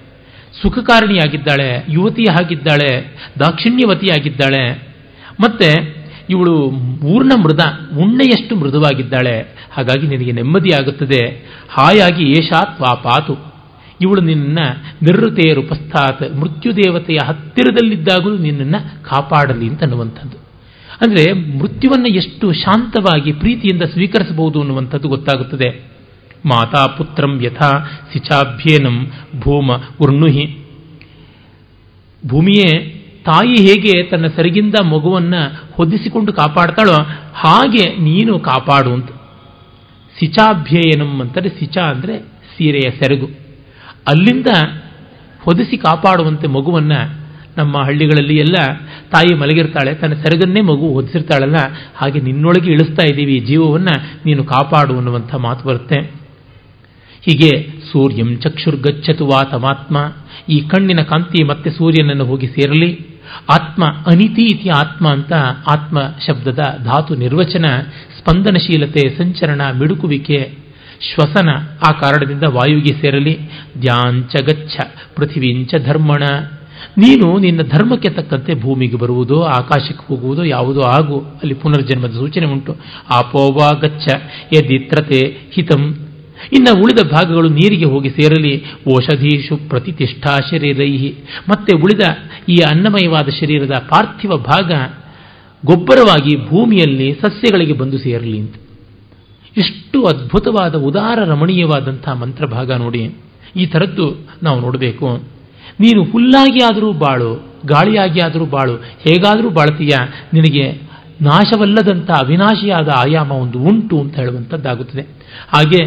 ಸುಖಕಾರಣಿಯಾಗಿದ್ದಾಳೆ ಯುವತಿ ಆಗಿದ್ದಾಳೆ ದಾಕ್ಷಿಣ್ಯವತಿಯಾಗಿದ್ದಾಳೆ. ಮತ್ತೆ ಇವಳು ಊರ್ಣ ಮೃದ, ಉಣ್ಣೆಯಷ್ಟು ಮೃದುವಾಗಿದ್ದಾಳೆ. ಹಾಗಾಗಿ ನಿನಗೆ ನೆಮ್ಮದಿಯಾಗುತ್ತದೆ. ಹಾಯಾಗಿ ಏಷಾತ್ ವಾ ಪಾತು ಇವಳು ನಿನ್ನ ನಿರ್ವೃತೆಯ ರೂಪಸ್ಥಾತ್, ಮೃತ್ಯುದೇವತೆಯ ಹತ್ತಿರದಲ್ಲಿದ್ದಾಗಲೂ ನಿನ್ನನ್ನು ಕಾಪಾಡಲಿ ಅಂತ ಅನ್ನುವಂಥದ್ದು. ಅಂದರೆ ಮೃತ್ಯುವನ್ನು ಎಷ್ಟು ಶಾಂತವಾಗಿ ಪ್ರೀತಿಯಿಂದ ಸ್ವೀಕರಿಸಬಹುದು ಅನ್ನುವಂಥದ್ದು ಗೊತ್ತಾಗುತ್ತದೆ. ಮಾತಾ ಪುತ್ರಂ ಯಥಾ ಸಿಚಾಭ್ಯೇನಂ ಭೂಮ ಉರ್ಣುಹಿ ಭೂಮಿಯೇ ತಾಯಿ ಹೇಗೆ ತನ್ನ ಸರಿಗಿಂದ ಮಗುವನ್ನ ಹೊದಿಸಿಕೊಂಡು ಕಾಪಾಡ್ತಾಳೋ ಹಾಗೆ ನೀನು ಕಾಪಾಡು ಅಂತ. ಸಿಚಾಭ್ಯಯನಂ ಅಂತಾರೆ ಸಿಚ ಅಂದರೆ ಸೀರೆಯ ಸೆರಗು. ಅಲ್ಲಿಂದ ಹೊದಿಸಿ ಕಾಪಾಡುವಂತೆ ಮಗುವನ್ನು ನಮ್ಮ ಹಳ್ಳಿಗಳಲ್ಲಿ ಎಲ್ಲ ತಾಯಿ ಮಲಗಿರ್ತಾಳೆ, ತನ್ನ ಸೆರಗನ್ನೇ ಮಗು ಹೊದಿಸಿರ್ತಾಳಲ್ಲ, ಹಾಗೆ ನಿನ್ನೊಳಗೆ ಇಳಿಸ್ತಾ ಇದ್ದೀವಿ, ಈ ಜೀವವನ್ನು ನೀನು ಕಾಪಾಡು ಅನ್ನುವಂಥ ಮಾತು ಬರುತ್ತೆ. ಹೀಗೆ ಸೂರ್ಯಂ ಚಕ್ಷುರ್ಗಚ್ಚತು ವಾ ತಮಾತ್ಮ ಈ ಕಣ್ಣಿನ ಕಾಂತಿ ಮತ್ತೆ ಸೂರ್ಯನನ್ನು ಹೋಗಿ ಸೇರಲಿ. ಆತ್ಮ ಅನಿತಿ ಇತಿ ಆತ್ಮ ಅಂತ ಆತ್ಮ ಶಬ್ದದ ಧಾತು ನಿರ್ವಚನ, ಸ್ಪಂದನಶೀಲತೆ, ಸಂಚರಣ, ಮಿಡುಕುವಿಕೆ ಶ್ವಸನ ಆ ಕಾರಣದಿಂದ ವಾಯುವಿಗೆ ಸೇರಲಿ. ಧ್ಯಾಂಚ ಗಚ್ಚ ಪೃಥಿವಿಂಚ ಧರ್ಮಣ. ನೀನು ನಿನ್ನ ಧರ್ಮಕ್ಕೆ ತಕ್ಕಂತೆ ಭೂಮಿಗೆ ಬರುವುದು, ಆಕಾಶಕ್ಕೆ ಹೋಗುವುದು, ಯಾವುದೋ ಆಗು. ಅಲ್ಲಿ ಪುನರ್ಜನ್ಮದ ಸೂಚನೆ ಉಂಟು. ಆಪೋವಾ ಗಚ್ಚ ಯದಿತ್ರತೆ ಹಿತಂ. ಇನ್ನು ಉಳಿದ ಭಾಗಗಳು ನೀರಿಗೆ ಹೋಗಿ ಸೇರಲಿ. ಓಷಧೀಶು ಪ್ರತಿಷ್ಠಾ ಶರೀರೈಹಿ. ಮತ್ತೆ ಉಳಿದ ಈ ಅನ್ನಮಯವಾದ ಶರೀರದ ಪಾರ್ಥಿವ ಭಾಗ ಗೊಬ್ಬರವಾಗಿ ಭೂಮಿಯಲ್ಲಿ ಸಸ್ಯಗಳಿಗೆ ಬಂದು ಸೇರಲಿ ಅಂತ. ಎಷ್ಟು ಅದ್ಭುತವಾದ, ಉದಾರ, ರಮಣೀಯವಾದಂಥ ಮಂತ್ರಭಾಗ ನೋಡಿ. ಈ ಥರದ್ದು ನಾವು ನೋಡಬೇಕು. ನೀನು ಹುಲ್ಲಾಗಿ ಆದರೂ ಬಾಳು ಗಾಳಿಯಾಗಿ ಆದರೂ ಬಾಳು, ಹೇಗಾದರೂ ಬಾಳ್ತೀಯ? ನಿನಗೆ ನಾಶವಲ್ಲದಂಥ ಅವಿನಾಶಿಯಾದ ಆಯಾಮ ಒಂದು ಉಂಟು ಅಂತ ಹೇಳುವಂಥದ್ದಾಗುತ್ತದೆ. ಹಾಗೆ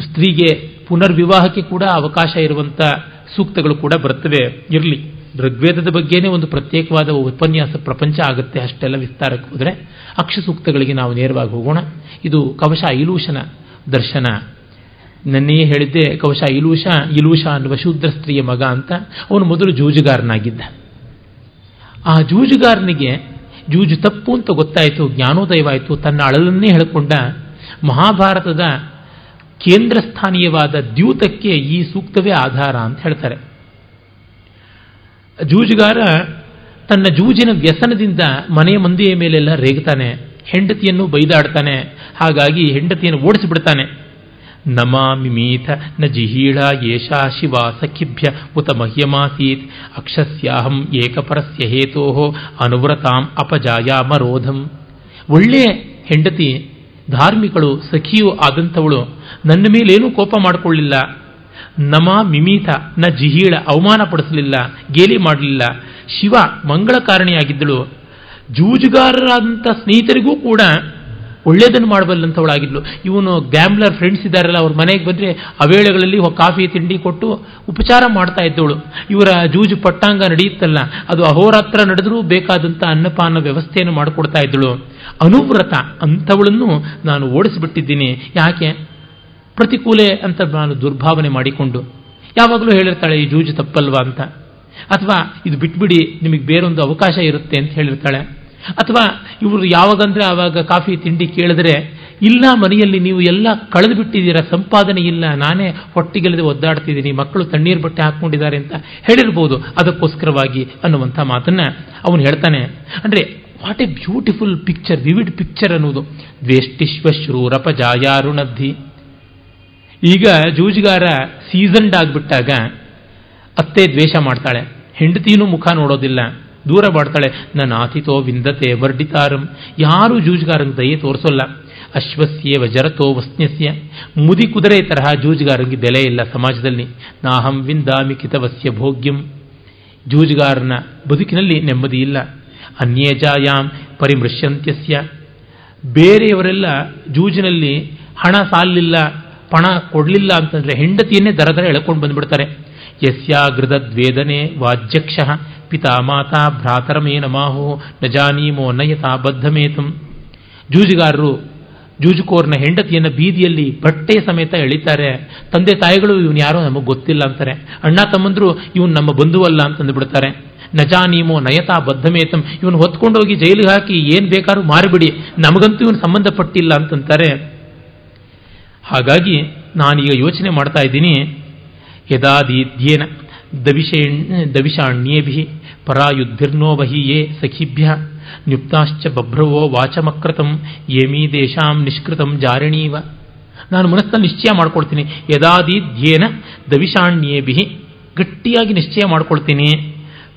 ಸ್ತ್ರೀಗೆ ಪುನರ್ವಿವಾಹಕ್ಕೆ ಕೂಡ ಅವಕಾಶ ಇರುವಂಥ ಸೂಕ್ತಗಳು ಕೂಡ ಬರ್ತವೆ ಇರಲಿ. ಋಗ್ವೇದದ ಬಗ್ಗೆನೇ ಒಂದು ಪ್ರತ್ಯೇಕವಾದ ಉಪನ್ಯಾಸ ಪ್ರಪಂಚ ಆಗುತ್ತೆ ಅಷ್ಟೆಲ್ಲ ವಿಸ್ತಾರಕ್ಕೆ ಹೋದರೆ ಅಕ್ಷ ಸೂಕ್ತಗಳಿಗೆ ನಾವು ನೇರವಾಗಿ ಹೋಗೋಣ. ಇದು ಕವಶ ಇಲೂಷನ ದರ್ಶನ. ನನ್ನೆಯೇ ಹೇಳಿದ್ದೆ, ಕವಶ ಇಲೂಷ ಇಲೂಷ ಅನ್ನುವ ಶೂದ್ರ ಸ್ತ್ರೀಯ ಮಗ ಅಂತ ಅವನು ಮೊದಲು ಜೂಜುಗಾರನಾಗಿದ್ದ. ಆ ಜೂಜುಗಾರನಿಗೆ ಜೂಜು ತಪ್ಪು ಅಂತ ಗೊತ್ತಾಯಿತು, ಜ್ಞಾನೋದಯವಾಯಿತು, ತನ್ನ ಅಳಲನ್ನೇ ಹೇಳಿಕೊಂಡ ಮಹಾಭಾರತದ ಕೇಂದ್ರ ಸ್ಥಾನೀಯವಾದ ದ್ಯೂತಕ್ಕೆ ಈ ಸೂಕ್ತವೇ ಆಧಾರ ಅಂತ ಹೇಳ್ತಾರೆ. ಜೂಜುಗಾರ ತನ್ನ ಜೂಜಿನ ವ್ಯಸನದಿಂದ ಮನೆಯ ಮಂದಿಯ ಮೇಲೆಲ್ಲ ರೇಗ್ತಾನೆ, ಹೆಂಡತಿಯನ್ನು ಬೈದಾಡ್ತಾನೆ, ಹಾಗಾಗಿ ಹೆಂಡತಿಯನ್ನು ಓಡಿಸಿಬಿಡ್ತಾನೆ. ನಮಾಮಿಮೀಥ ನ ಜಿಹೀಳ ಏಷಾ ಶಿವ ಸಖಿಭ್ಯ ಉತ ಮಹ್ಯಮಾಸೀತ್, ಅಕ್ಷಸ್ಯಾಹಂ ಏಕಪರಸ್ಯ ಹೇತೋ ಅನುವ್ರತಾಂ ಅಪಜಾಯಾಮರೋಧಂ. ಒಳ್ಳೆಯ ಹೆಂಡತಿ, ಧಾರ್ಮಿಕಳು, ಸಖಿಯೂ ಆದಂಥವಳು, ನನ್ನ ಮೇಲೇನೂ ಕೋಪ ಮಾಡಿಕೊಳ್ಳಿಲ್ಲ. ನಮ ಮಿಮೀತ, ನ ಜಿಹೀಳ ಅವಮಾನ ಪಡಿಸಲಿಲ್ಲ ಗೇಲಿ ಮಾಡಲಿಲ್ಲ. ಶಿವ ಮಂಗಳಕಾರಣಿಯಾಗಿದ್ದಳು. ಜೂಜುಗಾರರಾದಂಥ ಸ್ನೇಹಿತರಿಗೂ ಕೂಡ ಒಳ್ಳೇದನ್ನು ಮಾಡಬಲ್ಲಂಥವಳಾಗಿದ್ಲು ಇವನು ಗ್ಯಾಂಬ್ಲರ್ ಫ್ರೆಂಡ್ಸ್ ಇದ್ದಾರಲ್ಲ, ಅವ್ರ ಮನೆಗೆ ಬಂದರೆ ಅವೇಳೆಗಳಲ್ಲಿ ಕಾಫಿ, ತಿಂಡಿ ಕೊಟ್ಟು ಉಪಚಾರ ಮಾಡ್ತಾ ಇದ್ದವಳು ಇವರ ಜೂಜು ಪಟ್ಟಾಂಗ ನಡೆಯುತ್ತಲ್ಲ, ಅದು ಅಹೋರಾತ್ರ ನಡೆದರೂ ಬೇಕಾದಂಥ ಅನ್ನಪಾನ ವ್ಯವಸ್ಥೆಯನ್ನು ಮಾಡಿಕೊಡ್ತಾ ಇದ್ದಳು. ಅನುವ್ರತ ಅಂಥವಳನ್ನು ನಾನು ಓಡಿಸಿಬಿಟ್ಟಿದ್ದೀನಿ. ಯಾಕೆ? ಪ್ರತಿಕೂಲೆ ಅಂತ ನಾನು ದುರ್ಭಾವನೆ ಮಾಡಿಕೊಂಡು ಯಾವಾಗಲೂ ಹೇಳಿರ್ತಾಳೆ, ಈ ಜೂಜು ತಪ್ಪಲ್ವಾ? ಅಂತ. ಅಥವಾ, ಇದು ಬಿಟ್ಬಿಡಿ, ನಿಮಗೆ ಬೇರೊಂದು ಅವಕಾಶ ಇರುತ್ತೆ ಅಂತ ಹೇಳಿರ್ತಾಳೆ. ಅಥವಾ, ಇವರು ಯಾವಾಗಂದ್ರೆ ಆವಾಗ ಕಾಫಿ ತಿಂಡಿ ಕೇಳಿದ್ರೆ, ಇಲ್ಲ ಮನೆಯಲ್ಲಿ ನೀವು ಎಲ್ಲ ಕಳೆದು ಬಿಟ್ಟಿದ್ದೀರಾ ಸಂಪಾದನೆ ಇಲ್ಲ, ನಾನೇ ಹೊಟ್ಟಿಗೆಲ್ಲದೆ ಒದ್ದಾಡ್ತಿದ್ದೀನಿ, ಮಕ್ಕಳು ತಣ್ಣೀರು ಬಟ್ಟೆ ಹಾಕ್ಕೊಂಡಿದ್ದಾರೆ ಅಂತ ಹೇಳಿರ್ಬೋದು, ಅದಕ್ಕೋಸ್ಕರವಾಗಿ ಅನ್ನುವಂಥ ಮಾತನ್ನ ಅವನು ಹೇಳ್ತಾನೆ. ಅಂದ್ರೆ, what a beautiful picture, vivid picture ಅನ್ನೋದು ದ್ವೇಷ್ಟಿಶ್ವ ಶೂರಪ ಈಗ ಜೂಜುಗಾರ ಸೀಸನ್ಡ್ ಆಗಿಬಿಟ್ಟಾಗ ಅತ್ತೆ ದ್ವೇಷ ಮಾಡ್ತಾಳೆ. ಹೆಂಡತಿನೂ ಮುಖ ನೋಡೋದಿಲ್ಲ. ದೂರ ಮಾಡ್ತಾಳೆ ನನ್ನ ಆತಿಥೋ ವಿಂದತೆ ವರ್ಡಿತಾರಂ ಯಾರೂ ಜೂಜುಗಾರನ ದಯೆ ತೋರಿಸೋಲ್ಲ. ಅಶ್ವಸ್ಯ ವಜರತೋ ವಸ್ನ್ಯಸ್ಯ. ಮುದಿ ಕುದುರೆ ತರಹ ಜೂಜುಗಾರಂಗೆ ಬೆಲೆ ಇಲ್ಲ ಸಮಾಜದಲ್ಲಿ. ನಾಹಂ ವಿಂದಾಮಿ ಕಿತವಸ್ಯ ಭೋಗ್ಯಂ. ಜೂಜುಗಾರನ ಬದುಕಿನಲ್ಲಿ ನೆಮ್ಮದಿ ಇಲ್ಲ. ಅನ್ಯೇಜಾಯಾಮ್ ಪರಿಮೃಶ್ಯಂತ್ಯಸ್ಯ. ಬೇರೆಯವರೆಲ್ಲ ಜೂಜಿನಲ್ಲಿ ಹಣ ಸಾಲಿಲ್ಲ. ಪಣ ಕೊಡಲಿಲ್ಲ ಅಂತಂದ್ರೆ ಹೆಂಡತಿಯನ್ನೇ ದರ ದರ ಎಳ್ಕೊಂಡು ಬಂದ್ಬಿಡ್ತಾರೆ. ಯಸ್ಯಾಗೃದ್ವೇದನೆ ವಾಜ್ಯಕ್ಷ, ಪಿತಾ ಮಾತಾ ಭ್ರಾತರಮೇ ನಮಾಹೋ ನ ಜಾನೀಮೋ ನಯತಾ ಬದ್ಧಮೇತಂ. ಜೂಜುಗಾರರು ಜೂಜುಕೋರ್ನ ಹೆಂಡತಿಯನ್ನು ಬೀದಿಯಲ್ಲಿ ಬಟ್ಟೆಯ ಸಮೇತ ಎಳಿತಾರೆ. ತಂದೆ ತಾಯಿಗಳು ಇವನು ಯಾರೋ ನಮಗೆ ಗೊತ್ತಿಲ್ಲ ಅಂತಾರೆ. ಅಣ್ಣ ತಮ್ಮಂದ್ರು ಇವನು ನಮ್ಮ ಬಂಧುವಲ್ಲ ಅಂತಂದು ಬಿಡ್ತಾರೆ ನಜಾನೀಮೋ ನಯತಾ ಬದ್ಧಮೇತಂ. ಇವನು ಹೊತ್ಕೊಂಡೋಗಿ ಜೈಲಿಗೆ ಹಾಕಿ ಏನು ಬೇಕಾದ್ರೂ ಮಾರಿಬಿಡಿ. ನಮಗಂತೂ ಇವನು ಸಂಬಂಧಪಟ್ಟಿಲ್ಲ ಅಂತಂತಾರೆ. ಹಾಗಾಗಿ ನಾನೀಗ ಯೋಚನೆ ಮಾಡ್ತಾ ಇದ್ದೀನಿ. ಯದಾದೀಧ್ಯೇನ ದವಿಷೇಣ್, ದವಿಷಾಣ್ಯೇಭಿ ಪರಾಯುದ್ಧಿರ್ನೋ ಬಹೀಯೇ ಸಖಿಭ್ಯ ನ್ಯುಪ್ತಾಶ್ಚ ಬಭ್ರವೋ ವಾಚಮಕೃತಂ ಏಮೀ ದೇಶಾಂ ನಿಷ್ಕೃತಂ ಜಾರಿಣೀವ. ನಾನು ಮನಸ್ಸಲ್ಲಿ ನಿಶ್ಚಯ ಮಾಡ್ಕೊಳ್ತೀನಿ. ಯದಾದೀಧ್ಯೇನ ದವಿಷಾಣ್ಯೇಭಿ ಗಟ್ಟಿಯಾಗಿ ನಿಶ್ಚಯ ಮಾಡ್ಕೊಳ್ತೀನಿ.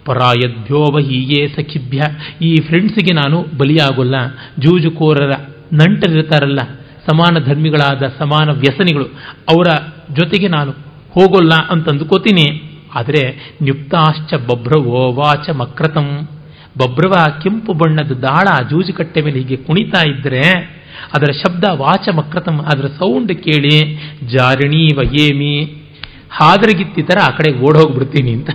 ಪರಾಯದ್ಭ್ಯೋ ಬಹೀಯೇ ಸಖಿಭ್ಯ ಈ ಫ್ರೆಂಡ್ಸ್ಗೆ ನಾನು ಬಲಿಯಾಗೋಲ್ಲ. ಜೂಜುಕೋರರ ನಂಟರಿರ್ತಾರಲ್ಲ ಸಮಾನ ಧರ್ಮಿಗಳಾದ ಸಮಾನ ವ್ಯಸನಿಗಳು, ಅವರ ಜೊತೆಗೆ ನಾನು ಹೋಗೋಲ್ಲ ಅಂತಂದುಕೋತೀನಿ ಆದರೆ ನ್ಯುಕ್ತಾಶ್ಚ ಬಭ್ರವೋ ವಾಚ ಮಕ್ರತಂ. ಬಭ್ರವ ಕೆಂಪು ಬಣ್ಣದ ದಾಳ ಜೂಜುಕಟ್ಟೆ ಮೇಲೆ ಹೀಗೆ ಕುಣಿತಾ ಇದ್ರೆ, ಅದರ ಶಬ್ದ ವಾಚ ಮಕ್ರತಂ, ಅದರ ಸೌಂಡ್ ಕೇಳಿ ಜಾರಿಣಿ ವಯೇಮಿ ಹಾದರಗಿತ್ತಿ ಥರ ಆ ಕಡೆ ಓಡೋಗ್ಬಿಡ್ತೀನಿ ಅಂತ.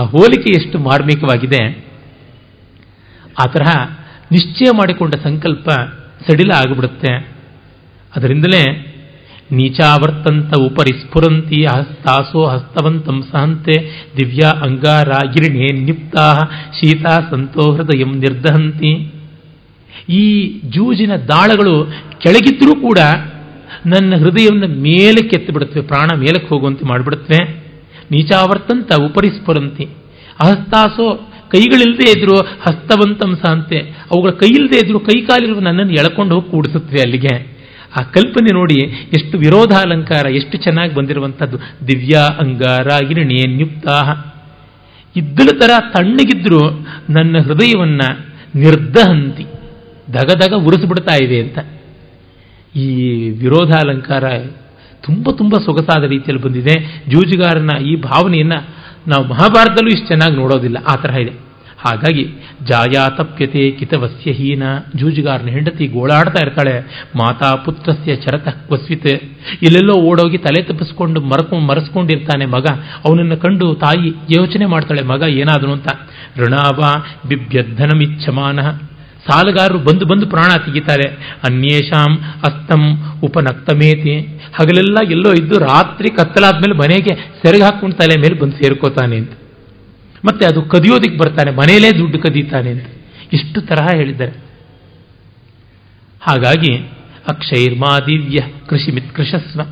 ಆ ಹೋಲಿಕೆ ಎಷ್ಟು ಮಾರ್ಮಿಕವಾಗಿದೆ. ಆ ತರಹ ನಿಶ್ಚಯ ಮಾಡಿಕೊಂಡ ಸಂಕಲ್ಪ ಸಡಿಲ ಆಗಿಬಿಡುತ್ತೆ. ಅದರಿಂದಲೇ ನೀಚಾವರ್ತಂತ ಉಪರಿ ಸ್ಫುರಂತಿ ಹಸ್ತಾಸೋ ಹಸ್ತವಂತಂ ಸಹಂತೆ ದಿವ್ಯಾ ಅಂಗಾರಾಗಿರಿಣೇ ನಿಪ್ತಾ ಶೀತಾ ಸಂತೋ ಹೃದಯಂ ನಿರ್ದಹಂತಿ. ಈ ಜೂಜಿನ ದಾಳಗಳು ಕೆಳಗಿದ್ರೂ ಕೂಡ ನನ್ನ ಹೃದಯವನ್ನು ಮೇಲಕ್ಕೆ ಎತ್ತು ಬಿಡುತ್ತವೆ ಪ್ರಾಣ ಮೇಲಕ್ಕೆ ಹೋಗುವಂತೆ ಮಾಡಿಬಿಡುತ್ತವೆ. ನೀಚಾವರ್ತಂತ ಉಪರಿ ಸ್ಫುರಂತಿ ಅಹಸ್ತಾಸೋ ಕೈಗಳಿಲ್ಲದೆ ಇದ್ರು ಹಸ್ತವಂತಂ ಸಹಂತೆ, ಅವುಗಳ ಕೈ ಇಲ್ಲದೆ ಇದ್ರು ಕೈ ಕಾಲಿರುವ ನನ್ನನ್ನು ಎಳ್ಕೊಂಡು ಹೋಗಿ ಕೂಡಿಸುತ್ತವೆ ಅಲ್ಲಿಗೆ. ಆ ಕಲ್ಪನೆ ನೋಡಿ ಎಷ್ಟು ವಿರೋಧಾಲಂಕಾರ, ಎಷ್ಟು ಚೆನ್ನಾಗಿ ಬಂದಿರುವಂಥದ್ದು. ದಿವ್ಯಾ ಅಂಗಾರ ನ್ಯುಕ್ತಾ ಇದ್ದಲ ಥರ ತಣ್ಣಗಿದ್ರು ನನ್ನ ಹೃದಯವನ್ನು ನಿರ್ದಹಂತಿ ದಗದಗ ಉರಿಸ್ಬಿಡ್ತಾ ಇದೆ ಅಂತ. ಈ ವಿರೋಧಾಲಂಕಾರ ತುಂಬ ತುಂಬ ಸೊಗಸಾದ ರೀತಿಯಲ್ಲಿ ಬಂದಿದೆ. ಜೂಜುಗಾರನ ಈ ಭಾವನೆಯನ್ನು ನಾವು ಮಹಾಭಾರತದಲ್ಲೂ ಇಷ್ಟು ಚೆನ್ನಾಗಿ ನೋಡೋದಿಲ್ಲ. ಆ ತರಹ ಇದೆ. ಹಾಗಾಗಿ ಜಾಯಾ ತಪ್ಯತೆ ಕಿತವಸ್ಯ ಹೀನ ಜೂಜುಗಾರನ ಹೆಂಡತಿ ಗೋಳಾಡ್ತಾ ಇರ್ತಾಳೆ. ಮಾತಾ ಪುತ್ರಸ್ಯ ಚರತ ಕ್ವಸ್ವಿತೆ. ಇಲ್ಲೆಲ್ಲೋ ಓಡೋಗಿ ತಲೆ ತಪ್ಪಿಸ್ಕೊಂಡು ಮರಕೊಂಡು ಮರೆಸ್ಕೊಂಡಿರ್ತಾನೆ ಮಗ. ಅವನನ್ನು ಕಂಡು ತಾಯಿ ಯೋಚನೆ ಮಾಡ್ತಾಳೆ, ಮಗ, ಏನಾದನು ಅಂತ? ಋಣಾವ ಬಿಭ್ಯಧನಮಿಚ್ಛಮಾನ ಸಾಲಗಾರರು ಬಂದು ಬಂದು ಪ್ರಾಣ ತೆಗಿತಾರೆ. ಅನ್ಯೇಷಾಂ ಅಸ್ತಂ ಉಪನಕ್ತಮೇತಿ. ಹಗಲೆಲ್ಲ ಎಲ್ಲೋ ಇದ್ದು ರಾತ್ರಿ ಕತ್ತಲಾದ್ಮೇಲೆ ಮನೆಗೆ ಸೆರಗಿ ಹಾಕೊಂಡು ತಲೆ ಮೇಲೆ ಬಂದು ಸೇರ್ಕೋತಾನೆ ಅಂತ. ಮತ್ತೆ ಅದು ಕದಿಯೋದಕ್ಕೆ ಬರ್ತಾನೆ ಮನೆಯಲ್ಲೇ ದುಡ್ಡು ಕದೀತಾನೆ ಅಂತ. ಇಷ್ಟು ತರಹ ಹೇಳಿದ್ದಾರೆ. ಹಾಗಾಗಿ ಅಕ್ಷೈರ್ಮಾ ದಿವ್ಯ ಕೃಷಿ ಮಿತ್ಕೃಷಸ್ವ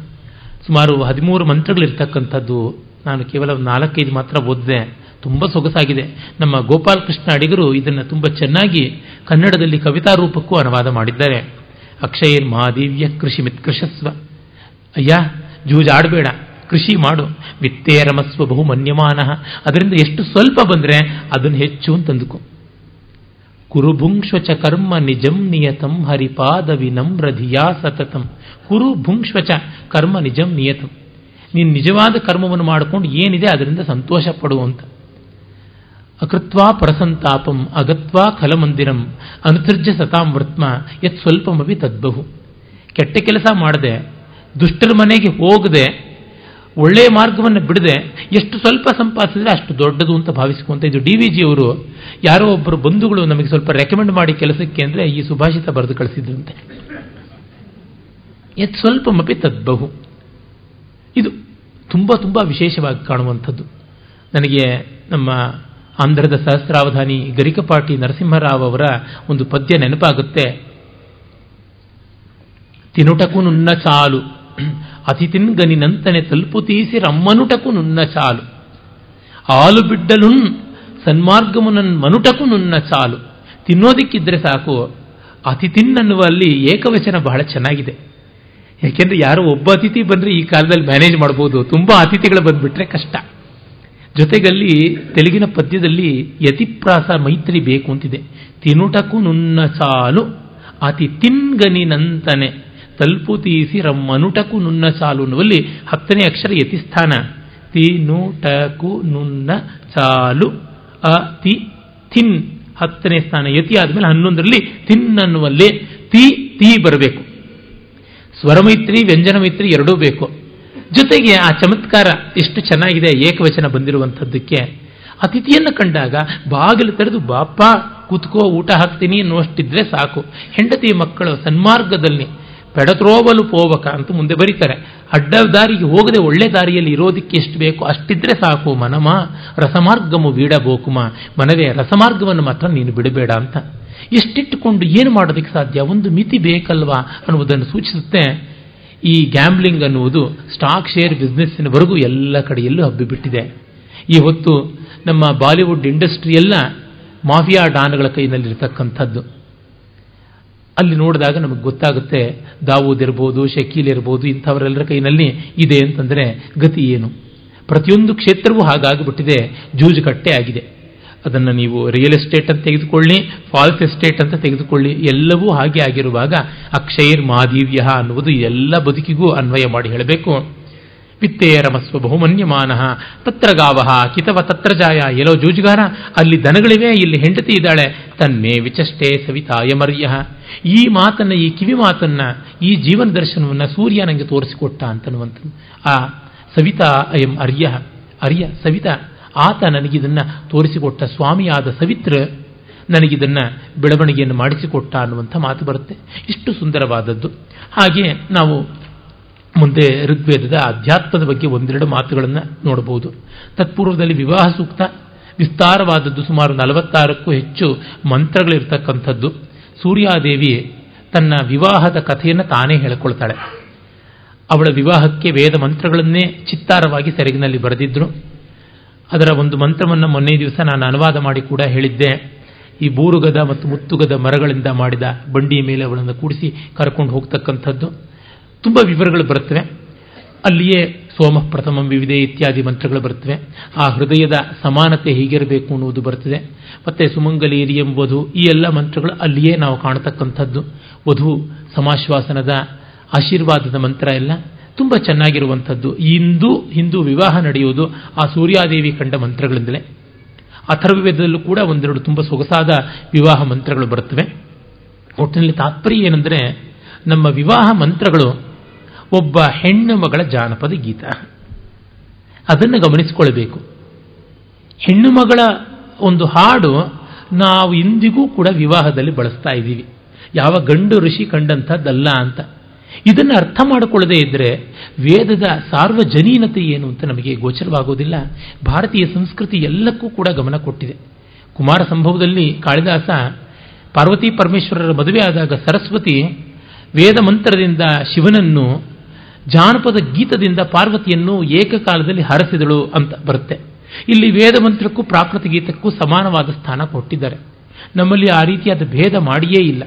ಸುಮಾರು ಹದಿಮೂರು ಮಂತ್ರಗಳಿರ್ತಕ್ಕಂಥದ್ದು ನಾನು ಕೇವಲ ನಾಲ್ಕೈದು ಮಾತ್ರ ಓದಿದೆ. ತುಂಬ ಸೊಗಸಾಗಿದೆ. ನಮ್ಮ ಗೋಪಾಲಕೃಷ್ಣ ಅಡಿಗರು ಇದನ್ನು ತುಂಬ ಚೆನ್ನಾಗಿ ಕನ್ನಡದಲ್ಲಿ ಕವಿತಾ ರೂಪಕ್ಕೂ ಅನುವಾದ ಮಾಡಿದ್ದಾರೆ. ಅಕ್ಷಯರ್ ಮಹಾದಿವ್ಯ ಕೃಷಿ ಮಿತ್ಕೃಷಸ್ವ ಅಯ್ಯ, ಜೂಜಾಡಬೇಡ. ಕೃಷಿ ಮಾಡು. ವಿತ್ತೇರಮಸ್ವ ಬಹು ಮನ್ಯಮಾನ ಅದರಿಂದ ಎಷ್ಟು ಸ್ವಲ್ಪ ಬಂದರೆ ಅದನ್ನು ಹೆಚ್ಚು ಅಂತಂದುಕೋ. ಕುರುಭುಂಶ್ವಚ ಕರ್ಮ ನಿಜಂ ನಿಯತಂ ಹರಿಪಾದ ವಿನಮ್ರ ಧಿಯಾ ಸತತಂ. ಕುರುಭುಂಶ್ವಚ ಕರ್ಮ ನಿಜಂ ನಿಯತಂ. ನೀನು ನಿಜವಾದ ಕರ್ಮವನ್ನು ಮಾಡಿಕೊಂಡು ಏನಿದೆ ಅದರಿಂದ ಸಂತೋಷ ಪಡುವಂತ ಅಕೃತ್ವಾ ಪರಸಂತಾಪಂ ಅಗತ್ವಾ ಖಲಮಂದಿರಂ ಅನುಸರ್ಜ ಸತಾಂ ವೃತ್ಮ ಯತ್ ಸ್ವಲ್ಪಮಿ ತದ್ಬಹು. ಕೆಟ್ಟ ಕೆಲಸ ಮಾಡದೆ ದುಷ್ಟರ ಮನೆಗೆ ಹೋಗದೆ ಒಳ್ಳೆಯ ಮಾರ್ಗವನ್ನು ಬಿಡದೆ ಎಷ್ಟು ಸ್ವಲ್ಪ ಸಂಪಾದಿಸಿದ್ರೆ ಅಷ್ಟು ದೊಡ್ಡದು ಅಂತ ಭಾವಿಸಿಕೊಂತ ಇದು ಡಿ ವಿ ಜಿ ಅವರು ಯಾರೋ ಒಬ್ಬರು ಬಂಧುಗಳು ನಮಗೆ ಸ್ವಲ್ಪ ರೆಕಮೆಂಡ್ ಮಾಡಿ ಕೆಲಸಕ್ಕೆ ಅಂದರೆ ಈ ಸುಭಾಷಿತ ಬರೆದು ಕಳಿಸಿದ್ರಂತೆ. ಯತ್ ಸ್ವಲ್ಪಮಪಿ ತದ್ಬಹು. ಇದು ತುಂಬ ತುಂಬ ವಿಶೇಷವಾಗಿ ಕಾಣುವಂಥದ್ದು. ನನಗೆ ನಮ್ಮ ಆಂಧ್ರದ ಸಹಸ್ರಾವಧಾನಿ ಗರಿಕಪಾಟಿ ನರಸಿಂಹರಾವ್ ಅವರ ಒಂದು ಪದ್ಯ ನೆನಪಾಗುತ್ತೆ. ತಿನುಟಕು ನುನ್ನ ಚಾಲು ಅತಿಥಿನ್ಗನಿನಂತನೆ ತಲುಪುತೀಸಿ ರಮ್ಮನುಟಕು ನುನ್ನ ಚಾಲು. ಆಲು ಬಿಡ್ಡಲುನ್ ಸನ್ಮಾರ್ಗಮುನನ್ ಮನುಟಕು ನುನ್ನ ಚಾಲು. ತಿನ್ನೋದಿಕ್ಕಿದ್ರೆ ಸಾಕು. ಅತಿಥಿನ್ ಅನ್ನುವಲ್ಲಿ ಏಕವಚನ ಬಹಳ ಚೆನ್ನಾಗಿದೆ. ಯಾಕೆಂದ್ರೆ ಯಾರೋ ಒಬ್ಬ ಅತಿಥಿ ಬಂದ್ರೆ ಈ ಕಾಲದಲ್ಲಿ ಮ್ಯಾನೇಜ್ ಮಾಡ್ಬೋದು. ತುಂಬಾ ಅತಿಥಿಗಳು ಬಂದ್ಬಿಟ್ರೆ ಕಷ್ಟ. ಜೊತೆಗಲ್ಲಿ ತೆಲುಗಿನ ಪದ್ಯದಲ್ಲಿ ಯತಿಪ್ರಾಸ ಮೈತ್ರಿ ಬೇಕು ಅಂತಿದೆ. ತಿನ್ನುಟಕು ನುನ್ನ ಸಾಲು ಅತಿ ತಿನ್ಗನಿನಂತನೆ ತಲ್ಪುತೀಸಿ ರಮ್ಮನುಟಕು ನುನ್ನ ಸಾಲು ಅನ್ನುವಲ್ಲಿ ಹತ್ತನೇ ಅಕ್ಷರ ಯತಿಸ್ಥಾನ. ತಿನುಟಕು ನುನ್ನ ಸಾಲು ಅ ತಿ ಥಿನ್ ಹತ್ತನೇ ಸ್ಥಾನ. ಯತಿ ಆದಮೇಲೆ ಹನ್ನೊಂದರಲ್ಲಿ ಥಿನ್ ಅನ್ನುವಲ್ಲಿ ತಿ ತಿ ಬರಬೇಕು. ಸ್ವರಮೈತ್ರಿ ವ್ಯಂಜನ ಮೈತ್ರಿ ಎರಡೂ ಬೇಕು. ಜೊತೆಗೆ ಆ ಚಮತ್ಕಾರ ಎಷ್ಟು ಚೆನ್ನಾಗಿದೆ, ಏಕವಚನ ಬಂದಿರುವಂಥದ್ದಕ್ಕೆ. ಅತಿಥಿಯನ್ನು ಕಂಡಾಗ ಬಾಗಿಲು ತೆರೆದು ಬಾಪ ಕೂತ್ಕೋ, ಊಟ ಹಾಕ್ತೀನಿ ಅನ್ನುವಷ್ಟಿದ್ರೆ ಸಾಕು. ಹೆಂಡತಿ ಮಕ್ಕಳು ಸನ್ಮಾರ್ಗದಲ್ಲಿ ಪೆಡತ್ರೋಬಲು ಪೋವಕ ಅಂತ ಮುಂದೆ ಬರೀತಾರೆ. ಅಡ್ಡ ದಾರಿಗೆ ಹೋಗದೆ ಒಳ್ಳೆ ದಾರಿಯಲ್ಲಿ ಇರೋದಕ್ಕೆ ಎಷ್ಟು ಬೇಕು ಅಷ್ಟಿದ್ರೆ ಸಾಕು ಮನಮ, ರಸಮಾರ್ಗಮು ಬೀಡಬೋಕುಮ ಮನವೇ, ರಸಮಾರ್ಗವನ್ನು ಮಾತ್ರ ನೀನು ಬಿಡಬೇಡ ಅಂತ. ಎಷ್ಟಿಟ್ಟುಕೊಂಡು ಏನು ಮಾಡೋದಕ್ಕೆ ಸಾಧ್ಯ? ಒಂದು ಮಿತಿ ಬೇಕಲ್ವಾ ಅನ್ನುವುದನ್ನು ಸೂಚಿಸುತ್ತೆ. ಈ ಗ್ಯಾಂಬ್ಲಿಂಗ್ ಅನ್ನುವುದು ಸ್ಟಾಕ್ ಶೇರ್ ಬಿಸ್ನೆಸ್ಸಿನವರೆಗೂ ಎಲ್ಲ ಕಡೆಯಲ್ಲೂ ಹಬ್ಬಿಬಿಟ್ಟಿದೆ. ಈ ಹೊತ್ತು ನಮ್ಮ ಬಾಲಿವುಡ್ ಇಂಡಸ್ಟ್ರಿ ಎಲ್ಲ ಮಾಫಿಯಾ ಡಾನ್ಗಳ ಕೈನಲ್ಲಿರ್ತಕ್ಕಂಥದ್ದು. ಅಲ್ಲಿ ನೋಡಿದಾಗ ನಮಗೆ ಗೊತ್ತಾಗುತ್ತೆ, ದಾವೂದ್ ಇರ್ಬೋದು, ಶಕೀಲ್ ಇರ್ಬೋದು, ಇಂಥವರೆಲ್ಲರ ಕೈನಲ್ಲಿ ಇದೆ ಅಂತಂದರೆ ಗತಿ ಏನು? ಪ್ರತಿಯೊಂದು ಕ್ಷೇತ್ರವೂ ಹಾಗಾಗಿಬಿಟ್ಟಿದೆ ಜೂಜುಕಟ್ಟೆ ಆಗಿದೆ. ಅದನ್ನು ನೀವು ರಿಯಲ್ ಎಸ್ಟೇಟ್ ಅಂತ ತೆಗೆದುಕೊಳ್ಳಿ ಫಾಲ್ಸ್ ಎಸ್ಟೇಟ್ ಅಂತ ತೆಗೆದುಕೊಳ್ಳಿ, ಎಲ್ಲವೂ ಹಾಗೆ ಆಗಿರುವಾಗ ಅಕ್ಷೈರ್ ಮಾದಿವ್ಯ ಅನ್ನುವುದು ಎಲ್ಲ ಬದುಕಿಗೂ ಅನ್ವಯ ಮಾಡಿ ಹೇಳಬೇಕು. ವಿತ್ತೇರಮಸ್ವ ಬಹುಮನ್ಯಮಾನ ತತ್ರ ಗಾವಹ ಕಿತವ ತತ್ರ ಜಾಯ. ಎಲ್ಲೋ ಜೂಜುಗಾರ, ಅಲ್ಲಿ ದನಗಳಿವೆ, ಇಲ್ಲಿ ಹೆಂಡತಿ ಇದ್ದಾಳೆ. ತನ್ಮೇ ವಿಚಷ್ಟೇ ಸವಿತಾಯ ಮರ್ಯ. ಈ ಮಾತನ್ನ, ಈ ಕಿವಿ ಮಾತನ್ನ, ಈ ಜೀವನ ದರ್ಶನವನ್ನ ಸೂರ್ಯ ನನಗೆ ತೋರಿಸಿಕೊಟ್ಟ ಅಂತನ್ನುವಂಥದ್ದು. ಆ ಸವಿತಾ ಅಯಂ ಅರ್ಯ. ಅರ್ಯ, ಸವಿತಾ, ಆತ ನನಗಿದನ್ನ ತೋರಿಸಿಕೊಟ್ಟ ಸ್ವಾಮಿಯಾದ ಸವಿತ್ರ ನನಗಿದನ್ನ ಬೆಳವಣಿಗೆಯನ್ನು ಮಾಡಿಸಿಕೊಟ್ಟ ಅನ್ನುವಂಥ ಮಾತು ಬರುತ್ತೆ. ಇಷ್ಟು ಸುಂದರವಾದದ್ದು. ಹಾಗೆ ನಾವು ಮುಂದೆ ಋಗ್ವೇದದ ಅಧ್ಯಾತ್ಮದ ಬಗ್ಗೆ ಒಂದೆರಡು ಮಾತುಗಳನ್ನು ನೋಡಬಹುದು. ತತ್ಪೂರ್ವದಲ್ಲಿ ವಿವಾಹ ಸೂಕ್ತ, ವಿಸ್ತಾರವಾದದ್ದು ಸುಮಾರು ನಲವತ್ತಾರಕ್ಕೂ ಹೆಚ್ಚು ಮಂತ್ರಗಳಿರ್ತಕ್ಕಂಥದ್ದು. ಸೂರ್ಯಾದೇವಿ ತನ್ನ ವಿವಾಹದ ಕಥೆಯನ್ನು ತಾನೇ ಹೇಳಿಕೊಳ್ತಾಳೆ. ಅವಳ ವಿವಾಹಕ್ಕೆ ವೇದ ಮಂತ್ರಗಳನ್ನೇ ಚಿತ್ತಾರವಾಗಿ ಸೆರಗಿನಲ್ಲಿ ಬರೆದಿದ್ರು. ಅದರ ಒಂದು ಮಂತ್ರವನ್ನು ಮೊನ್ನೆ ದಿವಸ ನಾನು ಅನುವಾದ ಮಾಡಿ ಕೂಡ ಹೇಳಿದ್ದೆ. ಈ ಬೂರುಗದ ಮತ್ತು ಮುತ್ತುಗದ ಮರಗಳಿಂದ ಮಾಡಿದ ಬಂಡಿಯ ಮೇಲೆ ಅವಳನ್ನು ಕೂಡಿಸಿ ಕರ್ಕೊಂಡು ಹೋಗ್ತಕ್ಕಂಥದ್ದು. ತುಂಬ ವಿವರಗಳು ಬರುತ್ತವೆ. ಅಲ್ಲಿಯೇ ಸೋಮ, ಪ್ರಥಮ, ವಿವಿಧ ಇತ್ಯಾದಿ ಮಂತ್ರಗಳು ಬರ್ತವೆ ಆ ಹೃದಯದ ಸಮಾನತೆ ಹೀಗಿರಬೇಕು ಅನ್ನುವುದು ಬರ್ತದೆ ಮತ್ತೆ ಸುಮಂಗಲೀರಿ ಎಂಬುದು ಈ ಎಲ್ಲ ಮಂತ್ರಗಳು ಅಲ್ಲಿಯೇ ನಾವು ಕಾಣತಕ್ಕಂಥದ್ದು. ವಧು ಸಮಾಶ್ವಾಸನದ ಆಶೀರ್ವಾದದ ಮಂತ್ರ ಎಲ್ಲ ತುಂಬ ಚೆನ್ನಾಗಿರುವಂಥದ್ದು. ಇಂದು ಹಿಂದೂ ವಿವಾಹ ನಡೆಯುವುದು ಆ ಸೂರ್ಯಾದೇವಿ ಕಂಡ ಮಂತ್ರಗಳಿಂದಲೇ. ಅಥರ್ವವೇದದಲ್ಲೂ ಕೂಡ ಒಂದೆರಡು ತುಂಬ ಸೊಗಸಾದ ವಿವಾಹ ಮಂತ್ರಗಳು ಬರುತ್ತವೆ. ಒಟ್ಟಿನಲ್ಲಿ ತಾತ್ಪರ್ಯ ಏನೆಂದರೆ, ನಮ್ಮ ವಿವಾಹ ಮಂತ್ರಗಳು ಒಬ್ಬ ಹೆಣ್ಣು ಮಗಳ ಜಾನಪದ ಗೀತ. ಅದನ್ನು ಗಮನಿಸಿಕೊಳ್ಬೇಕು ಹೆಣ್ಣು ಮಗಳ ಒಂದು ಹಾಡು ನಾವು ಇಂದಿಗೂ ಕೂಡ ವಿವಾಹದಲ್ಲಿ ಬಳಸ್ತಾ ಇದ್ದೀವಿ. ಯಾವ ಗಂಡು ಋಷಿ ಕಂಡಂಥದ್ದಲ್ಲ ಅಂತ. ಇದನ್ನು ಅರ್ಥ ಮಾಡಿಕೊಳ್ಳದೇ ಇದ್ದರೆ ವೇದದ ಸಾರ್ವಜನೀನತೆ ಏನು ಅಂತ ನಮಗೆ ಗೋಚರವಾಗುವುದಿಲ್ಲ ಭಾರತೀಯ ಸಂಸ್ಕೃತಿ ಎಲ್ಲಕ್ಕೂ ಕೂಡ ಗಮನ ಕೊಟ್ಟಿದೆ. ಕುಮಾರ ಸಂಭವದಲ್ಲಿ ಕಾಳಿದಾಸ ಪಾರ್ವತಿ ಪರಮೇಶ್ವರರ ಮದುವೆ ಆದಾಗ ಸರಸ್ವತಿ ವೇದ ಮಂತ್ರದಿಂದ ಶಿವನನ್ನು ಜಾನಪದ ಗೀತದಿಂದ ಪಾರ್ವತಿಯನ್ನು ಏಕಕಾಲದಲ್ಲಿ ಹರಸಿದಳು ಅಂತ ಬರುತ್ತೆ. ಇಲ್ಲಿ ವೇದ ಮಂತ್ರಕ್ಕೂ ಪ್ರಾಕೃತ ಗೀತಕ್ಕೂ ಸಮಾನವಾದ ಸ್ಥಾನ ಕೊಟ್ಟಿದ್ದಾರೆ. ನಮ್ಮಲ್ಲಿ ಆ ರೀತಿಯಾದ ಭೇದ ಮಾಡಿಯೇ ಇಲ್ಲ.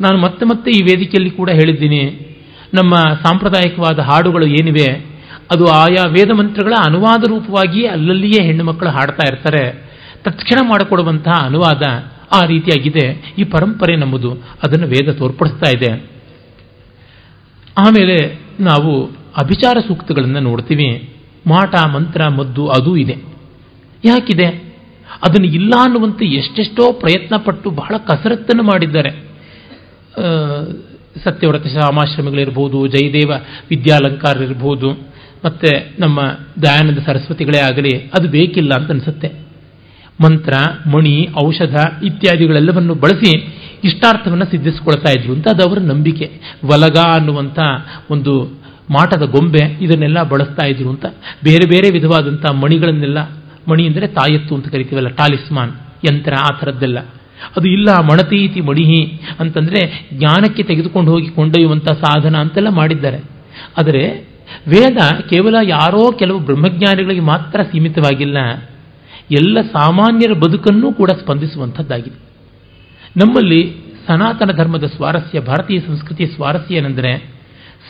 ನಾನು ಮತ್ತೆ ಮತ್ತೆ ಈ ವೇದಿಕೆಯಲ್ಲಿ ಕೂಡ ಹೇಳಿದ್ದೀನಿ, ನಮ್ಮ ಸಾಂಪ್ರದಾಯಿಕವಾದ ಹಾಡುಗಳು ಏನಿವೆ, ಅದು ಆಯಾ ವೇದ ಮಂತ್ರಗಳ ಅನುವಾದ ರೂಪವಾಗಿಯೇ ಅಲ್ಲಲ್ಲಿಯೇ ಹೆಣ್ಣು ಮಕ್ಕಳು ಹಾಡ್ತಾ ಇರ್ತಾರೆ. ತಕ್ಷಣ ಮಾಡಿಕೊಡುವಂತಹ ಅನುವಾದ ಆ ರೀತಿಯಾಗಿದೆ. ಈ ಪರಂಪರೆ ನಮ್ಮದು. ಅದನ್ನು ವೇದ ತೋರ್ಪಡಿಸ್ತಾ ಇದೆ. ಆಮೇಲೆ ನಾವು ಅಭಿಚಾರ ಸೂಕ್ತಗಳನ್ನು ನೋಡ್ತೀವಿ. ಮಾಟ, ಮಂತ್ರ, ಮದ್ದು ಅದೂ ಇದೆ. ಯಾಕಿದೆ? ಅದನ್ನು ಇಲ್ಲ ಅನ್ನುವಂತೆ ಎಷ್ಟೆಷ್ಟೋ ಪ್ರಯತ್ನ ಪಟ್ಟು ಬಹಳ ಕಸರತ್ತನ್ನು ಮಾಡಿದ್ದಾರೆ. ಸತ್ಯವ್ರತ ಶಾಮಾಶ್ರಮಗಳಿರ್ಬೋದು ಜಯದೇವ ವಿದ್ಯಾಲಂಕಾರ ಇರ್ಬೋದು ಮತ್ತೆ ನಮ್ಮ ದಯಾನಂದ ಸರಸ್ವತಿಗಳೇ ಆಗಲಿ, ಅದು ಬೇಕಿಲ್ಲ ಅಂತ ಅನಿಸುತ್ತೆ. ಮಂತ್ರ, ಮಣಿ, ಔಷಧ ಇತ್ಯಾದಿಗಳೆಲ್ಲವನ್ನು ಬಳಸಿ ಇಷ್ಟಾರ್ಥವನ್ನು ಸಿದ್ಧಿಸಿಕೊಳ್ತಾ ಇದ್ರು ಅಂತ ಅದು ಅವರ ನಂಬಿಕೆ. ವಲಗ ಅನ್ನುವಂಥ ಒಂದು ಮಾಟದ ಗೊಂಬೆ ಇದನ್ನೆಲ್ಲ ಬಳಸ್ತಾ ಇದ್ರು ಅಂತ. ಬೇರೆ ಬೇರೆ ವಿಧವಾದಂಥ ಮಣಿಗಳನ್ನೆಲ್ಲ, ಮಣಿ ಅಂದರೆ ತಾಯತ್ತು ಅಂತ ಕರಿತೀವಲ್ಲ ಟಾಲಿಸ್ಮಾನ್ ಯಂತ್ರ, ಆ ಥರದ್ದೆಲ್ಲ. ಅದು ಇಲ್ಲ, ಮಣತೀತಿ ಮಣಿಹಿ ಅಂತಂದರೆ ಜ್ಞಾನಕ್ಕೆ ತೆಗೆದುಕೊಂಡು ಹೋಗಿ ಕೊಂಡೊಯ್ಯುವಂಥ ಸಾಧನ ಅಂತೆಲ್ಲ ಮಾಡಿದ್ದಾರೆ. ಆದರೆ ವೇದ ಕೇವಲ ಯಾರೋ ಕೆಲವು ಬ್ರಹ್ಮಜ್ಞಾನಿಗಳಿಗೆ ಮಾತ್ರ ಸೀಮಿತವಾಗಿಲ್ಲ. ಎಲ್ಲ ಸಾಮಾನ್ಯರ ಬದುಕನ್ನು ಕೂಡ ಸ್ಪಂದಿಸುವಂಥದ್ದಾಗಿದೆ. ನಮ್ಮಲ್ಲಿ ಸನಾತನ ಧರ್ಮದ ಸ್ವಾರಸ್ಯ, ಭಾರತೀಯ ಸಂಸ್ಕೃತಿಯ ಸ್ವಾರಸ್ಯ ಏನೆಂದರೆ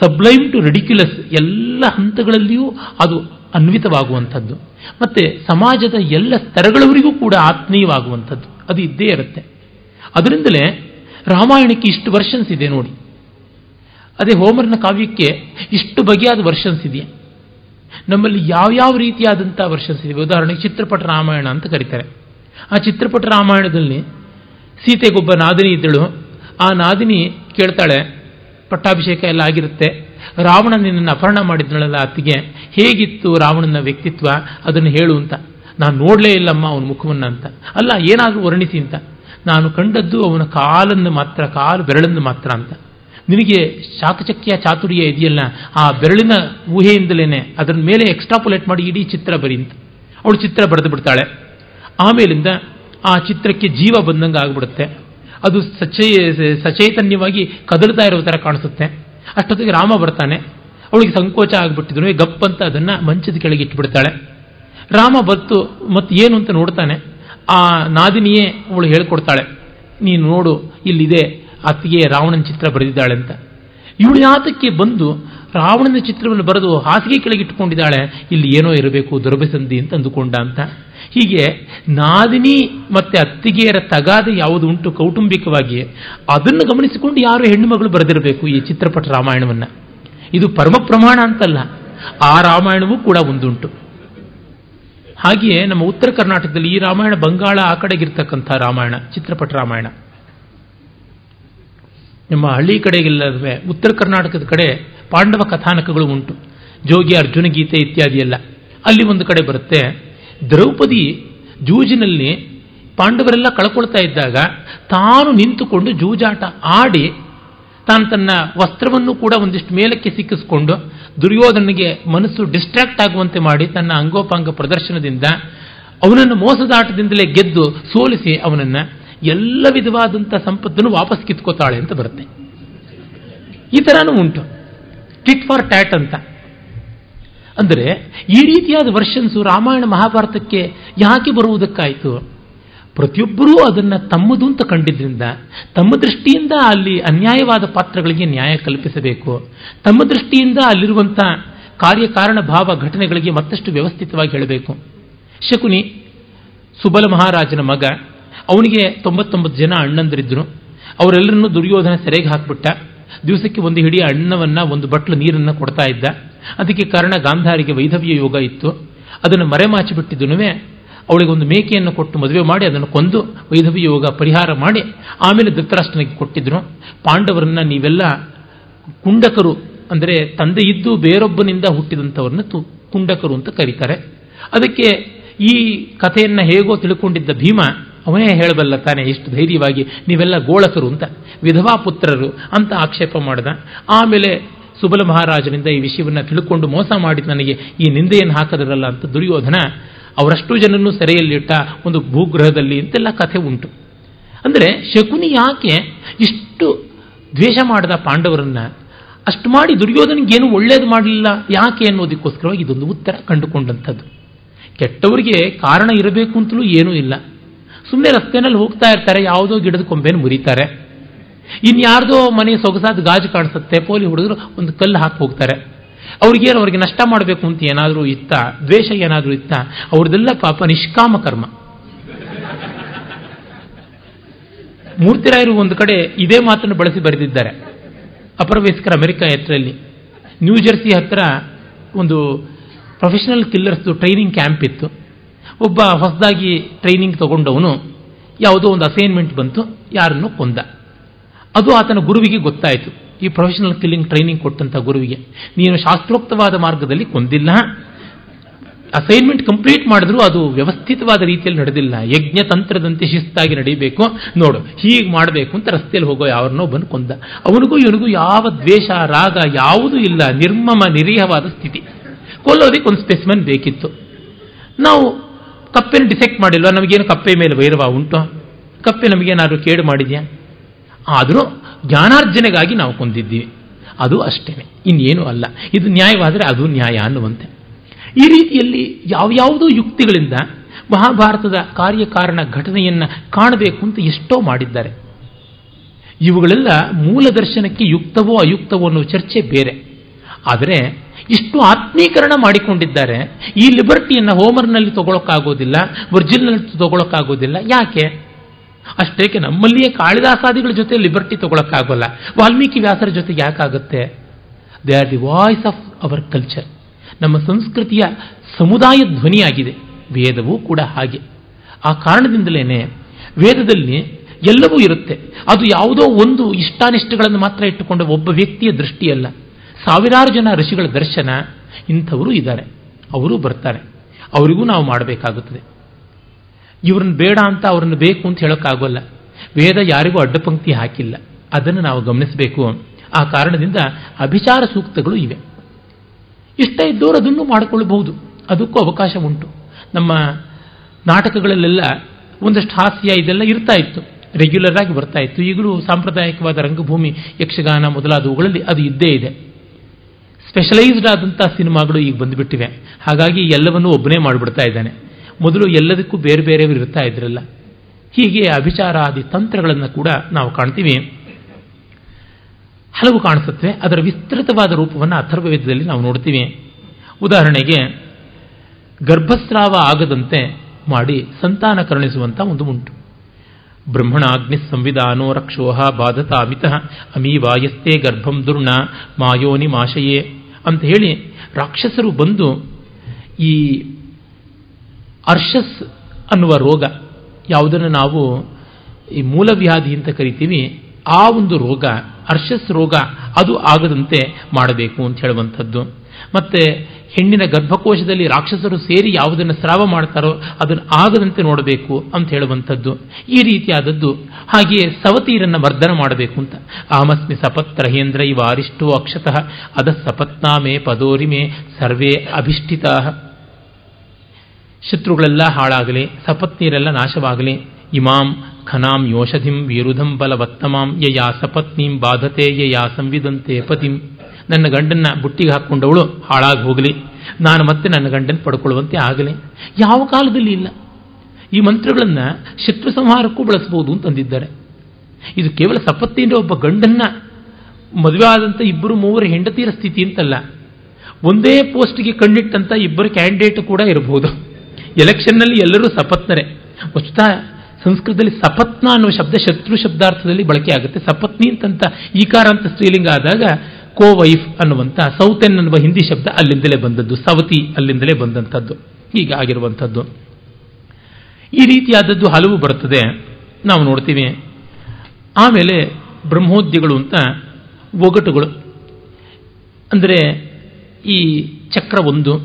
ಸಬ್ಲೈಮ್ ಟು ರೆಡಿಕ್ಯುಲಸ್ ಎಲ್ಲ ಹಂತಗಳಲ್ಲಿಯೂ ಅದು ಅನ್ವಿತವಾಗುವಂಥದ್ದು. ಮತ್ತೆ ಸಮಾಜದ ಎಲ್ಲ ಸ್ತರಗಳವರಿಗೂ ಕೂಡ ಆತ್ಮೀಯವಾಗುವಂಥದ್ದು. ಅದು ಇದ್ದೇ ಇರುತ್ತೆ. ಅದರಿಂದಲೇ ರಾಮಾಯಣಕ್ಕೆ ಇಷ್ಟು ವರ್ಷನ್ಸ್ ಇದೆ ನೋಡಿ. ಅದೇ ಹೋಮರ್ನ ಕಾವ್ಯಕ್ಕೆ ಇಷ್ಟು ಬಗೆಯಾದ ವರ್ಷನ್ಸ್ ಇದೆಯಾ? ನಮ್ಮಲ್ಲಿ ಯಾವ್ಯಾವ ರೀತಿಯಾದಂಥ ವರ್ಷನ್ಸ್ ಇದೆ ಉದಾಹರಣೆಗೆ ಚಿತ್ರಪಟ ರಾಮಾಯಣ ಅಂತ ಕರೀತಾರೆ. ಆ ಚಿತ್ರಪಟ ರಾಮಾಯಣದಲ್ಲಿ ಸೀತೆಗೊಬ್ಬ ನಾದಿನಿ ಇದ್ದಳು. ಆ ನಾದಿನಿ ಕೇಳ್ತಾಳೆ, ಪಟ್ಟಾಭಿಷೇಕ ಎಲ್ಲ ಆಗಿರುತ್ತೆ. ರಾವಣ ನಿನ್ನನ್ನು ಅಪಹರಣ ಮಾಡಿದ್ನಳಲ್ಲ ಅತ್ತಿಗೆ. ಹೇಗಿತ್ತು ರಾವಣನ ವ್ಯಕ್ತಿತ್ವ? ಅದನ್ನು ಹೇಳು ಅಂತ. ನಾನು ನೋಡಲೇ ಇಲ್ಲಮ್ಮ ಅವನ ಮುಖವನ್ನು ಅಂತ. ಅಲ್ಲ, ಏನಾದರೂ ವರ್ಣಿಸಿ ಅಂತ. ನಾನು ಕಂಡದ್ದು ಅವನ ಕಾಲನ್ನು ಮಾತ್ರ, ಕಾಲು ಬೆರಳನ್ನು ಮಾತ್ರ ಅಂತ. ನಿನಗೆ ಶಾಕಚಕ್ಯ ಚಾತುರ್ಯ ಇದೆಯಲ್ಲ, ಆ ಬೆರಳಿನ ಊಹೆಯಿಂದಲೇ ಅದರ ಮೇಲೆ ಎಕ್ಸ್ಟ್ರಾಪುಲೇಟ್ ಮಾಡಿ ಇಡೀ ಚಿತ್ರ ಬರಿ ಅಂತ. ಅವಳು ಚಿತ್ರ ಬರೆದು ಬಿಡ್ತಾಳೆ. ಆಮೇಲಿಂದ ಆ ಚಿತ್ರಕ್ಕೆ ಜೀವ ಬಂದಂಗೆ ಆಗ್ಬಿಡುತ್ತೆ. ಅದು ಸಚೇ, ಸಚೈತನ್ಯವಾಗಿ ಕದಲ್ತಾ ಇರೋ ಥರ ಕಾಣಿಸುತ್ತೆ. ಅಷ್ಟೊತ್ತಿಗೆ ರಾಮ ಬರ್ತಾನೆ. ಅವಳಿಗೆ ಸಂಕೋಚ ಆಗಿಬಿಟ್ಟಿದ್ರು. ಗಪ್ ಅಂತ ಅದನ್ನ ಮಂಚದ ಕೆಳಗೆ ಇಟ್ಬಿಡ್ತಾಳೆ. ರಾಮ ಬತ್ತು ಮತ್ತೆ ಏನು ಅಂತ ನೋಡ್ತಾನೆ. ಆ ನಾದಿನಿಯೇ ಅವಳು ಹೇಳ್ಕೊಡ್ತಾಳೆ, ನೀನು ನೋಡು, ಇಲ್ಲಿದೆ ಅತ್ತಿಗೆ ರಾವಣನ ಚಿತ್ರ ಬರೆದಿದ್ದಾಳೆ ಅಂತ. ಇವಳು ಯಾತಕ್ಕೆ ಬಂದು ರಾವಣನ ಚಿತ್ರವನ್ನು ಬರೆದು ಹಾಸಿಗೆ ಕೆಳಗೆ ಇಟ್ಕೊಂಡಿದ್ದಾಳೆ, ಇಲ್ಲಿ ಏನೋ ಇರಬೇಕು, ದುರ್ಬಸಂಧಿ ಅಂತ ಅಂದುಕೊಂಡ ಅಂತ. ಹೀಗೆ ನಾದಿನಿ ಮತ್ತೆ ಅತ್ತಿಗೆಯರ ತಗಾದೆ ಯಾವುದು ಉಂಟು ಕೌಟುಂಬಿಕವಾಗಿ ಅದನ್ನು ಗಮನಿಸಿಕೊಂಡು ಯಾರು ಹೆಣ್ಣು ಮಗಳು ಬರೆದಿರಬೇಕು ಈ ಚಿತ್ರಪಟ ರಾಮಾಯಣವನ್ನ? ಇದು ಪರಮ ಪ್ರಮಾಣ ಅಂತಲ್ಲ, ಆ ರಾಮಾಯಣವೂ ಕೂಡ ಒಂದುಂಟು. ಹಾಗೆಯೇ ನಮ್ಮ ಉತ್ತರ ಕರ್ನಾಟಕದಲ್ಲಿ ಈ ರಾಮಾಯಣ ಬಂಗಾಳ ಆ ಕಡೆಗಿರ್ತಕ್ಕಂಥ ರಾಮಾಯಣ, ಚಿತ್ರಪಟ ರಾಮಾಯಣ. ನಮ್ಮ ಹಳ್ಳಿ ಕಡೆಗೆಲ್ಲವೇ ಉತ್ತರ ಕರ್ನಾಟಕದ ಕಡೆ ಪಾಂಡವ ಕಥಾನಕಗಳು ಉಂಟು. ಜೋಗಿ ಅರ್ಜುನ ಗೀತೆ ಇತ್ಯಾದಿ ಎಲ್ಲ ಅಲ್ಲಿ ಒಂದು ಕಡೆ ಬರುತ್ತೆ ದ್ರೌಪದಿ ಜೂಜಿನಲ್ಲಿ ಪಾಂಡವರೆಲ್ಲ ಕಳ್ಕೊಳ್ತಾ ಇದ್ದಾಗ ತಾನು ನಿಂತುಕೊಂಡು ಜೂಜಾಟ ಆಡಿ ತಾನು ತನ್ನ ವಸ್ತ್ರವನ್ನು ಕೂಡ ಒಂದಿಷ್ಟು ಮೇಲಕ್ಕೆ ಸಿಕ್ಕಿಸಿಕೊಂಡು ದುರ್ಯೋಧನಿಗೆ ಮನಸ್ಸು ಡಿಸ್ಟ್ರಾಕ್ಟ್ ಆಗುವಂತೆ ಮಾಡಿ ತನ್ನ ಅಂಗೋಪಾಂಗ ಪ್ರದರ್ಶನದಿಂದ ಅವನನ್ನು ಮೋಸದಾಟದಿಂದಲೇ ಗೆದ್ದು ಸೋಲಿಸಿ ಅವನನ್ನು ಎಲ್ಲ ವಿಧವಾದಂಥ ಸಂಪತ್ತನ್ನು ವಾಪಸ್ ಕಿತ್ಕೋತಾಳೆ ಅಂತ ಬರುತ್ತೆ. ಈ ಥರನೂ ಉಂಟು. ಟಿಟ್ ಫಾರ್ ಟ್ಯಾಟ್ ಅಂತ. ಅಂದರೆ ಈ ರೀತಿಯಾದ ವರ್ಷನ್ಸು ರಾಮಾಯಣ ಮಹಾಭಾರತಕ್ಕೆ ಯಾಕೆ ಬರುವುದಕ್ಕಾಯಿತು? ಪ್ರತಿಯೊಬ್ಬರೂ ಅದನ್ನು ತಮ್ಮದು ಅಂತ ಕಂಡಿದ್ದರಿಂದ ತಮ್ಮ ದೃಷ್ಟಿಯಿಂದ ಅಲ್ಲಿ ಅನ್ಯಾಯವಾದ ಪಾತ್ರಗಳಿಗೆ ನ್ಯಾಯ ಕಲ್ಪಿಸಬೇಕು. ತಮ್ಮ ದೃಷ್ಟಿಯಿಂದ ಅಲ್ಲಿರುವಂಥ ಕಾರ್ಯಕಾರಣ ಭಾವ ಘಟನೆಗಳಿಗೆ ಮತ್ತಷ್ಟು ವ್ಯವಸ್ಥಿತವಾಗಿ ಹೇಳಬೇಕು. ಶಕುನಿ, ಸುಬಲ ಮಹಾರಾಜನ ಮಗ, ಅವನಿಗೆ ತೊಂಬತ್ತೊಂಬತ್ತು ಜನ ಅಣ್ಣಂದಿರಿದ್ರು. ಅವರೆಲ್ಲರನ್ನೂ ದುರ್ಯೋಧನ ಸೆರೆಗೆ ಹಾಕ್ಬಿಟ್ಟ. ದಿವಸಕ್ಕೆ ಒಂದು ಹಿಡಿಯ ಅಣ್ಣವನ್ನ, ಒಂದು ಬಟ್ಲು ನೀರನ್ನು ಕೊಡ್ತಾ ಇದ್ದ. ಅದಕ್ಕೆ ಕಾರಣ ಗಾಂಧಾರಿಗೆ ವೈಧವ್ಯ ಯೋಗ ಇತ್ತು. ಅದನ್ನು ಮರೆಮಾಚಿಬಿಟ್ಟಿದ್ದನುವೇ ಅವಳಿಗೆ ಒಂದು ಮೇಕೆಯನ್ನು ಕೊಟ್ಟು ಮದುವೆ ಮಾಡಿ ಅದನ್ನು ಕೊಂದು ವೈಧವ್ಯ ಯೋಗ ಪರಿಹಾರ ಮಾಡಿ ಆಮೇಲೆ ಧೃತರಾಷ್ಟ್ರನಿಗೆ ಕೊಟ್ಟಿದ್ರು ಪಾಂಡವರನ್ನ ನೀವೆಲ್ಲ ಕುಂಡಕರು, ಅಂದರೆ ತಂದೆ ಇದ್ದು ಬೇರೊಬ್ಬನಿಂದ ಹುಟ್ಟಿದಂಥವ್ರನ್ನ ಕುಂಡಕರು ಅಂತ ಕರೀತಾರೆ. ಅದಕ್ಕೆ ಈ ಕಥೆಯನ್ನು ಹೇಗೋ ತಿಳ್ಕೊಂಡಿದ್ದ ಭೀಮ, ಅವನೇ ಹೇಳಬಲ್ಲ ತಾನೆ ಎಷ್ಟು ಧೈರ್ಯವಾಗಿ ನೀವೆಲ್ಲ ಗೋಳಕರು ಅಂತ, ವಿಧವಾ ಪುತ್ರರು ಅಂತ ಆಕ್ಷೇಪ ಮಾಡಿದ. ಆಮೇಲೆ ಸುಬಲ ಮಹಾರಾಜನಿಂದ ಈ ವಿಷಯವನ್ನು ತಿಳ್ಕೊಂಡು ಮೋಸ ಮಾಡಿ ನನಗೆ ಈ ನಿಂದೆಯನ್ನು ಹಾಕದಿರಲ್ಲ ಅಂತ ದುರ್ಯೋಧನ ಅವರಷ್ಟು ಜನರನ್ನು ಸೆರೆಯಲ್ಲಿಟ್ಟ ಒಂದು ಭೂಗ್ರಹದಲ್ಲಿ ಅಂತೆಲ್ಲ ಕಥೆ ಉಂಟು. ಅಂದರೆ ಶಕುನಿ ಯಾಕೆ ಇಷ್ಟು ದ್ವೇಷ ಮಾಡಿದ ಪಾಂಡವರನ್ನ ಅಷ್ಟು ಮಾಡಿ ದುರ್ಯೋಧನಿಗೇನು ಒಳ್ಳೇದು ಮಾಡಲಿಲ್ಲ ಯಾಕೆ ಅನ್ನೋದಕ್ಕೋಸ್ಕರವಾಗಿ ಇದೊಂದು ಉತ್ತರ ಕಂಡುಕೊಂಡಂಥದ್ದು. ಕೆಟ್ಟವರಿಗೆ ಕಾರಣ ಇರಬೇಕು ಅಂತಲೂ ಏನೂ ಇಲ್ಲ. ಸುಮ್ಮನೆ ರಸ್ತೆನಲ್ಲಿ ಹೋಗ್ತಾ ಇರ್ತಾರೆ, ಯಾವುದೋ ಗಿಡದ ಕೊಂಬೆನ ಮುರಿತಾರೆ. ಇನ್ಯಾರ್ದೋ ಮನೆ ಸೊಗಸಾದ ಗಾಜು ಕಾಣಿಸುತ್ತೆ, ಪೋಲಿ ಹುಡುಗರು ಒಂದು ಕಲ್ಲು ಹಾಕಿ ಹೋಗ್ತಾರೆ. ಅವ್ರಿಗೇನು ಅವ್ರಿಗೆ ನಷ್ಟ ಮಾಡಬೇಕು ಅಂತ ಏನಾದರೂ ಇತ್ತ, ದ್ವೇಷ ಏನಾದರೂ ಇತ್ತ, ಅವ್ರದ್ದೆಲ್ಲ ಪಾಪ ನಿಷ್ಕಾಮ ಕರ್ಮ. ಮೂರ್ತಿರಾಯರು ಒಂದು ಕಡೆ ಇದೇ ಮಾತನ್ನು ಬಳಸಿ ಬರೆದಿದ್ದಾರೆ. ಅಪರವಯಸ್ಕರ ಅಮೆರಿಕ ಎತ್ತರಲ್ಲಿ. ನ್ಯೂ ಜೆರ್ಸಿ ಹತ್ರ ಒಂದು ಪ್ರೊಫೆಷನಲ್ ಕಿಲ್ಲರ್ಸ್ದು ಟ್ರೈನಿಂಗ್ ಕ್ಯಾಂಪ್ ಇತ್ತು. ಒಬ್ಬ ಹೊಸದಾಗಿ ಟ್ರೈನಿಂಗ್ ತಗೊಂಡವನು ಯಾವುದೋ ಒಂದು ಅಸೈನ್ಮೆಂಟ್ ಬಂತು, ಯಾರನ್ನು ಕೊಂದ. ಅದು ಆತನ ಗುರುವಿಗೆ ಗೊತ್ತಾಯಿತು. ಈ ಪ್ರೊಫೆಷನಲ್ ಕಿಲ್ಲಿಂಗ್ ಟ್ರೈನಿಂಗ್ ಕೊಟ್ಟಂತ ಗುರುವಿಗೆ. ನೀನು ಶಾಸ್ತ್ರೋಕ್ತವಾದ ಮಾರ್ಗದಲ್ಲಿ ಕೊಂದಿಲ್ಲ. ಅಸೈನ್ಮೆಂಟ್ ಕಂಪ್ಲೀಟ್ ಮಾಡಿದ್ರು ಅದು ವ್ಯವಸ್ಥಿತವಾದ ರೀತಿಯಲ್ಲಿ ನಡೆದಿಲ್ಲ. ಯಜ್ಞ ತಂತ್ರದಂತೆ ಶಿಸ್ತಾಗಿ ನಡೀಬೇಕು. ನೋಡು, ಹೀಗೆ ಮಾಡಬೇಕು ಅಂತ ರಸ್ತೆಯಲ್ಲಿ ಹೋಗೋ ಯಾರನ್ನೋ ಬಂದು ಕೊಂದ. ಅವನಿಗೂ ಇವನಿಗೂ ಯಾವ ದ್ವೇಷ, ರಾಗ ಯಾವುದೂ ಇಲ್ಲ. ನಿರ್ಮಮ, ನಿರೀಹವಾದ ಸ್ಥಿತಿ. ಕೊಲ್ಲೋದಕ್ಕೆ ಒಂದು ಸ್ಪೆಸ್ಮೆನ್ ಬೇಕಿತ್ತು. ನಾವು ಕಪ್ಪೆನ ಡಿಸೆಕ್ಟ್ ಮಾಡಿಲ್ವಾ? ನಮಗೇನು ಕಪ್ಪೆ ಮೇಲೆ ವೈರವ ಉಂಟು? ಕಪ್ಪೆ ನಮಗೇನಾದ್ರೂ ಕೇಡು ಮಾಡಿದ್ಯಾ? ಆದರೂ ಜ್ಞಾನಾರ್ಜನೆಗಾಗಿ ನಾವು ಕೊಂದಿದ್ದೀವಿ. ಅದು ಅಷ್ಟೇ ಇನ್ನೇನು ಅಲ್ಲ. ಇದು ನ್ಯಾಯವಾದರೆ ಅದು ನ್ಯಾಯ ಅನ್ನುವಂತೆ. ಈ ರೀತಿಯಲ್ಲಿ ಯಾವ್ಯಾವುದೋ ಯುಕ್ತಿಗಳಿಂದ ಮಹಾಭಾರತದ ಕಾರ್ಯಕಾರಣ ಘಟನೆಯನ್ನು ಕಾಣಬೇಕು ಅಂತ ಎಷ್ಟೋ ಮಾಡಿದ್ದಾರೆ. ಇವುಗಳೆಲ್ಲ ಮೂಲ ದರ್ಶನಕ್ಕೆ ಯುಕ್ತವೋ ಅಯುಕ್ತವೋ ಅನ್ನೋ ಚರ್ಚೆ ಬೇರೆ. ಆದರೆ ಇಷ್ಟು ಆತ್ಮೀಕರಣ ಮಾಡಿಕೊಂಡಿದ್ದಾರೆ. ಈ ಲಿಬರ್ಟಿಯನ್ನು ಹೋಮರ್ನಲ್ಲಿ ತಗೊಳಕ್ಕಾಗೋದಿಲ್ಲ ವರ್ಜಿನ್ನಲ್ಲಿ ತಗೊಳಕ್ಕಾಗೋದಿಲ್ಲ. ಯಾಕೆ? ಅಷ್ಟೇಕೆ ನಮ್ಮಲ್ಲಿಯೇ ಕಾಳಿದಾಸಾದಿಗಳ ಜೊತೆ ಲಿಬರ್ಟಿ ತಗೊಳಕ್ಕಾಗೋಲ್ಲ. ವಾಲ್ಮೀಕಿ ವ್ಯಾಸರ ಜೊತೆ ಯಾಕಾಗುತ್ತೆ? They are the voice of our culture. ನಮ್ಮ ಸಂಸ್ಕೃತಿಯ ಸಮುದಾಯ ಧ್ವನಿಯಾಗಿದೆ. ವೇದವೂ ಕೂಡ ಹಾಗೆ. ಆ ಕಾರಣದಿಂದಲೇ ವೇದದಲ್ಲಿ ಎಲ್ಲವೂ ಇರುತ್ತೆ. ಅದು ಯಾವುದೋ ಒಂದು ಇಷ್ಟಾನಿಷ್ಟಗಳನ್ನು ಮಾತ್ರ ಇಟ್ಟುಕೊಂಡ ಒಬ್ಬ ವ್ಯಕ್ತಿಯ ದೃಷ್ಟಿಯಲ್ಲ. ಸಾವಿರಾರು ಜನ ಋಷಿಗಳ ದರ್ಶನ ಇಂಥವರು ಇದ್ದಾರೆ. ಅವರು ಬರ್ತಾರೆ. ಅವರಿಗೂ ನಾವು ಮಾಡಬೇಕಾಗುತ್ತದೆ. ಇವ್ರನ್ನ ಬೇಡ ಅಂತ ಅವ್ರನ್ನ ಬೇಕು ಅಂತ ಹೇಳೋಕ್ಕಾಗೋಲ್ಲ. ವೇದ ಯಾರಿಗೂ ಅಡ್ಡಪಂಕ್ತಿ ಹಾಕಿಲ್ಲ. ಅದನ್ನು ನಾವು ಗಮನಿಸಬೇಕು. ಆ ಕಾರಣದಿಂದ ಅಭಿಚಾರ ಸೂಕ್ತಗಳು ಇವೆ. ಇಷ್ಟ ಇದ್ದವರು ಅದನ್ನು ಮಾಡಿಕೊಳ್ಳಬಹುದು. ಅದಕ್ಕೂ ಅವಕಾಶ ಉಂಟು. ನಮ್ಮ ನಾಟಕಗಳಲ್ಲೆಲ್ಲ ಒಂದಷ್ಟು ಹಾಸ್ಯ ಇದೆಲ್ಲ ಇರ್ತಾ ಇತ್ತು. ರೆಗ್ಯುಲರ್ ಆಗಿ ಬರ್ತಾ ಇತ್ತು. ಈಗಲೂ ಸಾಂಪ್ರದಾಯಿಕವಾದ ರಂಗಭೂಮಿ, ಯಕ್ಷಗಾನ ಮೊದಲಾದವುಗಳಲ್ಲಿ ಅದು ಇದ್ದೇ ಇದೆ. ಸ್ಪೆಷಲೈಸ್ಡ್ ಆದಂಥ ಸಿನಿಮಾಗಳು ಈಗ ಬಂದುಬಿಟ್ಟಿವೆ. ಹಾಗಾಗಿ ಎಲ್ಲವನ್ನೂ ಒಬ್ಬನೇ ಮಾಡಿಬಿಡ್ತಾ ಇದ್ದಾನೆ. ಮೊದಲು ಎಲ್ಲದಕ್ಕೂ ಬೇರೆ ಬೇರೆಯವರು ಇರ್ತಾ ಇದ್ರಲ್ಲ, ಹೀಗೆ ಅಭಿಚಾರಾದಿ ತಂತ್ರಗಳನ್ನು ಕೂಡ ನಾವು ಕಾಣ್ತೀವಿ. ಹಲವು ಕಾಣಿಸುತ್ತವೆ, ಅದರ ವಿಸ್ತೃತವಾದ ರೂಪವನ್ನು ಅಥರ್ವವೇದದಲ್ಲಿ ನಾವು ನೋಡ್ತೀವಿ. ಉದಾಹರಣೆಗೆ, ಗರ್ಭಸ್ರಾವ ಆಗದಂತೆ ಮಾಡಿ ಸಂತಾನ ಕರುಣಿಸುವಂಥ ಒಂದು ಉಂಟು. ಬ್ರಹ್ಮಣಾಗ್ನಿ ಸಂವಿಧಾನೋ ರಕ್ಷೋಹ ಬಾಧತ ಅಮಿತ ಅಮೀವಾಯಸ್ತೆ ಗರ್ಭಂ ದುರ್ಣ ಮಾಯೋನಿ ಮಾಶಯೇ ಅಂತ ಹೇಳಿ ರಾಕ್ಷಸರು ಬಂದು ಈ ಅರ್ಷಸ್ ಅನ್ನುವ ರೋಗ, ಯಾವುದನ್ನು ನಾವು ಈ ಮೂಲವ್ಯಾಧಿ ಅಂತ ಕರಿತೀವಿ, ಆ ಒಂದು ರೋಗ, ಅರ್ಷಸ್ ರೋಗ, ಅದು ಆಗದಂತೆ ಮಾಡಬೇಕು ಅಂತ ಹೇಳುವಂಥದ್ದು. ಮತ್ತೆ ಹೆಣ್ಣಿನ ಗರ್ಭಕೋಶದಲ್ಲಿ ರಾಕ್ಷಸರು ಸೇರಿ ಯಾವುದನ್ನು ಸ್ರಾವ ಮಾಡ್ತಾರೋ ಅದನ್ನು ಆಗದಂತೆ ನೋಡಬೇಕು ಅಂತ ಹೇಳುವಂಥದ್ದು. ಈ ರೀತಿಯಾದದ್ದು. ಹಾಗೆಯೇ ಸವತೀರನ್ನು ವರ್ಧನ ಮಾಡಬೇಕು ಅಂತ. ಆಮಸ್ಮಿ ಸಪತ್ರಹೇಂದ್ರ ಇವ ಅರಿಷ್ಟೋ ಅಕ್ಷತಃ ಅದ ಸಪತ್ನಾಮೆ ಪದೋರಿಮೆ ಸರ್ವೇ ಅಭಿಷ್ಠಿತಾ. ಶತ್ರುಗಳೆಲ್ಲ ಹಾಳಾಗಲಿ ಸಪತ್ನಿಯರೆಲ್ಲ ನಾಶವಾಗಲಿ. ಇಮಾಂ, ಖನಾಂ, ಯೋಷಧಿಂ, ವಿರುಧಂ, ಬಲವತ್ತಮಾಂ, ಯಯಾ ಸಪತ್ನೀಂ, ಬಾಧತೆ, ಯಯಾ ಸಂವಿದಂತೆ ಪತಿಂ. ನನ್ನ ಗಂಡನ್ನ ಬುಟ್ಟಿಗೆ ಹಾಕ್ಕೊಂಡವಳು ಹಾಳಾಗಿ ಹೋಗಲಿ. ನಾನು ಮತ್ತೆ ನನ್ನ ಗಂಡನ್ನು ಪಡ್ಕೊಳ್ಳುವಂತೆ ಆಗಲಿ. ಯಾವ ಕಾಲದಲ್ಲಿ ಇಲ್ಲ. ಈ ಮಂತ್ರಗಳನ್ನು ಶತ್ರು ಸಂಹಾರಕ್ಕೂ ಬಳಸಬಹುದು ಅಂತಂದಿದ್ದಾರೆ ಇದು ಕೇವಲ ಸಪತ್ನಿಯಿಂದ ಒಬ್ಬ ಗಂಡನ್ನ ಮದುವೆ ಆದಂಥ ಇಬ್ಬರು ಮೂವರು ಹೆಂಡತಿಯರ ಸ್ಥಿತಿ ಅಂತಲ್ಲ. ಒಂದೇ ಪೋಸ್ಟ್ಗೆ ಕಣ್ಣಿಟ್ಟಂತ ಇಬ್ಬರು ಕ್ಯಾಂಡಿಡೇಟ್ ಕೂಡ ಇರಬಹುದು. ಎಲೆಕ್ಷನ್ನಲ್ಲಿ ಎಲ್ಲರೂ ಸಪತ್ನರೇ. ವಸ್ತುತ ಸಂಸ್ಕೃತದಲ್ಲಿ ಸಪತ್ನ ಅನ್ನುವ ಶಬ್ದ ಶತ್ರು ಶಬ್ದಾರ್ಥದಲ್ಲಿ ಬಳಕೆ ಆಗುತ್ತೆ. ಸಪತ್ನಿ ಅಂತಂತ ಈಕಾರ ಅಂತ ಸ್ತ್ರೀಲಿಂಗ ಆದಾಗ ಕೋ ವೈಫ್ ಅನ್ನುವಂಥ ಸೌತೆನ್ ಅನ್ನುವ ಹಿಂದಿ ಶಬ್ದ ಅಲ್ಲಿಂದಲೇ ಬಂದದ್ದು, ಸವತಿ ಅಲ್ಲಿಂದಲೇ ಬಂದಂಥದ್ದು ಈಗ ಆಗಿರುವಂಥದ್ದು. ಈ ರೀತಿಯಾದದ್ದು ಹಲವು ಬರುತ್ತದೆ. ನಾವು ನೋಡ್ತೀವಿ. ಆಮೇಲೆ ಬ್ರಹ್ಮೋದ್ಯಗಳು ಅಂತ ಒಗಟುಗಳು. ಅಂದರೆ ಈ ಚಕ್ರ ಒಂದು,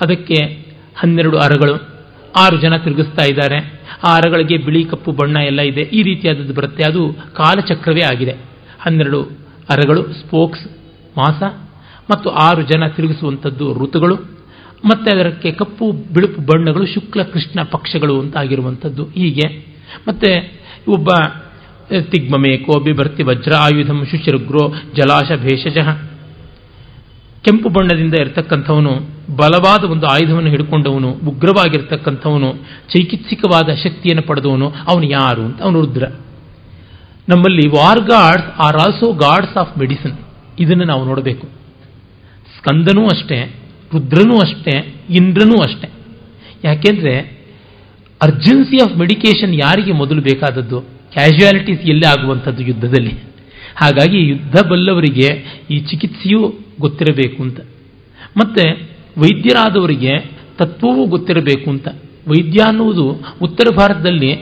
ಅದಕ್ಕೆ ಹನ್ನೆರಡು ಅರಗಳು. ಆರು ಜನ ತಿರುಗಿಸ್ತಾ ಇದ್ದಾರೆ. ಆ ಅರಗಳಿಗೆ ಬಿಳಿ ಕಪ್ಪು ಬಣ್ಣ ಎಲ್ಲ ಇದೆ. ಈ ರೀತಿಯಾದದ್ದು ಬರುತ್ತೆ. ಅದು ಕಾಲಚಕ್ರವೇ ಆಗಿದೆ. ಹನ್ನೆರಡು ಅರಗಳು, ಸ್ಪೋಕ್ಸ್, ಮಾಸ ಮತ್ತು ಆರು ಜನ ತಿರುಗಿಸುವಂಥದ್ದು ಋತುಗಳು. ಮತ್ತೆ ಅದಕ್ಕೆ ಕಪ್ಪು, ಬಿಳುಪು ಬಣ್ಣಗಳು ಶುಕ್ಲ, ಕೃಷ್ಣ ಪಕ್ಷಗಳು ಅಂತ ಆಗಿರುವಂಥದ್ದು. ಹೀಗೆ. ಮತ್ತೆ ಒಬ್ಬ ತಿಗ್ಮಮೇಕೋ ಬಿಭರ್ತಿ ವಜ್ರ, ಆಯುಧಂ, ಶುಚಿರುಗ್ರೋ ಜಲಾಶ ಭೇಷಜ ಕೆಂಪು ಬಣ್ಣದಿಂದ ಇರತಕ್ಕಂಥವನು ಬಲವಾದ ಒಂದು ಆಯುಧವನ್ನು ಹಿಡ್ಕೊಂಡವನು, ಉಗ್ರವಾಗಿರ್ತಕ್ಕಂಥವನು, ಚೈಕಿತ್ಸಿಕವಾದ ಶಕ್ತಿಯನ್ನು ಪಡೆದವನು ಅವನು ಯಾರು ಅಂತ? ಅವನು ರುದ್ರ. ನಮ್ಮಲ್ಲಿ war gods are also gods of medicine ಇದನ್ನು ನಾವು ನೋಡಬೇಕು. ಸ್ಕಂದನೂ ಅಷ್ಟೇ, ರುದ್ರನೂ ಅಷ್ಟೇ, ಇಂದ್ರನೂ ಅಷ್ಟೇ. ಯಾಕೆಂದ್ರೆ ಅರ್ಜೆನ್ಸಿ ಆಫ್ ಮೆಡಿಕೇಶನ್ ಯಾರಿಗೆ ಮೊದಲು ಬೇಕಾದದ್ದು? ಕ್ಯಾಶುಯಾಲಿಟೀಸ್ ಎಲ್ಲೇ ಆಗುವಂಥದ್ದು ಯುದ್ಧದಲ್ಲಿ? ಹಾಗಾಗಿ ಯುದ್ಧ ಬಲ್ಲವರಿಗೆ ಈ ಚಿಕಿತ್ಸೆಯೂ ಗೊತ್ತಿರಬೇಕು ಅಂತ. ಮತ್ತೆ ವೈದ್ಯರಾದವರಿಗೆ ತತ್ವವೂ ಗೊತ್ತಿರಬೇಕು ಅಂತ. ವೈದ್ಯ ಅನ್ನುವುದು ಉತ್ತರ ಭಾರತದಲ್ಲಿ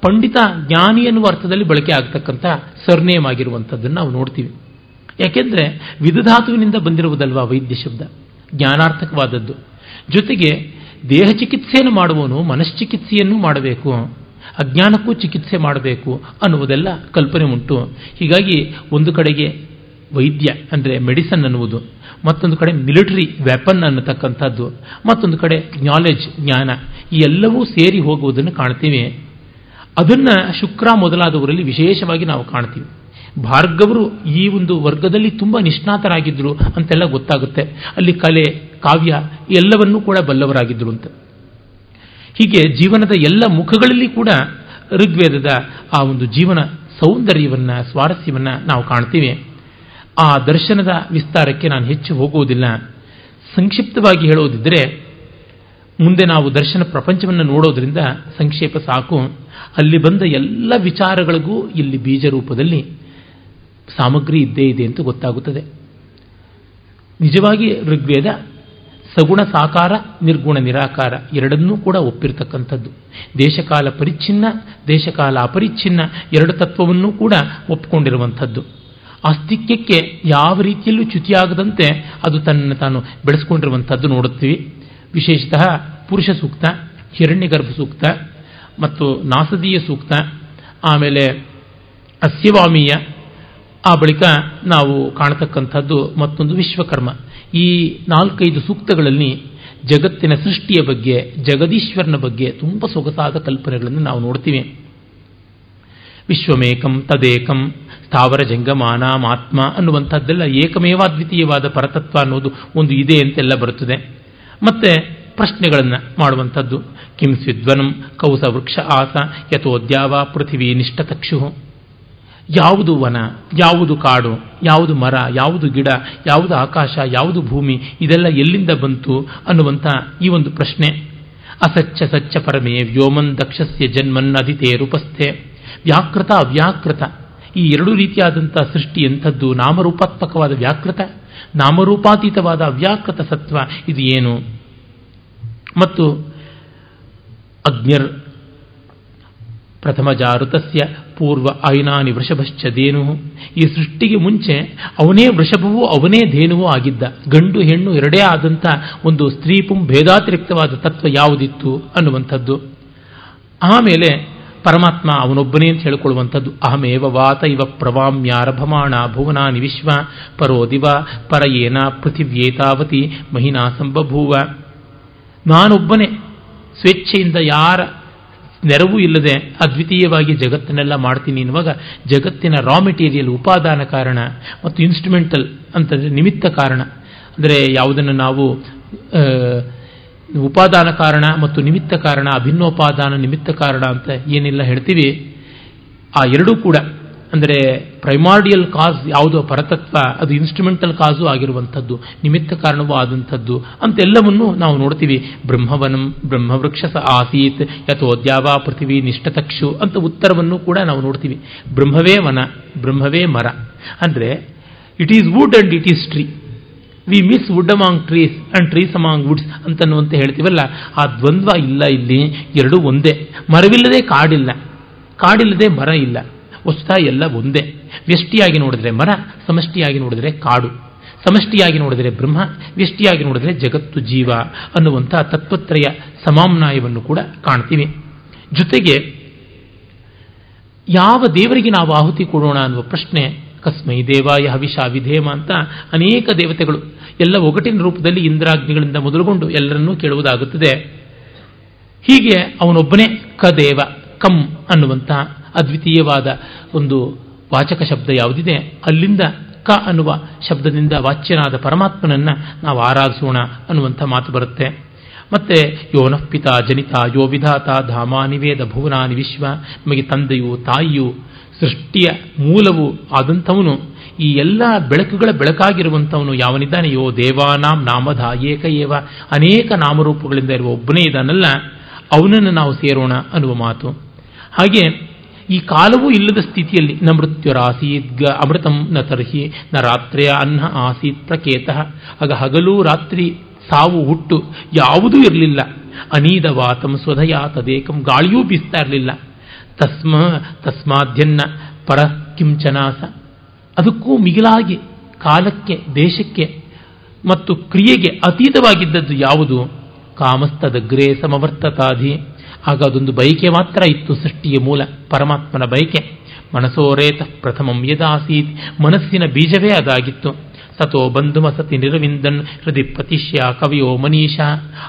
ಪಂಡಿತ ಜ್ಞಾನಿ ಎನ್ನುವ ಅರ್ಥದಲ್ಲಿ ಬಳಕೆ ಆಗ್ತಕ್ಕಂಥ ಸರ್ನೇಮ್ ಆಗಿರುವಂಥದ್ದನ್ನು ನಾವು ನೋಡ್ತೀವಿ. ಯಾಕೆಂದರೆ ವಿಧಧಾತುವಿನಿಂದ ಬಂದಿರುವುದಲ್ವಾ ವೈದ್ಯ ಶಬ್ದ? ಜ್ಞಾನಾರ್ಥಕವಾದದ್ದು. ಜೊತೆಗೆ ದೇಹ ಚಿಕಿತ್ಸೆಯನ್ನು ಮಾಡುವವನು ಮನಶ್ಚಿಕಿತ್ಸೆಯನ್ನು ಮಾಡಬೇಕು, ಅಜ್ಞಾನಕ್ಕೂ ಚಿಕಿತ್ಸೆ ಮಾಡಬೇಕು ಅನ್ನುವುದೆಲ್ಲ ಕಲ್ಪನೆ ಉಂಟು. ಹೀಗಾಗಿ ಒಂದು ಕಡೆಗೆ ವೈದ್ಯ ಅಂದರೆ ಮೆಡಿಸನ್ ಅನ್ನುವುದು ಮತ್ತೊಂದು ಕಡೆ ಮಿಲಿಟರಿ ವೆಪನ್ ಅನ್ನತಕ್ಕಂಥದ್ದು, ಮತ್ತೊಂದು ಕಡೆ ನಾಲೆಜ್ ಜ್ಞಾನ, ಈ ಎಲ್ಲವೂ ಸೇರಿ ಹೋಗುವುದನ್ನು ಕಾಣ್ತೀವಿ. ಅದನ್ನ ಶುಕ್ರ ಮೊದಲಾದವರಲ್ಲಿ ವಿಶೇಷವಾಗಿ ನಾವು ಕಾಣ್ತೀವಿ. ಭಾರ್ಗವರು ಈ ಒಂದು ವರ್ಗದಲ್ಲಿ ತುಂಬ ನಿಷ್ಣಾತರಾಗಿದ್ದರು ಅಂತೆಲ್ಲ ಗೊತ್ತಾಗುತ್ತೆ. ಅಲ್ಲಿ ಕಲೆ, ಕಾವ್ಯ ಎಲ್ಲವನ್ನೂ ಕೂಡ ಬಲ್ಲವರಾಗಿದ್ದರು ಅಂತ. ಹೀಗೆ ಜೀವನದ ಎಲ್ಲ ಮುಖಗಳಲ್ಲಿ ಕೂಡ ಋಗ್ವೇದದ ಆ ಒಂದು ಜೀವನ ಸೌಂದರ್ಯವನ್ನು, ಸ್ವಾರಸ್ಯವನ್ನು ನಾವು ಕಾಣ್ತೀವಿ. ಆ ದರ್ಶನದ ವಿಸ್ತಾರಕ್ಕೆ ನಾನು ಹೆಚ್ಚು ಹೋಗುವುದಿಲ್ಲ. ಸಂಕ್ಷಿಪ್ತವಾಗಿ ಹೇಳುವುದಿದ್ದರೆ ಮುಂದೆ ನಾವು ದರ್ಶನ ಪ್ರಪಂಚವನ್ನು ನೋಡೋದ್ರಿಂದ ಸಂಕ್ಷೇಪ ಸಾಕು. ಅಲ್ಲಿ ಬಂದ ಎಲ್ಲ ವಿಚಾರಗಳಿಗೂ ಇಲ್ಲಿ ಬೀಜ ರೂಪದಲ್ಲಿ ಸಾಮಗ್ರಿ ಇದ್ದೇ ಇದೆ ಅಂತ ಗೊತ್ತಾಗುತ್ತದೆ. ನಿಜವಾಗಿ ಋಗ್ವೇದ ಸಗುಣ ಸಾಕಾರ, ನಿರ್ಗುಣ ನಿರಾಕಾರ ಎರಡನ್ನೂ ಕೂಡ ಒಪ್ಪಿರತಕ್ಕಂಥದ್ದು. ದೇಶಕಾಲ ಪರಿಚ್ಛಿನ್ನ, ದೇಶಕಾಲ ಅಪರಿಚ್ಛಿನ್ನ ಎರಡು ತತ್ವವನ್ನೂ ಕೂಡ ಒಪ್ಪಿಕೊಂಡಿರುವಂಥದ್ದು ಆಸ್ತಿಕ್ಯಕ್ಕೆ ಯಾವ ರೀತಿಯಲ್ಲೂ ಚ್ಯುತಿಯಾಗದಂತೆ ಅದು ತನ್ನ ತಾನು ಬೆಳೆಸ್ಕೊಂಡಿರುವಂಥದ್ದು ನೋಡುತ್ತೀವಿ. ವಿಶೇಷತಃ ಪುರುಷ ಸೂಕ್ತ, ಹಿರಣ್ಯಗರ್ಭ ಸೂಕ್ತ ಮತ್ತು ನಾಸದೀಯ ಸೂಕ್ತ, ಆಮೇಲೆ ಅಸ್ಯವಾಮೀಯ, ಆ ಬಳಿಕ ನಾವು ಕಾಣತಕ್ಕಂಥದ್ದು ಮತ್ತೊಂದು ವಿಶ್ವಕರ್ಮ. ಈ ನಾಲ್ಕೈದು ಸೂಕ್ತಗಳಲ್ಲಿ ಜಗತ್ತಿನ ಸೃಷ್ಟಿಯ ಬಗ್ಗೆ, ಜಗದೀಶ್ವರನ ಬಗ್ಗೆ ತುಂಬ ಸೊಗಸಾದ ಕಲ್ಪನೆಗಳನ್ನು ನಾವು ನೋಡ್ತೀವಿ. ವಿಶ್ವಮೇಕಂ ತದೇಕಂ ಸ್ಥಾವರ ಜಂಗಮಾನಾಮಾತ್ಮ ಅನ್ನುವಂಥದ್ದೆಲ್ಲ ಏಕಮೇವ ಅದ್ವಿತೀಯವಾದ ಪರತತ್ವ ಅನ್ನೋದು ಒಂದು ಇದೆ ಅಂತೆಲ್ಲ ಬರುತ್ತದೆ. ಮತ್ತೆ ಪ್ರಶ್ನೆಗಳನ್ನು ಮಾಡುವಂಥದ್ದು. ಕಿಂ ಸ್ವಿದ್ವನಂ ಕೌಸ ವೃಕ್ಷ ಆಸ ಯಥೋದ್ಯಾವ ಪೃಥಿವಿ ನಿಷ್ಠತಕ್ಷು ಯಾವುದು ವನ, ಯಾವುದು ಕಾಡು, ಯಾವುದು ಮರ, ಯಾವುದು ಗಿಡ, ಯಾವುದು ಆಕಾಶ, ಯಾವುದು ಭೂಮಿ, ಇದೆಲ್ಲ ಎಲ್ಲಿಂದ ಬಂತು ಅನ್ನುವಂಥ ಈ ಒಂದು ಪ್ರಶ್ನೆ. ಅಸಚ್ಚ ಸಚ್ಚ ಪರಮೇ ವ್ಯೋಮನ್ ದಕ್ಷಸ್ಯ ಜನ್ಮನ್ ಅದಿತೇ ರೂಪಸ್ಥೆ. ವ್ಯಾಕೃತ ಅವ್ಯಾಕೃತ. ಈ ಎರಡು ರೀತಿಯಾದಂಥ ಸೃಷ್ಟಿ ಎಂಥದ್ದು? ನಾಮರೂಪಾತ್ಮಕವಾದ ವ್ಯಾಕೃತ, ನಾಮರೂಪಾತೀತವಾದ ಅವ್ಯಾಕೃತ ಸತ್ವ ಇದು ಏನು? ಮತ್ತು ಅಗ್ನಿರ್ ಪ್ರಥಮ ಜಾರುತಸ್ಯ ಪೂರ್ವ ಐನಾನಿ ವೃಷಭಶ್ಚ ಧೇನು ಈ ಸೃಷ್ಟಿಗೆ ಮುಂಚೆ ಅವನೇ ವೃಷಭವೂ ಅವನೇ ಧೇನುವೂ ಆಗಿದ್ದ. ಗಂಡು ಹೆಣ್ಣು ಎರಡೇ ಆದಂಥ ಒಂದು ಸ್ತ್ರೀಪುಂ ಭೇದಾತಿರಿಕ್ತವಾದ ತತ್ವ ಯಾವುದಿತ್ತು ಅನ್ನುವಂಥದ್ದು. ಆಮೇಲೆ ಪರಮಾತ್ಮ ಅವನೊಬ್ಬನೇ ಅಂತ ಹೇಳಿಕೊಳ್ಳುವಂಥದ್ದು. ಅಹಮೇವ ವಾತ ಇವ ಪ್ರವಾಮ್ಯಾರಭಮಾಣ ಭುವನಾನಿ ವಿಶ್ವ ಪರೋ ದಿವ ಪರಯೇನ ಪೃಥಿವ್ಯೇತಾವತಿ ಮಹಿನಾ ಸಂಬಭೂವ. ನಾನೊಬ್ಬನೇ. ಸ್ವೇಚ್ಛೆಯಿಂದ ಯಾರ ನೆರವು ಇಲ್ಲದೆ ಅದ್ವಿತೀಯವಾಗಿ ಜಗತ್ತನ್ನೆಲ್ಲ ಮಾಡ್ತೀನಿ ಎನ್ನುವಾಗ ಜಗತ್ತಿನ ರಾ ಮೆಟೀರಿಯಲ್ ಉಪಾದಾನ ಕಾರಣ ಮತ್ತು ಇನ್ಸ್ಟ್ರುಮೆಂಟಲ್ ಅಂತಂದರೆ ನಿಮಿತ್ತ ಕಾರಣ. ಅಂದರೆ ಯಾವುದನ್ನು ನಾವು ಉಪಾದಾನ ಕಾರಣ ಮತ್ತು ನಿಮಿತ್ತ ಕಾರಣ, ಅಭಿನ್ನೋಪಾದಾನ ನಿಮಿತ್ತ ಕಾರಣ ಅಂತ ಏನೆಲ್ಲ ಹೇಳ್ತೀವಿ. ಆ ಎರಡೂ ಕೂಡ ಅಂದರೆ ಪ್ರೈಮಾರ್ಡಿಯಲ್ ಕಾಸ್ ಯಾವುದೋ ಪರತತ್ವ, ಅದು ಇನ್ಸ್ಟ್ರುಮೆಂಟಲ್ ಕಾಸು ಆಗಿರುವಂಥದ್ದು, ನಿಮಿತ್ತ ಕಾರಣವೂ ಆದಂಥದ್ದು ಅಂತೆಲ್ಲವನ್ನು ನಾವು ನೋಡ್ತೀವಿ. ಬ್ರಹ್ಮವನಂ ಬ್ರಹ್ಮವೃಕ್ಷ ಸ ಆಸೀತ್ ಯಥೋದ್ಯಾವ ಪೃಥ್ವಿ ನಿಷ್ಠತಕ್ಷು ಅಂತ ಉತ್ತರವನ್ನು ಕೂಡ ನಾವು ನೋಡ್ತೀವಿ. ಬ್ರಹ್ಮವೇ ವನ, ಬ್ರಹ್ಮವೇ ಮರ. ಅಂದರೆ it is wood and it is tree we miss wood among trees and trees among woods ಅಂತನ್ನುವಂತೆ ಹೇಳ್ತೀವಲ್ಲ, ಆ ದ್ವಂದ್ವ ಇಲ್ಲ ಇಲ್ಲಿ, ಎರಡೂ ಒಂದೇ. ಮರವಿಲ್ಲದೆ ಕಾಡಿಲ್ಲ. ಕಾಡಿಲ್ಲದೆ ಮರ ಇಲ್ಲ. ವಸ್ತ ಎಲ್ಲ ಒಂದೇ. ವ್ಯಷ್ಟಿಯಾಗಿ ನೋಡಿದ್ರೆ ಮರ, ಸಮಷ್ಟಿಯಾಗಿ ನೋಡಿದ್ರೆ ಕಾಡು. ಸಮಷ್ಟಿಯಾಗಿ ನೋಡಿದರೆ ಬ್ರಹ್ಮ, ವ್ಯಷ್ಟಿಯಾಗಿ ನೋಡಿದರೆ ಜಗತ್ತು ಜೀವ ಅನ್ನುವಂಥ ತತ್ವತ್ರಯ ಸಮಾಮ್ನಾಯವನ್ನು ಕೂಡ ಕಾಣ್ತೀವಿ. ಜೊತೆಗೆ, ಯಾವ ದೇವರಿಗೆ ನಾವು ಆಹುತಿ ಕೊಡೋಣ ಅನ್ನುವ ಪ್ರಶ್ನೆ, ಕಸ್ಮೈ ದೇವಾಯ ಹವಿಷ ವಿಧೇಮ ಅಂತ ಅನೇಕ ದೇವತೆಗಳು ಎಲ್ಲ ಒಗಟಿನ ರೂಪದಲ್ಲಿ ಇಂದ್ರಾಗ್ನಿಗಳಿಂದ ಮೊದಲುಗೊಂಡು ಎಲ್ಲರನ್ನೂ ಕೇಳುವುದಾಗುತ್ತದೆ. ಹೀಗೆ ಅವನೊಬ್ಬನೇ ಕದೇವ, ಕಂ ಅನ್ನುವಂತಹ ಅದ್ವಿತೀಯವಾದ ಒಂದು ವಾಚಕ ಶಬ್ದ ಯಾವುದಿದೆ? ಅಲ್ಲಿಂದ ಕ ಅನ್ನುವ ಶಬ್ದದಿಂದ ವಾಚ್ಯನಾದ ಪರಮಾತ್ಮನನ್ನ ನಾವು ಆರಾಧಿಸೋಣ ಅನ್ನುವಂಥ ಮಾತು ಬರುತ್ತೆ. ಮತ್ತೆ ಯೋನಃ ಪಿತ ಜನಿತ ಯೋ ವಿಧಾತ ಧಾಮಾನಿವೇದ ಭುವನಾನಿ ವಿಶ್ವ, ನಮಗೆ ತಂದೆಯು ತಾಯಿಯು ಸೃಷ್ಟಿಯ ಮೂಲವು ಆದಂಥವನು. ಈ ಎಲ್ಲ ಬೆಳಕುಗಳ ಬೆಳಕಾಗಿರುವಂಥವನು ಯಾವನಿದ್ದಾನೆ? ಯೋ ದೇವಾನಾಂ ನಾಮಧ ಏಕ ಏವ. ಅನೇಕ ನಾಮರೂಪಗಳಿಂದ ಇರುವ ಒಬ್ಬನೇ ಇದ್ದಾನಲ್ಲ, ಅವನನ್ನು ನಾವು ಸೇರೋಣ ಅನ್ನುವ ಮಾತು. ಹಾಗೆ ಈ ಕಾಲವೂ ಇಲ್ಲದ ಸ್ಥಿತಿಯಲ್ಲಿ ನ ಗ ಅಮೃತಂ ನ ತರ್ಹಿ ನ ರಾತ್ರಿಯ ಅನ್ನ ಆಸೀತ್ ಪ್ರಕೇತಃ. ಆಗ ಹಗಲು ರಾತ್ರಿ ಸಾವು ಹುಟ್ಟು ಯಾವುದೂ ಇರಲಿಲ್ಲ. ಅನೀದ ವಾತಂ ಸ್ವಧಯ ತದೇಕಂ ಗಾಳಿಯೂ ಬೀಸ್ತಾ ಇರಲಿಲ್ಲ. ತಸ್ಮ ತಸ್ಮಾಧ್ಯನ್ನ ಪರ ಕಿಂಚನಾಸ. ಅದಕ್ಕೂ ಮಿಗಿಲಾಗಿ ಕಾಲಕ್ಕೆ, ದೇಶಕ್ಕೆ ಮತ್ತು ಕ್ರಿಯೆಗೆ ಅತೀತವಾಗಿದ್ದದ್ದು ಯಾವುದು? ಕಾಮಸ್ತದಗ್ರೇ ಸಮವರ್ತತಾಧಿ. ಆಗ ಅದೊಂದು ಬಯಕೆ ಮಾತ್ರ ಇತ್ತು, ಸೃಷ್ಟಿಯ ಮೂಲ ಪರಮಾತ್ಮನ ಬಯಕೆ. ಮನಸೋರೇತ ಪ್ರಥಮಂ ಯದಾಸೀತ್. ಮನಸ್ಸಿನ ಬೀಜವೇ ಅದಾಗಿತ್ತು. ತಥೋ ಬಂಧುಮಸತಿ ನಿರವಿಂದನ್ ಹೃದಯ ಪ್ರತಿಷ್ಯ ಕವಿಯೋ ಮನೀಷ.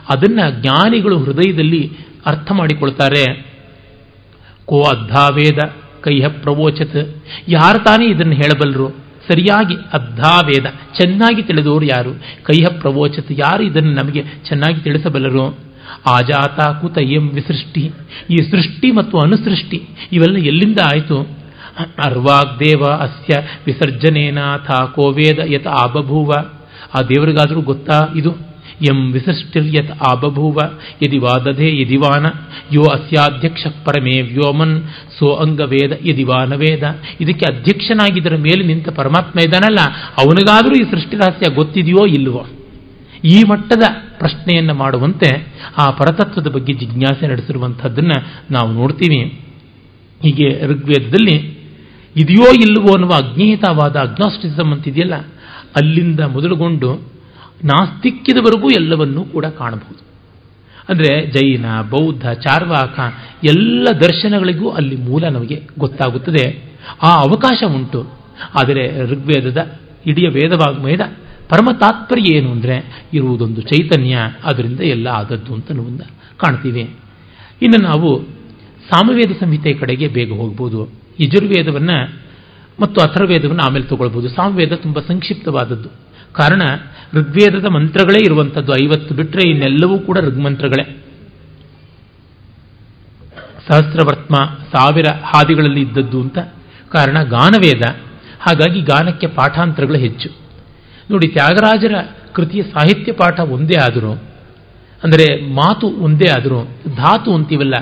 ಅದನ್ನ ಜ್ಞಾನಿಗಳು ಹೃದಯದಲ್ಲಿ ಅರ್ಥ ಮಾಡಿಕೊಳ್ತಾರೆ. ಕೋ ಅದ್ಧಾವೇದ ಕೈಹ ಪ್ರವೋಚತ್. ಯಾರು ತಾನೇ ಇದನ್ನು ಹೇಳಬಲ್ಲರು ಸರಿಯಾಗಿ ಅದ್ಧಾವೇದ ಚೆನ್ನಾಗಿ ತಿಳಿದವರು ಯಾರು? ಕೈಹ ಪ್ರವೋಚತ್. ಯಾರು ಇದನ್ನು ನಮಗೆ ಚೆನ್ನಾಗಿ ತಿಳಿಸಬಲ್ಲರು? ಆಜಾತ ಕುತ ಎಂ ವಿಸೃಷ್ಟಿ. ಈ ಸೃಷ್ಟಿ ಮತ್ತು ಅನುಸೃಷ್ಟಿ ಇವೆಲ್ಲ ಎಲ್ಲಿಂದ ಆಯಿತು? ಅರ್ವಾಗ್ದೇವ ಅಸ್ಯ ವಿಸರ್ಜನೇನಾಥ ಕೋವೇದ ಯತ್ ಆಬಭೂವ. ಆ ದೇವರಿಗಾದರೂ ಗೊತ್ತಾ ಇದು? ಎಂ ವಿಸೃಷ್ಟಿರ್ಯತ್ ಆಬಭೂವ ಯದಿ ವಾದಧೆ ಯದಿವಾನ ಯೋ ಅಸ್ಯಾಧ್ಯಕ್ಷ ಪರಮೇ ವ್ಯೋಮನ್ ಸೋ ಅಂಗವೇದ ಯದಿವಾನವೇದ ಇದಕ್ಕೆ ಅಧ್ಯಕ್ಷನಾಗಿದ್ದರ ಮೇಲೆ ನಿಂತ ಪರಮಾತ್ಮ ಇದ್ದಾನಲ್ಲ, ಅವನಿಗಾದರೂ ಈ ಸೃಷ್ಟಿ ರಹಸ್ಯ ಗೊತ್ತಿದೆಯೋ ಇಲ್ಲವೋ? ಈ ಮಟ್ಟದ ಪ್ರಶ್ನೆಯನ್ನು ಮಾಡುವಂತೆ ಆ ಪರತತ್ವದ ಬಗ್ಗೆ ಜಿಜ್ಞಾಸೆ ನಡೆಸಿರುವಂಥದ್ದನ್ನು ನಾವು ನೋಡ್ತೀವಿ. ಹೀಗೆ ಋಗ್ವೇದದಲ್ಲಿ, ಇದೆಯೋ ಇಲ್ಲವೋ ಅನ್ನುವ ಅಜ್ಞೇಯತಾವಾದ ಅಗ್ನಾಸ್ಟಿಸಮ್ ಅಂತಿದೆಯಲ್ಲ, ಅಲ್ಲಿಂದ ಮೊದಲುಗೊಂಡು ನಾಸ್ತಿಕ್ಯದವರೆಗೂ ಎಲ್ಲವನ್ನೂ ಕೂಡ ಕಾಣಬಹುದು. ಅಂದರೆ ಜೈನ, ಬೌದ್ಧ, ಚಾರ್ವಾಕ ಎಲ್ಲ ದರ್ಶನಗಳಿಗೂ ಅಲ್ಲಿ ಮೂಲ ನಮಗೆ ಗೊತ್ತಾಗುತ್ತದೆ. ಆ ಅವಕಾಶ ಉಂಟು. ಆದರೆ ಋಗ್ವೇದದ ಇಡೀ ವೇದವಾಗ್ಮಯದ ಪರಮ ತಾತ್ಪರ್ಯ ಏನು ಅಂದರೆ ಇರುವುದೊಂದು ಚೈತನ್ಯ, ಅದರಿಂದ ಎಲ್ಲ ಆದದ್ದು ಅಂತ ನಾವು ಕಾಣ್ತೀವಿ. ಇನ್ನು ನಾವು ಸಾಮವೇದ ಸಂಹಿತೆ ಕಡೆಗೆ ಬೇಗ ಹೋಗ್ಬೋದು. ಯಜುರ್ವೇದವನ್ನು ಮತ್ತು ಅಥರ್ವೇದವನ್ನು ಆಮೇಲೆ ತಗೊಳ್ಬೋದು. ಸಾಮವೇದ ತುಂಬ ಸಂಕ್ಷಿಪ್ತವಾದದ್ದು. ಕಾರಣ ಋಗ್ವೇದದ ಮಂತ್ರಗಳೇ ಇರುವಂಥದ್ದು. ಐವತ್ತು ಬಿಟ್ಟರೆ ಇನ್ನೆಲ್ಲವೂ ಕೂಡ ಋಗ್ಮಂತ್ರಗಳೇ. ಸಹಸ್ರವರ್ತ್ಮ ಸಾವಿರ ಹಾದಿಗಳಲ್ಲಿ ಇದ್ದದ್ದು ಅಂತ. ಕಾರಣ ಗಾನವೇದ. ಹಾಗಾಗಿ ಗಾನಕ್ಕೆ ಪಾಠಾಂತರಗಳು ಹೆಚ್ಚು. ನೋಡಿ, ತ್ಯಾಗರಾಜರ ಕೃತಿಯ ಸಾಹಿತ್ಯ ಪಾಠ ಒಂದೇ ಆದರೂ, ಅಂದರೆ ಮಾತು ಒಂದೇ ಆದರೂ, ಧಾತು ಅಂತೀವಲ್ಲ,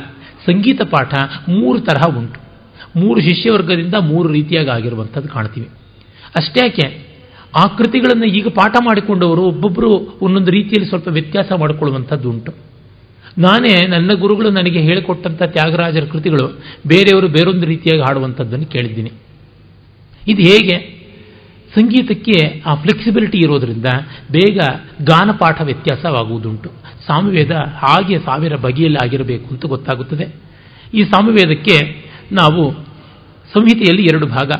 ಸಂಗೀತ ಪಾಠ ಮೂರು ತರಹ ಉಂಟು. ಮೂರು ಶಿಷ್ಯವರ್ಗದಿಂದ ಮೂರು ರೀತಿಯಾಗಿ ಆಗಿರುವಂಥದ್ದು ಕಾಣ್ತೀವಿ. ಅಷ್ಟೇ ಯಾಕೆ? ಆ ಕೃತಿಗಳನ್ನು ಈಗ ಪಾಠ ಮಾಡಿಕೊಂಡವರು ಒಬ್ಬೊಬ್ಬರು ಒಂದೊಂದು ರೀತಿಯಲ್ಲಿ ಸ್ವಲ್ಪ ವ್ಯತ್ಯಾಸ ಮಾಡಿಕೊಳ್ಳುವಂಥದ್ದು ಉಂಟು. ನಾನೇ ನನ್ನ ಗುರುಗಳು ನನಗೆ ಹೇಳಿಕೊಟ್ಟಂಥ ತ್ಯಾಗರಾಜರ ಕೃತಿಗಳು ಬೇರೆಯವರು ಬೇರೊಂದು ರೀತಿಯಾಗಿ ಹಾಡುವಂಥದ್ದನ್ನು ಕೇಳಿದ್ದೀನಿ. ಇದು ಹೇಗೆ? ಸಂಗೀತಕ್ಕೆ ಆ ಫ್ಲೆಕ್ಸಿಬಿಲಿಟಿ ಇರೋದರಿಂದ ಬೇಗ ಗಾನಪಾಠ ವ್ಯತ್ಯಾಸವಾಗುವುದುಂಟು. ಸಾಮವೇದ ಹಾಗೆ ಸಾವಿರ ಬಗೆಯಲ್ಲಿ ಆಗಿರಬೇಕು ಅಂತ ಗೊತ್ತಾಗುತ್ತದೆ. ಈ ಸಾಮವೇದಕ್ಕೆ ನಾವು ಸಂಹಿತೆಯಲ್ಲಿ ಎರಡು ಭಾಗ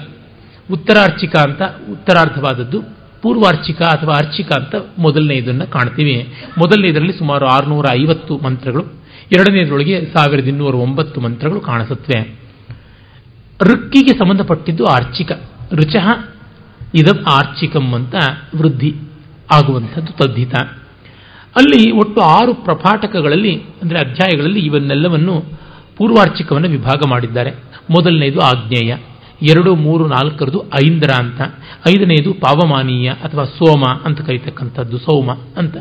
ಉತ್ತರಾರ್ಚಿಕ ಅಂತ ಉತ್ತರಾರ್ಧವಾದದ್ದು, ಪೂರ್ವಾರ್ಚಿಕ ಅಥವಾ ಅರ್ಚಿಕ ಅಂತ ಮೊದಲನೇ ಇದನ್ನು ಕಾಣ್ತೀವಿ. ಮೊದಲನೇದರಲ್ಲಿ ಸುಮಾರು ಆರುನೂರ ಐವತ್ತು ಮಂತ್ರಗಳು ಎರಡನೇದರೊಳಗೆ ಸಾವಿರದ ಇನ್ನೂರ ಒಂಬತ್ತು ಮಂತ್ರಗಳು ಕಾಣಿಸುತ್ತವೆ. ಋಕ್ಕಿಗೆ ಸಂಬಂಧಪಟ್ಟಿದ್ದು ಆರ್ಚಿಕ. ರುಚಃ ಇದ ಆರ್ಚಿಕಂ ಅಂತ ವೃದ್ಧಿ ಆಗುವಂಥದ್ದು ತದ್ದಿತ ಅಲ್ಲಿ ಒಟ್ಟು ಆರು ಪ್ರಪಾಠಕಗಳಲ್ಲಿ ಅಂದರೆ ಅಧ್ಯಾಯಗಳಲ್ಲಿ ಇವನ್ನೆಲ್ಲವನ್ನು ಪೂರ್ವಾರ್ಚಿಕವನ್ನು ವಿಭಾಗ ಮಾಡಿದ್ದಾರೆ. ಮೊದಲನೆಯದು ಆಗ್ನೇಯ ಎರಡು, ಮೂರು ನಾಲ್ಕರದು ಐಂದ್ರ ಅಂತ. ಐದನೆಯದು ಪಾವಮಾನೀಯ ಅಥವಾ ಸೋಮ ಅಂತ ಕರೀತಕ್ಕಂಥದ್ದು ಸೋಮ ಅಂತ.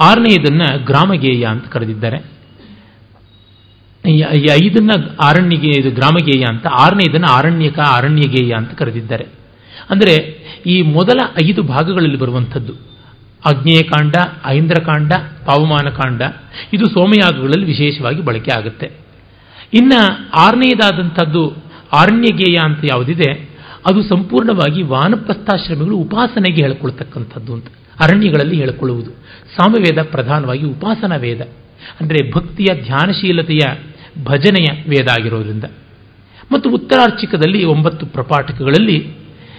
ಆರನೆಯದನ್ನ ಗ್ರಾಮಗೇಯ ಅಂತ ಕರೆದಿದ್ದಾರೆ. ಈ ಐದನ್ನ ಆರಣ್ಯಗೆ, ಇದು ಗ್ರಾಮಗೇಯ ಅಂತ. ಆರನೆಯದನ್ನ ಆರಣ್ಯಕ, ಆರಣ್ಯಗೇಯ ಅಂತ ಕರೆದಿದ್ದಾರೆ. ಅಂದರೆ ಈ ಮೊದಲ ಐದು ಭಾಗಗಳಲ್ಲಿ ಬರುವಂಥದ್ದು. ಅಗ್ನೇಯಕಾಂಡ, ಐಂದ್ರಕಾಂಡ, ಪಾವಮಾನಕಾಂಡ, ಇದು ಸೋಮಯಾಗಗಳಲ್ಲಿ ವಿಶೇಷವಾಗಿ ಬಳಕೆ ಆಗುತ್ತೆ. ಇನ್ನು ಆರನೆಯದಾದಂಥದ್ದು ಆರಣ್ಯಗೇಯ ಅಂತ ಯಾವುದಿದೆ, ಅದು ಸಂಪೂರ್ಣವಾಗಿ ವಾನಪ್ರಸ್ಥಾಶ್ರಮಿಗಳು ಉಪಾಸನೆಗೆ ಹೇಳ್ಕೊಳ್ತಕ್ಕಂಥದ್ದು ಅಂತ, ಅರಣ್ಯಗಳಲ್ಲಿ ಹೇಳಿಕೊಳ್ಳುವುದು. ಸಾಮವೇದ ಪ್ರಧಾನವಾಗಿ ಉಪಾಸನಾ ವೇದ, ಅಂದರೆ ಭಕ್ತಿಯ ಧ್ಯಾನಶೀಲತೆಯ ಭಜನೆಯ ವೇದ ಆಗಿರೋದ್ರಿಂದ. ಮತ್ತು ಉತ್ತರಾರ್ಚಿಕದಲ್ಲಿ ಒಂಬತ್ತು ಪ್ರಪಾಠಕಗಳಲ್ಲಿ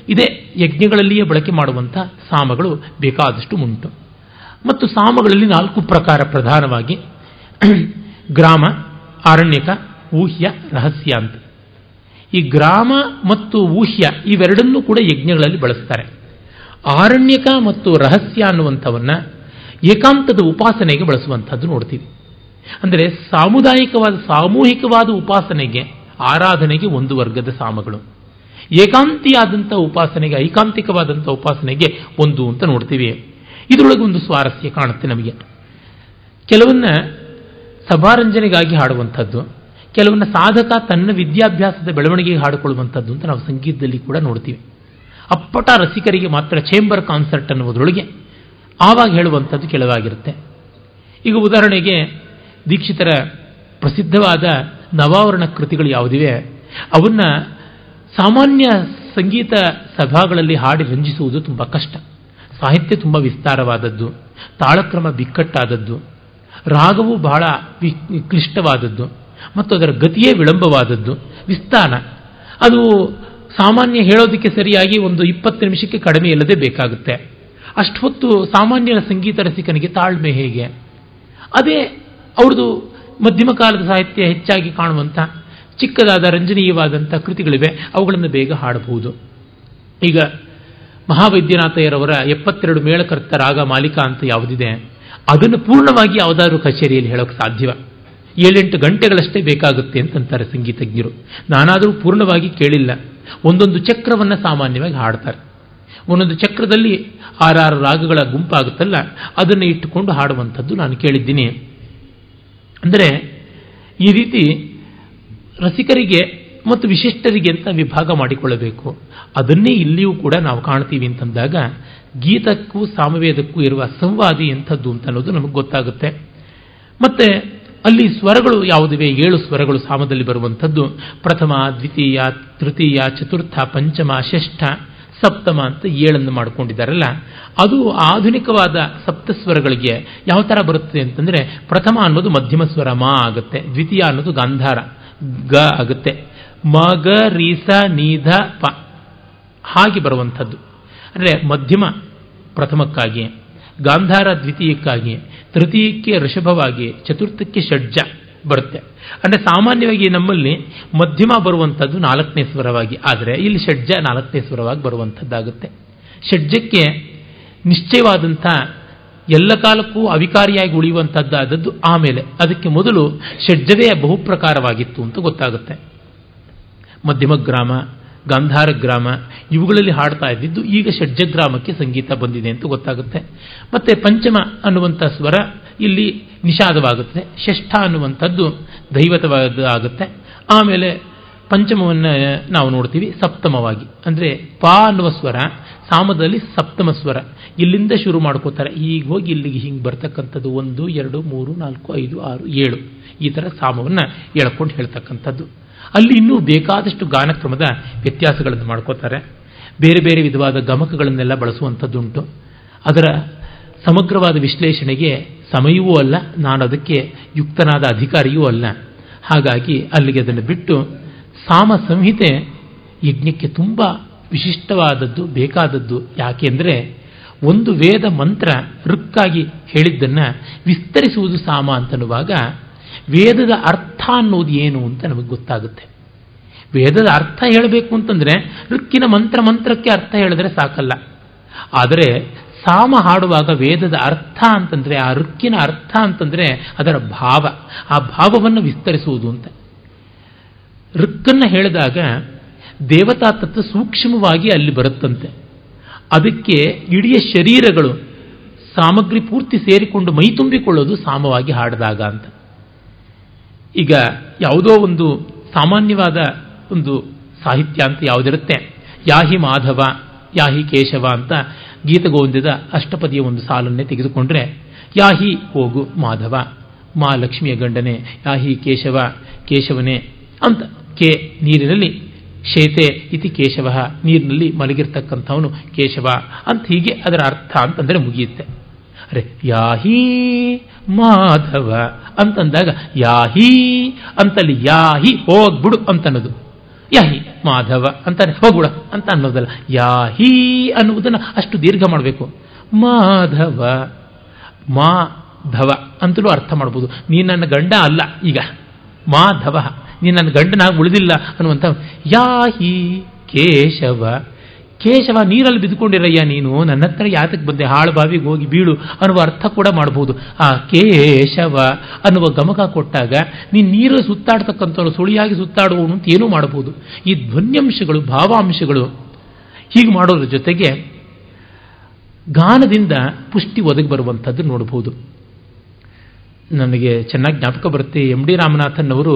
ಇದೇ ಯಜ್ಞಗಳಲ್ಲಿಯೇ ಬಳಕೆ ಮಾಡುವಂಥ ಸಾಮಗಳು ಬೇಕಾದಷ್ಟು ಉಂಟು. ಮತ್ತು ಸಾಮಗಳಲ್ಲಿ ನಾಲ್ಕು ಪ್ರಕಾರ ಪ್ರಧಾನವಾಗಿ, ಗ್ರಾಮ ಆರಣ್ಯಕ ಊಹ್ಯ, ರಹಸ್ಯ ಅಂತ. ಈ ಗ್ರಾಮ ಮತ್ತು ಊಹ್ಯ ಇವೆರಡನ್ನೂ ಕೂಡ ಯಜ್ಞಗಳಲ್ಲಿ ಬಳಸ್ತಾರೆ. ಆರಣ್ಯಕ ಮತ್ತು ರಹಸ್ಯ ಅನ್ನುವಂಥವನ್ನ ಏಕಾಂತದ ಉಪಾಸನೆಗೆ ಬಳಸುವಂಥದ್ದು ನೋಡ್ತೀವಿ. ಅಂದರೆ ಸಾಮುದಾಯಿಕವಾದ, ಸಾಮೂಹಿಕವಾದ ಉಪಾಸನೆಗೆ, ಆರಾಧನೆಗೆ ಒಂದು ವರ್ಗದ ಸಾಮಗಳು. ಏಕಾಂತಿಯಾದಂಥ ಉಪಾಸನೆಗೆ, ಐಕಾಂತಿಕವಾದಂಥ ಉಪಾಸನೆಗೆ ಒಂದು ಅಂತ ನೋಡ್ತೀವಿ. ಇದರೊಳಗೆ ಒಂದು ಸ್ವಾರಸ್ಯ ಕಾಣುತ್ತೆ ನಮಗೆ. ಕೆಲವನ್ನ ಸಭಾರಂಜನೆಗಾಗಿ ಹಾಡುವಂಥದ್ದು. ಕೆಲವನ್ನ ಸಾಧಕ ತನ್ನ ವಿದ್ಯಾಭ್ಯಾಸದ ಬೆಳವಣಿಗೆಗೆ ಹಾಡಿಕೊಳ್ಳುವಂಥದ್ದು ಅಂತ ನಾವು ಸಂಗೀತದಲ್ಲಿ ಕೂಡ ನೋಡ್ತೀವಿ. ಅಪ್ಪಟ ರಸಿಕರಿಗೆ ಮಾತ್ರ ಚೇಂಬರ್ ಕಾನ್ಸರ್ಟ್ ಅನ್ನುವುದರೊಳಗೆ ಆವಾಗ ಹೇಳುವಂಥದ್ದು ಕೆಲವಾಗಿರುತ್ತೆ. ಈಗ ಉದಾಹರಣೆಗೆ ದೀಕ್ಷಿತರ ಪ್ರಸಿದ್ಧವಾದ ನವಾವರಣ ಕೃತಿಗಳು ಯಾವುದಿವೆ? ಅವನ್ನ ಸಾಮಾನ್ಯ ಸಂಗೀತ ಸಭಾಗಳಲ್ಲಿ ಹಾಡಿ ರಂಜಿಸುವುದು ತುಂಬ ಕಷ್ಟ. ಸಾಹಿತ್ಯ ತುಂಬ ವಿಸ್ತಾರವಾದದ್ದು, ತಾಳಕ್ರಮ ಬಿಕ್ಕಟ್ಟಾದದ್ದು, ರಾಗವು ಬಹಳ ಕ್ಲಿಷ್ಟವಾದದ್ದು. ಮತ್ತು ಅದರ ಗತಿಯೇ ವಿಳಂಬವಾದದ್ದು. ವಿಸ್ತಾನ. ಅದು ಸಾಮಾನ್ಯ ಹೇಳೋದಕ್ಕೆ ಸರಿಯಾಗಿ ಒಂದು ಇಪ್ಪತ್ತು ನಿಮಿಷಕ್ಕೆ ಕಡಿಮೆ ಇಲ್ಲದೆ ಬೇಕಾಗುತ್ತೆ. ಅಷ್ಟು ಹೊತ್ತು ಸಾಮಾನ್ಯ ಸಂಗೀತ ರಸಿಕನಿಗೆ ತಾಳ್ಮೆ ಹೇಗೆ? ಅದೇ ಅವ್ರದ್ದು ಮಧ್ಯಮ ಕಾಲದ ಸಾಹಿತ್ಯ ಹೆಚ್ಚಾಗಿ ಕಾಣುವಂಥ, ಚಿಕ್ಕದಾದ ರಂಜನೀಯವಾದಂಥ ಕೃತಿಗಳಿವೆ. ಅವುಗಳನ್ನು ಬೇಗ ಹಾಡಬಹುದು. ಈಗ ಮಹಾವೈದ್ಯನಾಥಯ್ಯರವರ ಎಪ್ಪತ್ತೆರಡು ಮೇಳಕರ್ತ ರಾಗ ಮಾಲಿಕ ಅಂತ ಯಾವುದಿದೆ? ಅದನ್ನು ಪೂರ್ಣವಾಗಿ ಯಾವುದಾದ್ರೂ ಕಚೇರಿಯಲ್ಲಿ ಹೇಳೋಕೆ ಸಾಧ್ಯವ. ಏಳೆಂಟು ಗಂಟೆಗಳಷ್ಟೇ ಬೇಕಾಗುತ್ತೆ ಅಂತಂತಾರೆ ಸಂಗೀತಜ್ಞರು. ನಾನಾದರೂ ಪೂರ್ಣವಾಗಿ ಕೇಳಿಲ್ಲ. ಒಂದೊಂದು ಚಕ್ರವನ್ನು ಸಾಮಾನ್ಯವಾಗಿ ಹಾಡ್ತಾರೆ. ಒಂದೊಂದು ಚಕ್ರದಲ್ಲಿ ಆರಾರು ರಾಗಗಳ ಗುಂಪಾಗುತ್ತಲ್ಲ, ಅದನ್ನು ಇಟ್ಟುಕೊಂಡು ಹಾಡುವಂಥದ್ದು ನಾನು ಕೇಳಿದ್ದೀನಿ. ಅಂದರೆ, ಈ ರೀತಿ ರಸಿಕರಿಗೆ ಮತ್ತು ವಿಶಿಷ್ಟರಿಗೆ ಅಂತ ವಿಭಾಗ ಮಾಡಿಕೊಳ್ಳಬೇಕು. ಅದನ್ನೇ ಇಲ್ಲಿಯೂ ಕೂಡ ನಾವು ಕಾಣ್ತೀವಿ ಅಂತಂದಾಗ, ಗೀತಕ್ಕೂ ಸಾಮವೇದಕ್ಕೂ ಇರುವ ಸಂವಾದಿ ಎಂಥದ್ದು ಅಂತ ಅನ್ನೋದು ನಮಗೆ ಗೊತ್ತಾಗುತ್ತೆ. ಮತ್ತೆ ಅಲ್ಲಿ ಸ್ವರಗಳು ಯಾವುದಿವೆ? ಏಳು ಸ್ವರಗಳು ಸಾಮದಲ್ಲಿ ಬರುವಂಥದ್ದು. ಪ್ರಥಮ, ದ್ವಿತೀಯ, ತೃತೀಯ, ಚತುರ್ಥ, ಪಂಚಮ, ಷಷ್ಠ, ಸಪ್ತಮ ಅಂತ ಏಳನ್ನು ಮಾಡಿಕೊಂಡಿದ್ದಾರಲ್ಲ. ಅದು ಆಧುನಿಕವಾದ ಸಪ್ತಸ್ವರಗಳಿಗೆ ಯಾವ ಥರ ಬರುತ್ತೆ ಅಂತಂದರೆ ಪ್ರಥಮ ಅನ್ನೋದು ಮಧ್ಯಮ ಸ್ವರ, ಮಾ ಆಗುತ್ತೆ. ದ್ವಿತೀಯ ಅನ್ನೋದು ಗಾಂಧಾರ, ಗ ಆಗುತ್ತೆ. ಮ ಗ ರೀಸ, ನೀಧ, ಪ ಹಾಗೆ ಬರುವಂಥದ್ದು. ಅಂದರೆ ಮಧ್ಯಮ ಪ್ರಥಮಕ್ಕಾಗಿ. ಗಾಂಧಾರ ದ್ವಿತೀಯಕ್ಕಾಗಿ, ತೃತೀಯಕ್ಕೆ ಋಷಭವಾಗಿ, ಚತುರ್ಥಕ್ಕೆ ಷಡ್ಜ ಬರುತ್ತೆ. ಅಂದರೆ ಸಾಮಾನ್ಯವಾಗಿ ನಮ್ಮಲ್ಲಿ ಮಧ್ಯಮ ಬರುವಂಥದ್ದು ನಾಲ್ಕನೇ ಸ್ವರವಾಗಿ. ಆದರೆ ಇಲ್ಲಿ ಷಡ್ಜ ನಾಲ್ಕನೇ ಸ್ವರವಾಗಿ ಬರುವಂಥದ್ದಾಗುತ್ತೆ. ಷಡ್ಜಕ್ಕೆ ನಿಶ್ಚಯವಾದಂಥ ಎಲ್ಲ ಕಾಲಕ್ಕೂ ಅವಿಕಾರಿಯಾಗಿ ಉಳಿಯುವಂಥದ್ದಾದದ್ದು ಆಮೇಲೆ. ಅದಕ್ಕೆ ಮೊದಲು ಷಡ್ಜವೇ ಬಹುಪ್ರಕಾರವಾಗಿತ್ತು ಅಂತ ಗೊತ್ತಾಗುತ್ತೆ. ಮಧ್ಯಮ ಗ್ರಾಮ ಗಾಂಧಾರ ಗ್ರಾಮ ಇವುಗಳಲ್ಲಿ ಹಾಡ್ತಾ ಇದ್ದಿದ್ದು ಈಗ ಷಡ್ಜಗ್ರಾಮಕ್ಕೆ ಸಂಗೀತ ಬಂದಿದೆ ಅಂತ ಗೊತ್ತಾಗುತ್ತೆ. ಮತ್ತೆ ಪಂಚಮ ಅನ್ನುವಂಥ ಸ್ವರ ಇಲ್ಲಿ ನಿಷಾದವಾಗುತ್ತೆ. ಷಷ್ಠ ಅನ್ನುವಂಥದ್ದು ದೈವತವಾದ ಆಗುತ್ತೆ ಆಮೇಲೆ ಪಂಚಮವನ್ನು ನಾವು ನೋಡ್ತೀವಿ ಸಪ್ತಮವಾಗಿ. ಅಂದರೆ ಪಾ ಅನ್ನುವ ಸ್ವರ, ಸಾಮದಲ್ಲಿ ಸಪ್ತಮ ಸ್ವರ. ಇಲ್ಲಿಂದ ಶುರು ಮಾಡ್ಕೋತಾರೆ. ಈಗ ಹೋಗಿ ಇಲ್ಲಿಗೆ ಹಿಂಗೆ ಬರ್ತಕ್ಕಂಥದ್ದು ಒಂದು, ಎರಡು, ಮೂರು, ನಾಲ್ಕು, ಐದು, ಆರು, ಏಳು. ಈ ಥರ ಸಾಮವನ್ನು ಹೇಳ್ಕೊಂಡು ಹೇಳ್ತಕ್ಕಂಥದ್ದು. ಅಲ್ಲಿ ಇನ್ನೂ ಬೇಕಾದಷ್ಟು ಗಾನಕ್ರಮದ ವ್ಯತ್ಯಾಸಗಳನ್ನು ಮಾಡ್ಕೋತಾರೆ. ಬೇರೆ ಬೇರೆ ವಿಧವಾದ ಗಮಕಗಳನ್ನೆಲ್ಲ ಬಳಸುವಂಥದ್ದುಂಟು. ಅದರ ಸಮಗ್ರವಾದ ವಿಶ್ಲೇಷಣೆಗೆ ಸಮಯವೂ ಅಲ್ಲ ನಾನು ಅದಕ್ಕೆ ಯುಕ್ತನಾದ ಅಧಿಕಾರಿಯೂ ಅಲ್ಲ. ಹಾಗಾಗಿ ಅಲ್ಲಿಗೆ ಅದನ್ನು ಬಿಟ್ಟು ಸಾಮ ಸಂಹಿತೆ ಯಜ್ಞಕ್ಕೆ ತುಂಬ ವಿಶಿಷ್ಟವಾದದ್ದು, ಬೇಕಾದದ್ದು ಯಾಕೆಂದರೆ ಒಂದು ವೇದ ಮಂತ್ರ ಋಕ್ಕಾಗಿ ಹೇಳಿದ್ದನ್ನು ವಿಸ್ತರಿಸುವುದು ಸಾಮ ಅಂತನ್ನುವಾಗ ವೇದದ ಅರ್ಥ ಅನ್ನೋದು ಏನು ಅಂತ ನಮಗೆ ಗೊತ್ತಾಗುತ್ತೆ. ವೇದದ ಅರ್ಥ ಹೇಳಬೇಕು ಅಂತಂದರೆ ಋಕ್ಕಿನ ಮಂತ್ರ ಮಂತ್ರಕ್ಕೆ ಅರ್ಥ ಹೇಳಿದ್ರೆ ಸಾಕಲ್ಲ. ಆದರೆ ಸಾಮ ಹಾಡುವಾಗ ವೇದದ ಅರ್ಥ ಅಂತಂದರೆ, ಆ ಋಕ್ಕಿನ ಅರ್ಥ ಅಂತಂದರೆ ಅದರ ಭಾವ, ಆ ಭಾವವನ್ನು ವಿಸ್ತರಿಸುವುದು ಅಂತ. ಋಕ್ಕನ್ನು ಹೇಳಿದಾಗ ದೇವತಾ ತತ್ವ ಸೂಕ್ಷ್ಮವಾಗಿ ಅಲ್ಲಿ ಬರುತ್ತಂತೆ. ಅದಕ್ಕೆ ಇಡೀ ಶರೀರಗಳು ಸಾಮಗ್ರಿ ಪೂರ್ತಿ ಸೇರಿಕೊಂಡು ಮೈತುಂಬಿಕೊಳ್ಳೋದು ಸಾಮವಾಗಿ ಹಾಡಿದಾಗ ಅಂತ. ಈಗ ಯಾವುದೋ ಒಂದು ಸಾಮಾನ್ಯವಾದ ಒಂದು ಸಾಹಿತ್ಯ ಅಂತ ಯಾವುದಿರುತ್ತೆ? ಯಾಹಿ ಮಾಧವ, ಯಾಹಿ ಕೇಶವ ಅಂತ ಗೀತಗೋವಿಂದದ ಅಷ್ಟಪದಿಯ ಒಂದು ಸಾಲನ್ನೇ ತೆಗೆದುಕೊಂಡ್ರೆ, ಯಾಹಿ ಹೋಗು ಮಾಧವ, ಮಾ ಲಕ್ಷ್ಮಿಯ ಗಂಡನೆ, ಯಾಹಿ ಕೇಶವ, ಕೇಶವನೇ ಅಂತ ಕೆ ನೀರಿನಲ್ಲಿ ಶೇತೆ ಇತಿ ಕೇಶವ ನೀರಿನಲ್ಲಿ ಮಲಗಿರ್ತಕ್ಕಂಥವನು ಕೇಶವ ಅಂತ ಹೀಗೆ ಅದರ ಅರ್ಥ ಅಂತಂದರೆ ಮುಗಿಯುತ್ತೆ. ಅರೆ, ಯಾಹಿ ಮಾಧವ ಅಂತಂದಾಗ, ಯಾಹಿ ಅಂತಲ್ಲಿ ಯಾಹಿ ಹೋಗ್ಬಿಡು ಅಂತನ್ನೋದು. ಯಾಹಿ ಮಾಧವ ಅಂತಾನೆ ಹೋಗ್ಬಿಡ ಅಂತ ಅನ್ನೋದಲ್ಲ, ಯಾಹಿ ಅನ್ನುವುದನ್ನು ಅಷ್ಟು ದೀರ್ಘ ಮಾಡಬೇಕು. ಮಾಧವ ಮಾಧವ ಅಂತಲೂ ಅರ್ಥ ಮಾಡ್ಬೋದು. ನೀ ನನ್ನ ಗಂಡ ಅಲ್ಲ ಈಗ. ಮಾಧವ, ನೀ ನನ್ನ ಗಂಡನಾಗಿ ಉಳಿದಿಲ್ಲ ಅನ್ನುವಂಥ ಯಾಹಿ ಕೇಶವ ಕೇಶವ ನೀರಲ್ಲಿ ಬಿದ್ದುಕೊಂಡಿರಯ್ಯ ನೀನು, ನನ್ನ ಹತ್ರ ಯಾತಕ್ಕೆ ಬಂದೆ? ಹಾಳು ಬಾವಿಗೆ ಹೋಗಿ ಬೀಳು ಅನ್ನುವ ಅರ್ಥ ಕೂಡ ಮಾಡಬಹುದು ಆ ಕೇಶವ ಅನ್ನುವ ಗಮಕ ಕೊಟ್ಟಾಗ, ನೀನು ನೀರಲ್ಲಿ ಸುತ್ತಾಡ್ತಕ್ಕಂಥವ್ರು ಸುಳಿಯಾಗಿ ಸುತ್ತಾಡುವವನು ಅಂತ ಏನೂ ಮಾಡಬಹುದು ಈ ಧ್ವನ್ಯಂಶಗಳು, ಭಾವಾಂಶಗಳು ಹೀಗೆ ಮಾಡೋದ್ರ ಜೊತೆಗೆ ಗಾನದಿಂದ ಪುಷ್ಟಿ ಒದಗಿ ಬರುವಂಥದ್ದು ನೋಡಬಹುದು ನನಗೆ ಚೆನ್ನಾಗಿ ಜ್ಞಾಪಕ ಬರುತ್ತೆ, ಎಂ ಡಿ ರಾಮನಾಥನ್ ಅವರು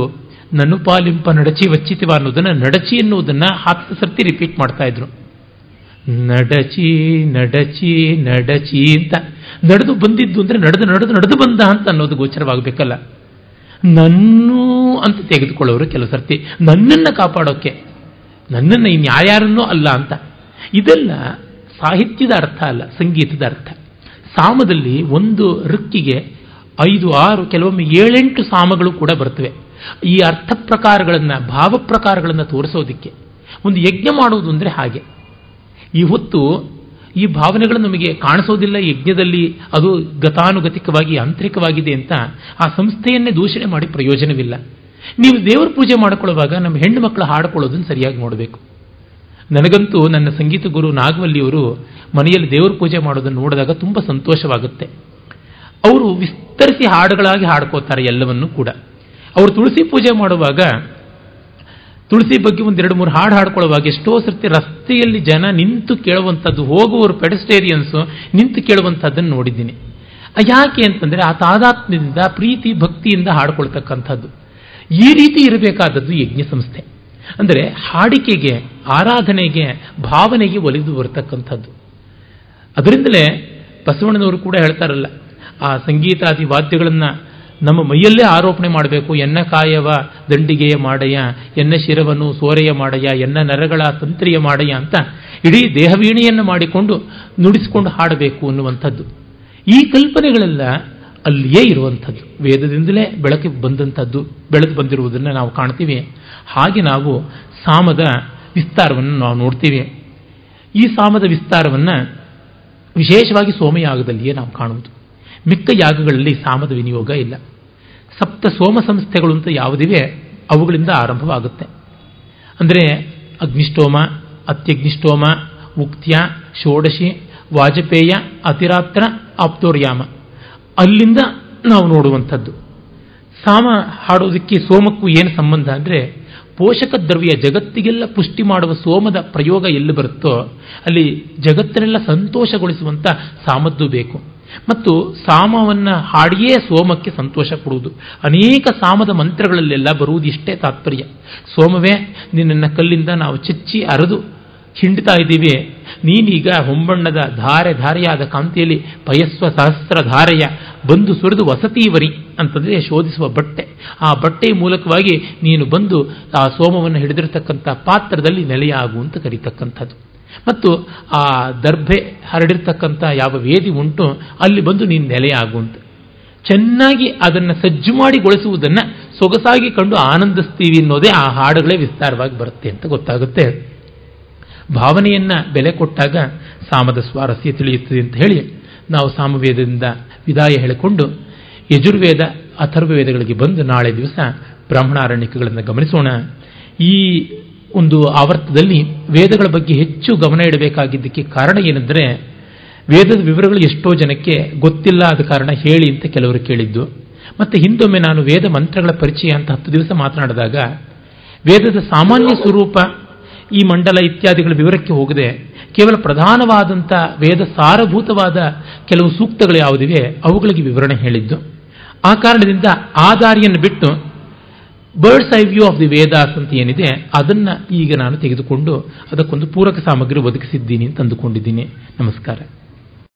ನನುಪಾಲಿಂಪ ನಡಚಿ, ವಚ್ಚಿತಿವ ಅನ್ನೋದನ್ನು, ನಡಚಿ ಎನ್ನುವುದನ್ನು ಹತ್ತು ಸರ್ತಿ ರಿಪೀಟ್ ಮಾಡ್ತಾ ನಡಚಿ ನಡಚಿ ನಡಚಿ ಅಂತ. ನಡೆದು ಬಂದಿದ್ದು ಅಂದರೆ ನಡೆದು ನಡೆದು ನಡೆದು ಬಂದ ಅಂತ ಅನ್ನೋದು ಗೋಚರವಾಗಬೇಕಲ್ಲ. ನನ್ನು ಅಂತ ತೆಗೆದುಕೊಳ್ಳೋರು ಕೆಲವು ಸರ್ತಿ. ನನ್ನನ್ನು ಕಾಪಾಡೋಕ್ಕೆ ನನ್ನನ್ನು ಇನ್ಯಾರ್ಯಾರನ್ನೂ ಅಲ್ಲ ಅಂತ. ಇದೆಲ್ಲ ಸಾಹಿತ್ಯದ ಅರ್ಥ ಅಲ್ಲ, ಸಂಗೀತದ ಅರ್ಥ. ಸಾಮದಲ್ಲಿ ಒಂದು ಋಕ್ಕಿಗೆ ಐದು, ಆರು, ಕೆಲವೊಮ್ಮೆ ಏಳೆಂಟು ಸಾಮಗಳು ಕೂಡ ಬರ್ತವೆ. ಈ ಅರ್ಥ ಪ್ರಕಾರಗಳನ್ನು, ಭಾವ ಪ್ರಕಾರಗಳನ್ನು ತೋರಿಸೋದಕ್ಕೆ. ಒಂದು ಯಜ್ಞ ಮಾಡುವುದು ಅಂದರೆ ಹಾಗೆ. ಈ ಹೊತ್ತು ಈ ಭಾವನೆಗಳು ನಮಗೆ ಕಾಣಿಸೋದಿಲ್ಲ. ಯಜ್ಞದಲ್ಲಿ ಅದು ಗತಾನುಗತಿಕವಾಗಿ ಆಂತರಿಕವಾಗಿದೆ ಅಂತ ಆ ಸಂಸ್ಥೆಯನ್ನೇ ದೂಷಣೆ ಮಾಡಿ ಪ್ರಯೋಜನವಿಲ್ಲ. ನೀವು ದೇವರ ಪೂಜೆ ಮಾಡಿಕೊಳ್ಳುವಾಗ ನಮ್ಮ ಹೆಣ್ಣು ಮಕ್ಕಳು ಹಾಡಿಕೊಳ್ಳೋದನ್ನು ಸರಿಯಾಗಿ ನೋಡಬೇಕು. ನನಗಂತೂ ನನ್ನ ಸಂಗೀತ ಗುರು ನಾಗವಲ್ಲಿಯವರು ಮನೆಯಲ್ಲಿ ದೇವರ ಪೂಜೆ ಮಾಡೋದನ್ನು ನೋಡಿದಾಗ ತುಂಬ ಸಂತೋಷವಾಗುತ್ತೆ. ಅವರು ವಿಸ್ತರಿಸಿ ಹಾಡುಗಳಾಗಿ ಹಾಡ್ಕೋತಾರೆ ಎಲ್ಲವನ್ನೂ ಕೂಡ. ಅವರು ತುಳಸಿ ಪೂಜೆ ಮಾಡುವಾಗ ತುಳಸಿ ಬಗ್ಗೆ ಒಂದೆರಡು ಮೂರು ಹಾಡು ಹಾಡ್ಕೊಳ್ಳುವಾಗ ಎಷ್ಟೋ ಸರ್ತಿ ರಸ್ತೆಯಲ್ಲಿ ಜನ ನಿಂತು ಕೇಳುವಂಥದ್ದು ಹೋಗುವವರು ಪೆಡಸ್ಟೇರಿಯನ್ಸು ನಿಂತು ಕೇಳುವಂಥದ್ದನ್ನು ನೋಡಿದ್ದೀನಿ. ಯಾಕೆ ಅಂತಂದರೆ ಆ ತಾದಾತ್ಮ್ಯದಿಂದ, ಪ್ರೀತಿ, ಭಕ್ತಿಯಿಂದ ಹಾಡ್ಕೊಳ್ತಕ್ಕಂಥದ್ದು. ಈ ರೀತಿ ಇರಬೇಕಾದದ್ದು ಯಜ್ಞ ಸಂಸ್ಥೆ. ಅಂದರೆ ಹಾಡಿಕೆಗೆ, ಆರಾಧನೆಗೆ, ಭಾವನೆಗೆ ಒಲಿದು ಬರತಕ್ಕಂಥದ್ದು. ಅದರಿಂದಲೇ ಬಸವಣ್ಣನವರು ಕೂಡ ಹೇಳ್ತಾರಲ್ಲ, ಆ ಸಂಗೀತಾದಿ ವಾದ್ಯಗಳನ್ನು ನಮ್ಮ ಮೈಯಲ್ಲೇ ಆರೋಪಣೆ ಮಾಡಬೇಕು. ಎನ್ನ ಕಾಯವ, ದಂಡಿಗೆಯ ಮಾಡಯ ಎನ್ನ ಶಿರವನ್ನು ಸೋರೆಯ ಮಾಡಯ ಎನ್ನ ನರಗಳ ತಂತ್ರಿಯ ಮಾಡಯ್ಯ ಅಂತ ಇಡೀ ದೇಹವೀಣಿಯನ್ನು ಮಾಡಿಕೊಂಡು ನುಡಿಸಿಕೊಂಡು ಹಾಡಬೇಕು ಅನ್ನುವಂಥದ್ದು. ಈ ಕಲ್ಪನೆಗಳೆಲ್ಲ ಅಲ್ಲಿಯೇ ಇರುವಂಥದ್ದು. ವೇದದಿಂದಲೇ ಬೆಳಕಿಗೆ ಬಂದಂಥದ್ದು, ಬೆಳೆದು ಬಂದಿರುವುದನ್ನು ನಾವು ಕಾಣ್ತೀವಿ. ಹಾಗೆ ನಾವು ಸಾಮದ ವಿಸ್ತಾರವನ್ನು ನಾವು ನೋಡ್ತೀವಿ. ಈ ಸಾಮದ ವಿಸ್ತಾರವನ್ನು ವಿಶೇಷವಾಗಿ ಸೋಮಯಾಗದಲ್ಲಿಯೇ ನಾವು ಕಾಣುವುದು. ಮಿಕ್ಕ ಯಾಗಗಳಲ್ಲಿ ಸಾಮದ ವಿನಿಯೋಗ ಇಲ್ಲ. ಸಪ್ತ ಸೋಮ ಸಂಸ್ಥೆಗಳು ಅಂತ ಯಾವುದಿವೆ, ಅವುಗಳಿಂದ ಆರಂಭವಾಗುತ್ತೆ. ಅಂದರೆ ಅಗ್ನಿಷ್ಟೋಮ, ಅತ್ಯಗ್ನಿಷ್ಟೋಮ, ಉಕ್ತ್ಯ, ಷೋಡಶಿ, ವಾಜಪೇಯ, ಅತಿರಾತ್ರ, ಆಪ್ತೋರ್ಯಾಮ. ಅಲ್ಲಿಂದ ನಾವು ನೋಡುವಂಥದ್ದು. ಸಾಮ ಹಾಡೋದಕ್ಕೆ ಸೋಮಕ್ಕೂ ಏನು ಸಂಬಂಧ ಅಂದರೆ, ಪೋಷಕ ದ್ರವ್ಯ ಜಗತ್ತಿಗೆಲ್ಲ ಪುಷ್ಟಿ ಮಾಡುವ ಸೋಮದ ಪ್ರಯೋಗ ಎಲ್ಲಿ ಬರುತ್ತೋ, ಅಲ್ಲಿ ಜಗತ್ತನ್ನೆಲ್ಲ ಸಂತೋಷಗೊಳಿಸುವಂಥ ಸಾಮದ್ದು ಬೇಕು. ಮತ್ತು ಸಾಮವನ್ನು ಹಾಡಿಯೇ ಸೋಮಕ್ಕೆ ಸಂತೋಷ ಕೊಡುವುದು. ಅನೇಕ ಸಾಮದ ಮಂತ್ರಗಳಲ್ಲೆಲ್ಲ ಬರುವುದಿಷ್ಟೇ ತಾತ್ಪರ್ಯ. ಸೋಮವೇ, ನಿನ್ನ ಕಲ್ಲಿಂದ ನಾವು ಚಚ್ಚಿ ಅರೆದು ಹಿಂಡ್ತಾ ಇದ್ದೀವಿ. ನೀನೀಗ ಹೊಂಬಣ್ಣದ ಧಾರೆ ಧಾರೆಯಾದ ಕಾಂತಿಯಲ್ಲಿ ಪಯಸ್ವ ಸಹಸ್ರ ಧಾರೆಯ ಬಂದು ಸುರಿದು ವಸತೀವರಿ ಅಂತಂದರೆ ಶೋಧಿಸುವ ಬಟ್ಟೆ. ಆ ಬಟ್ಟೆಯ ಮೂಲಕವಾಗಿ ನೀನು ಬಂದು ಆ ಸೋಮವನ್ನು ಹಿಡಿದಿರತಕ್ಕಂಥ ಪಾತ್ರದಲ್ಲಿ ನೆಲೆಯಾಗು ಅಂತ ಕರೀತಕ್ಕಂಥದ್ದು. ಮತ್ತು ಆ ದರ್ಭೆ ಹರಡಿರ್ತಕ್ಕಂಥ ಯಾವ ವೇದಿ ಉಂಟು, ಅಲ್ಲಿ ಬಂದು ನೀನು ನೆಲೆಯಾಗು ಅಂತ ಚೆನ್ನಾಗಿ ಅದನ್ನು ಸಜ್ಜು ಮಾಡಿಗೊಳಿಸುವುದನ್ನು ಸೊಗಸಾಗಿ ಕಂಡು ಆನಂದಿಸ್ತೀವಿ ಅನ್ನೋದೇ ಆ ಹಾಡುಗಳೇ ವಿಸ್ತಾರವಾಗಿ ಬರುತ್ತೆ ಅಂತ ಗೊತ್ತಾಗುತ್ತೆ. ಭಾವನೆಯನ್ನ ಬೆಲೆ ಕೊಟ್ಟಾಗ ಸಾಮದ ಸ್ವಾರಸ್ಯ ತಿಳಿಯುತ್ತದೆ ಅಂತ ಹೇಳಿ ನಾವು ಸಾಮವೇದದಿಂದ ವಿದಾಯ ಹೇಳಿಕೊಂಡು ಯಜುರ್ವೇದ ಅಥರ್ವವೇದಗಳಿಗೆ ಬಂದು ನಾಳೆ ದಿವಸ ಬ್ರಾಹ್ಮಣಾರಣ್ಯಕಗಳನ್ನು ಗಮನಿಸೋಣ. ಈ ಒಂದು ಆವರ್ತದಲ್ಲಿ ವೇದಗಳ ಬಗ್ಗೆ ಹೆಚ್ಚು ಗಮನ ಇಡಬೇಕಾಗಿದ್ದಕ್ಕೆ ಕಾರಣ ಏನೆಂದರೆ ವೇದದ ವಿವರಗಳು ಎಷ್ಟೋ ಜನಕ್ಕೆ ಗೊತ್ತಿಲ್ಲ ಆದ ಕಾರಣ ಹೇಳಿ ಅಂತ ಕೆಲವರು ಕೇಳಿದ್ದು. ಮತ್ತೆ ಹಿಂದೊಮ್ಮೆ ನಾನು ವೇದ ಮಂತ್ರಗಳ ಪರಿಚಯ ಅಂತ ಹತ್ತು ದಿವಸ ಮಾತನಾಡಿದಾಗ ವೇದದ ಸಾಮಾನ್ಯ ಸ್ವರೂಪ ಈ ಮಂಡಲ ಇತ್ಯಾದಿಗಳ ವಿವರಕ್ಕೆ ಹೋಗದೆ ಕೇವಲ ಪ್ರಧಾನವಾದಂಥ ವೇದ ಸಾರಭೂತವಾದ ಕೆಲವು ಸೂಕ್ತಗಳು ಯಾವುದಿವೆ ಅವುಗಳಿಗೆ ವಿವರಣೆ ಹೇಳಿದ್ದು. ಆ ಕಾರಣದಿಂದ ಆ ದಾರಿಯನ್ನು ಬಿಟ್ಟು bird's eye view of the Vedas ಅಂತ ಏನಿದೆ, ಅದನ್ನು ಈಗ ನಾನು ತೆಗೆದುಕೊಂಡು ಅದಕ್ಕೊಂದು ಪೂರಕ ಸಾಮಗ್ರಿ ಒದಗಿಸಿದ್ದೀನಿ ಅಂತ ಅಂದುಕೊಂಡಿದ್ದೀನಿ. ನಮಸ್ಕಾರ.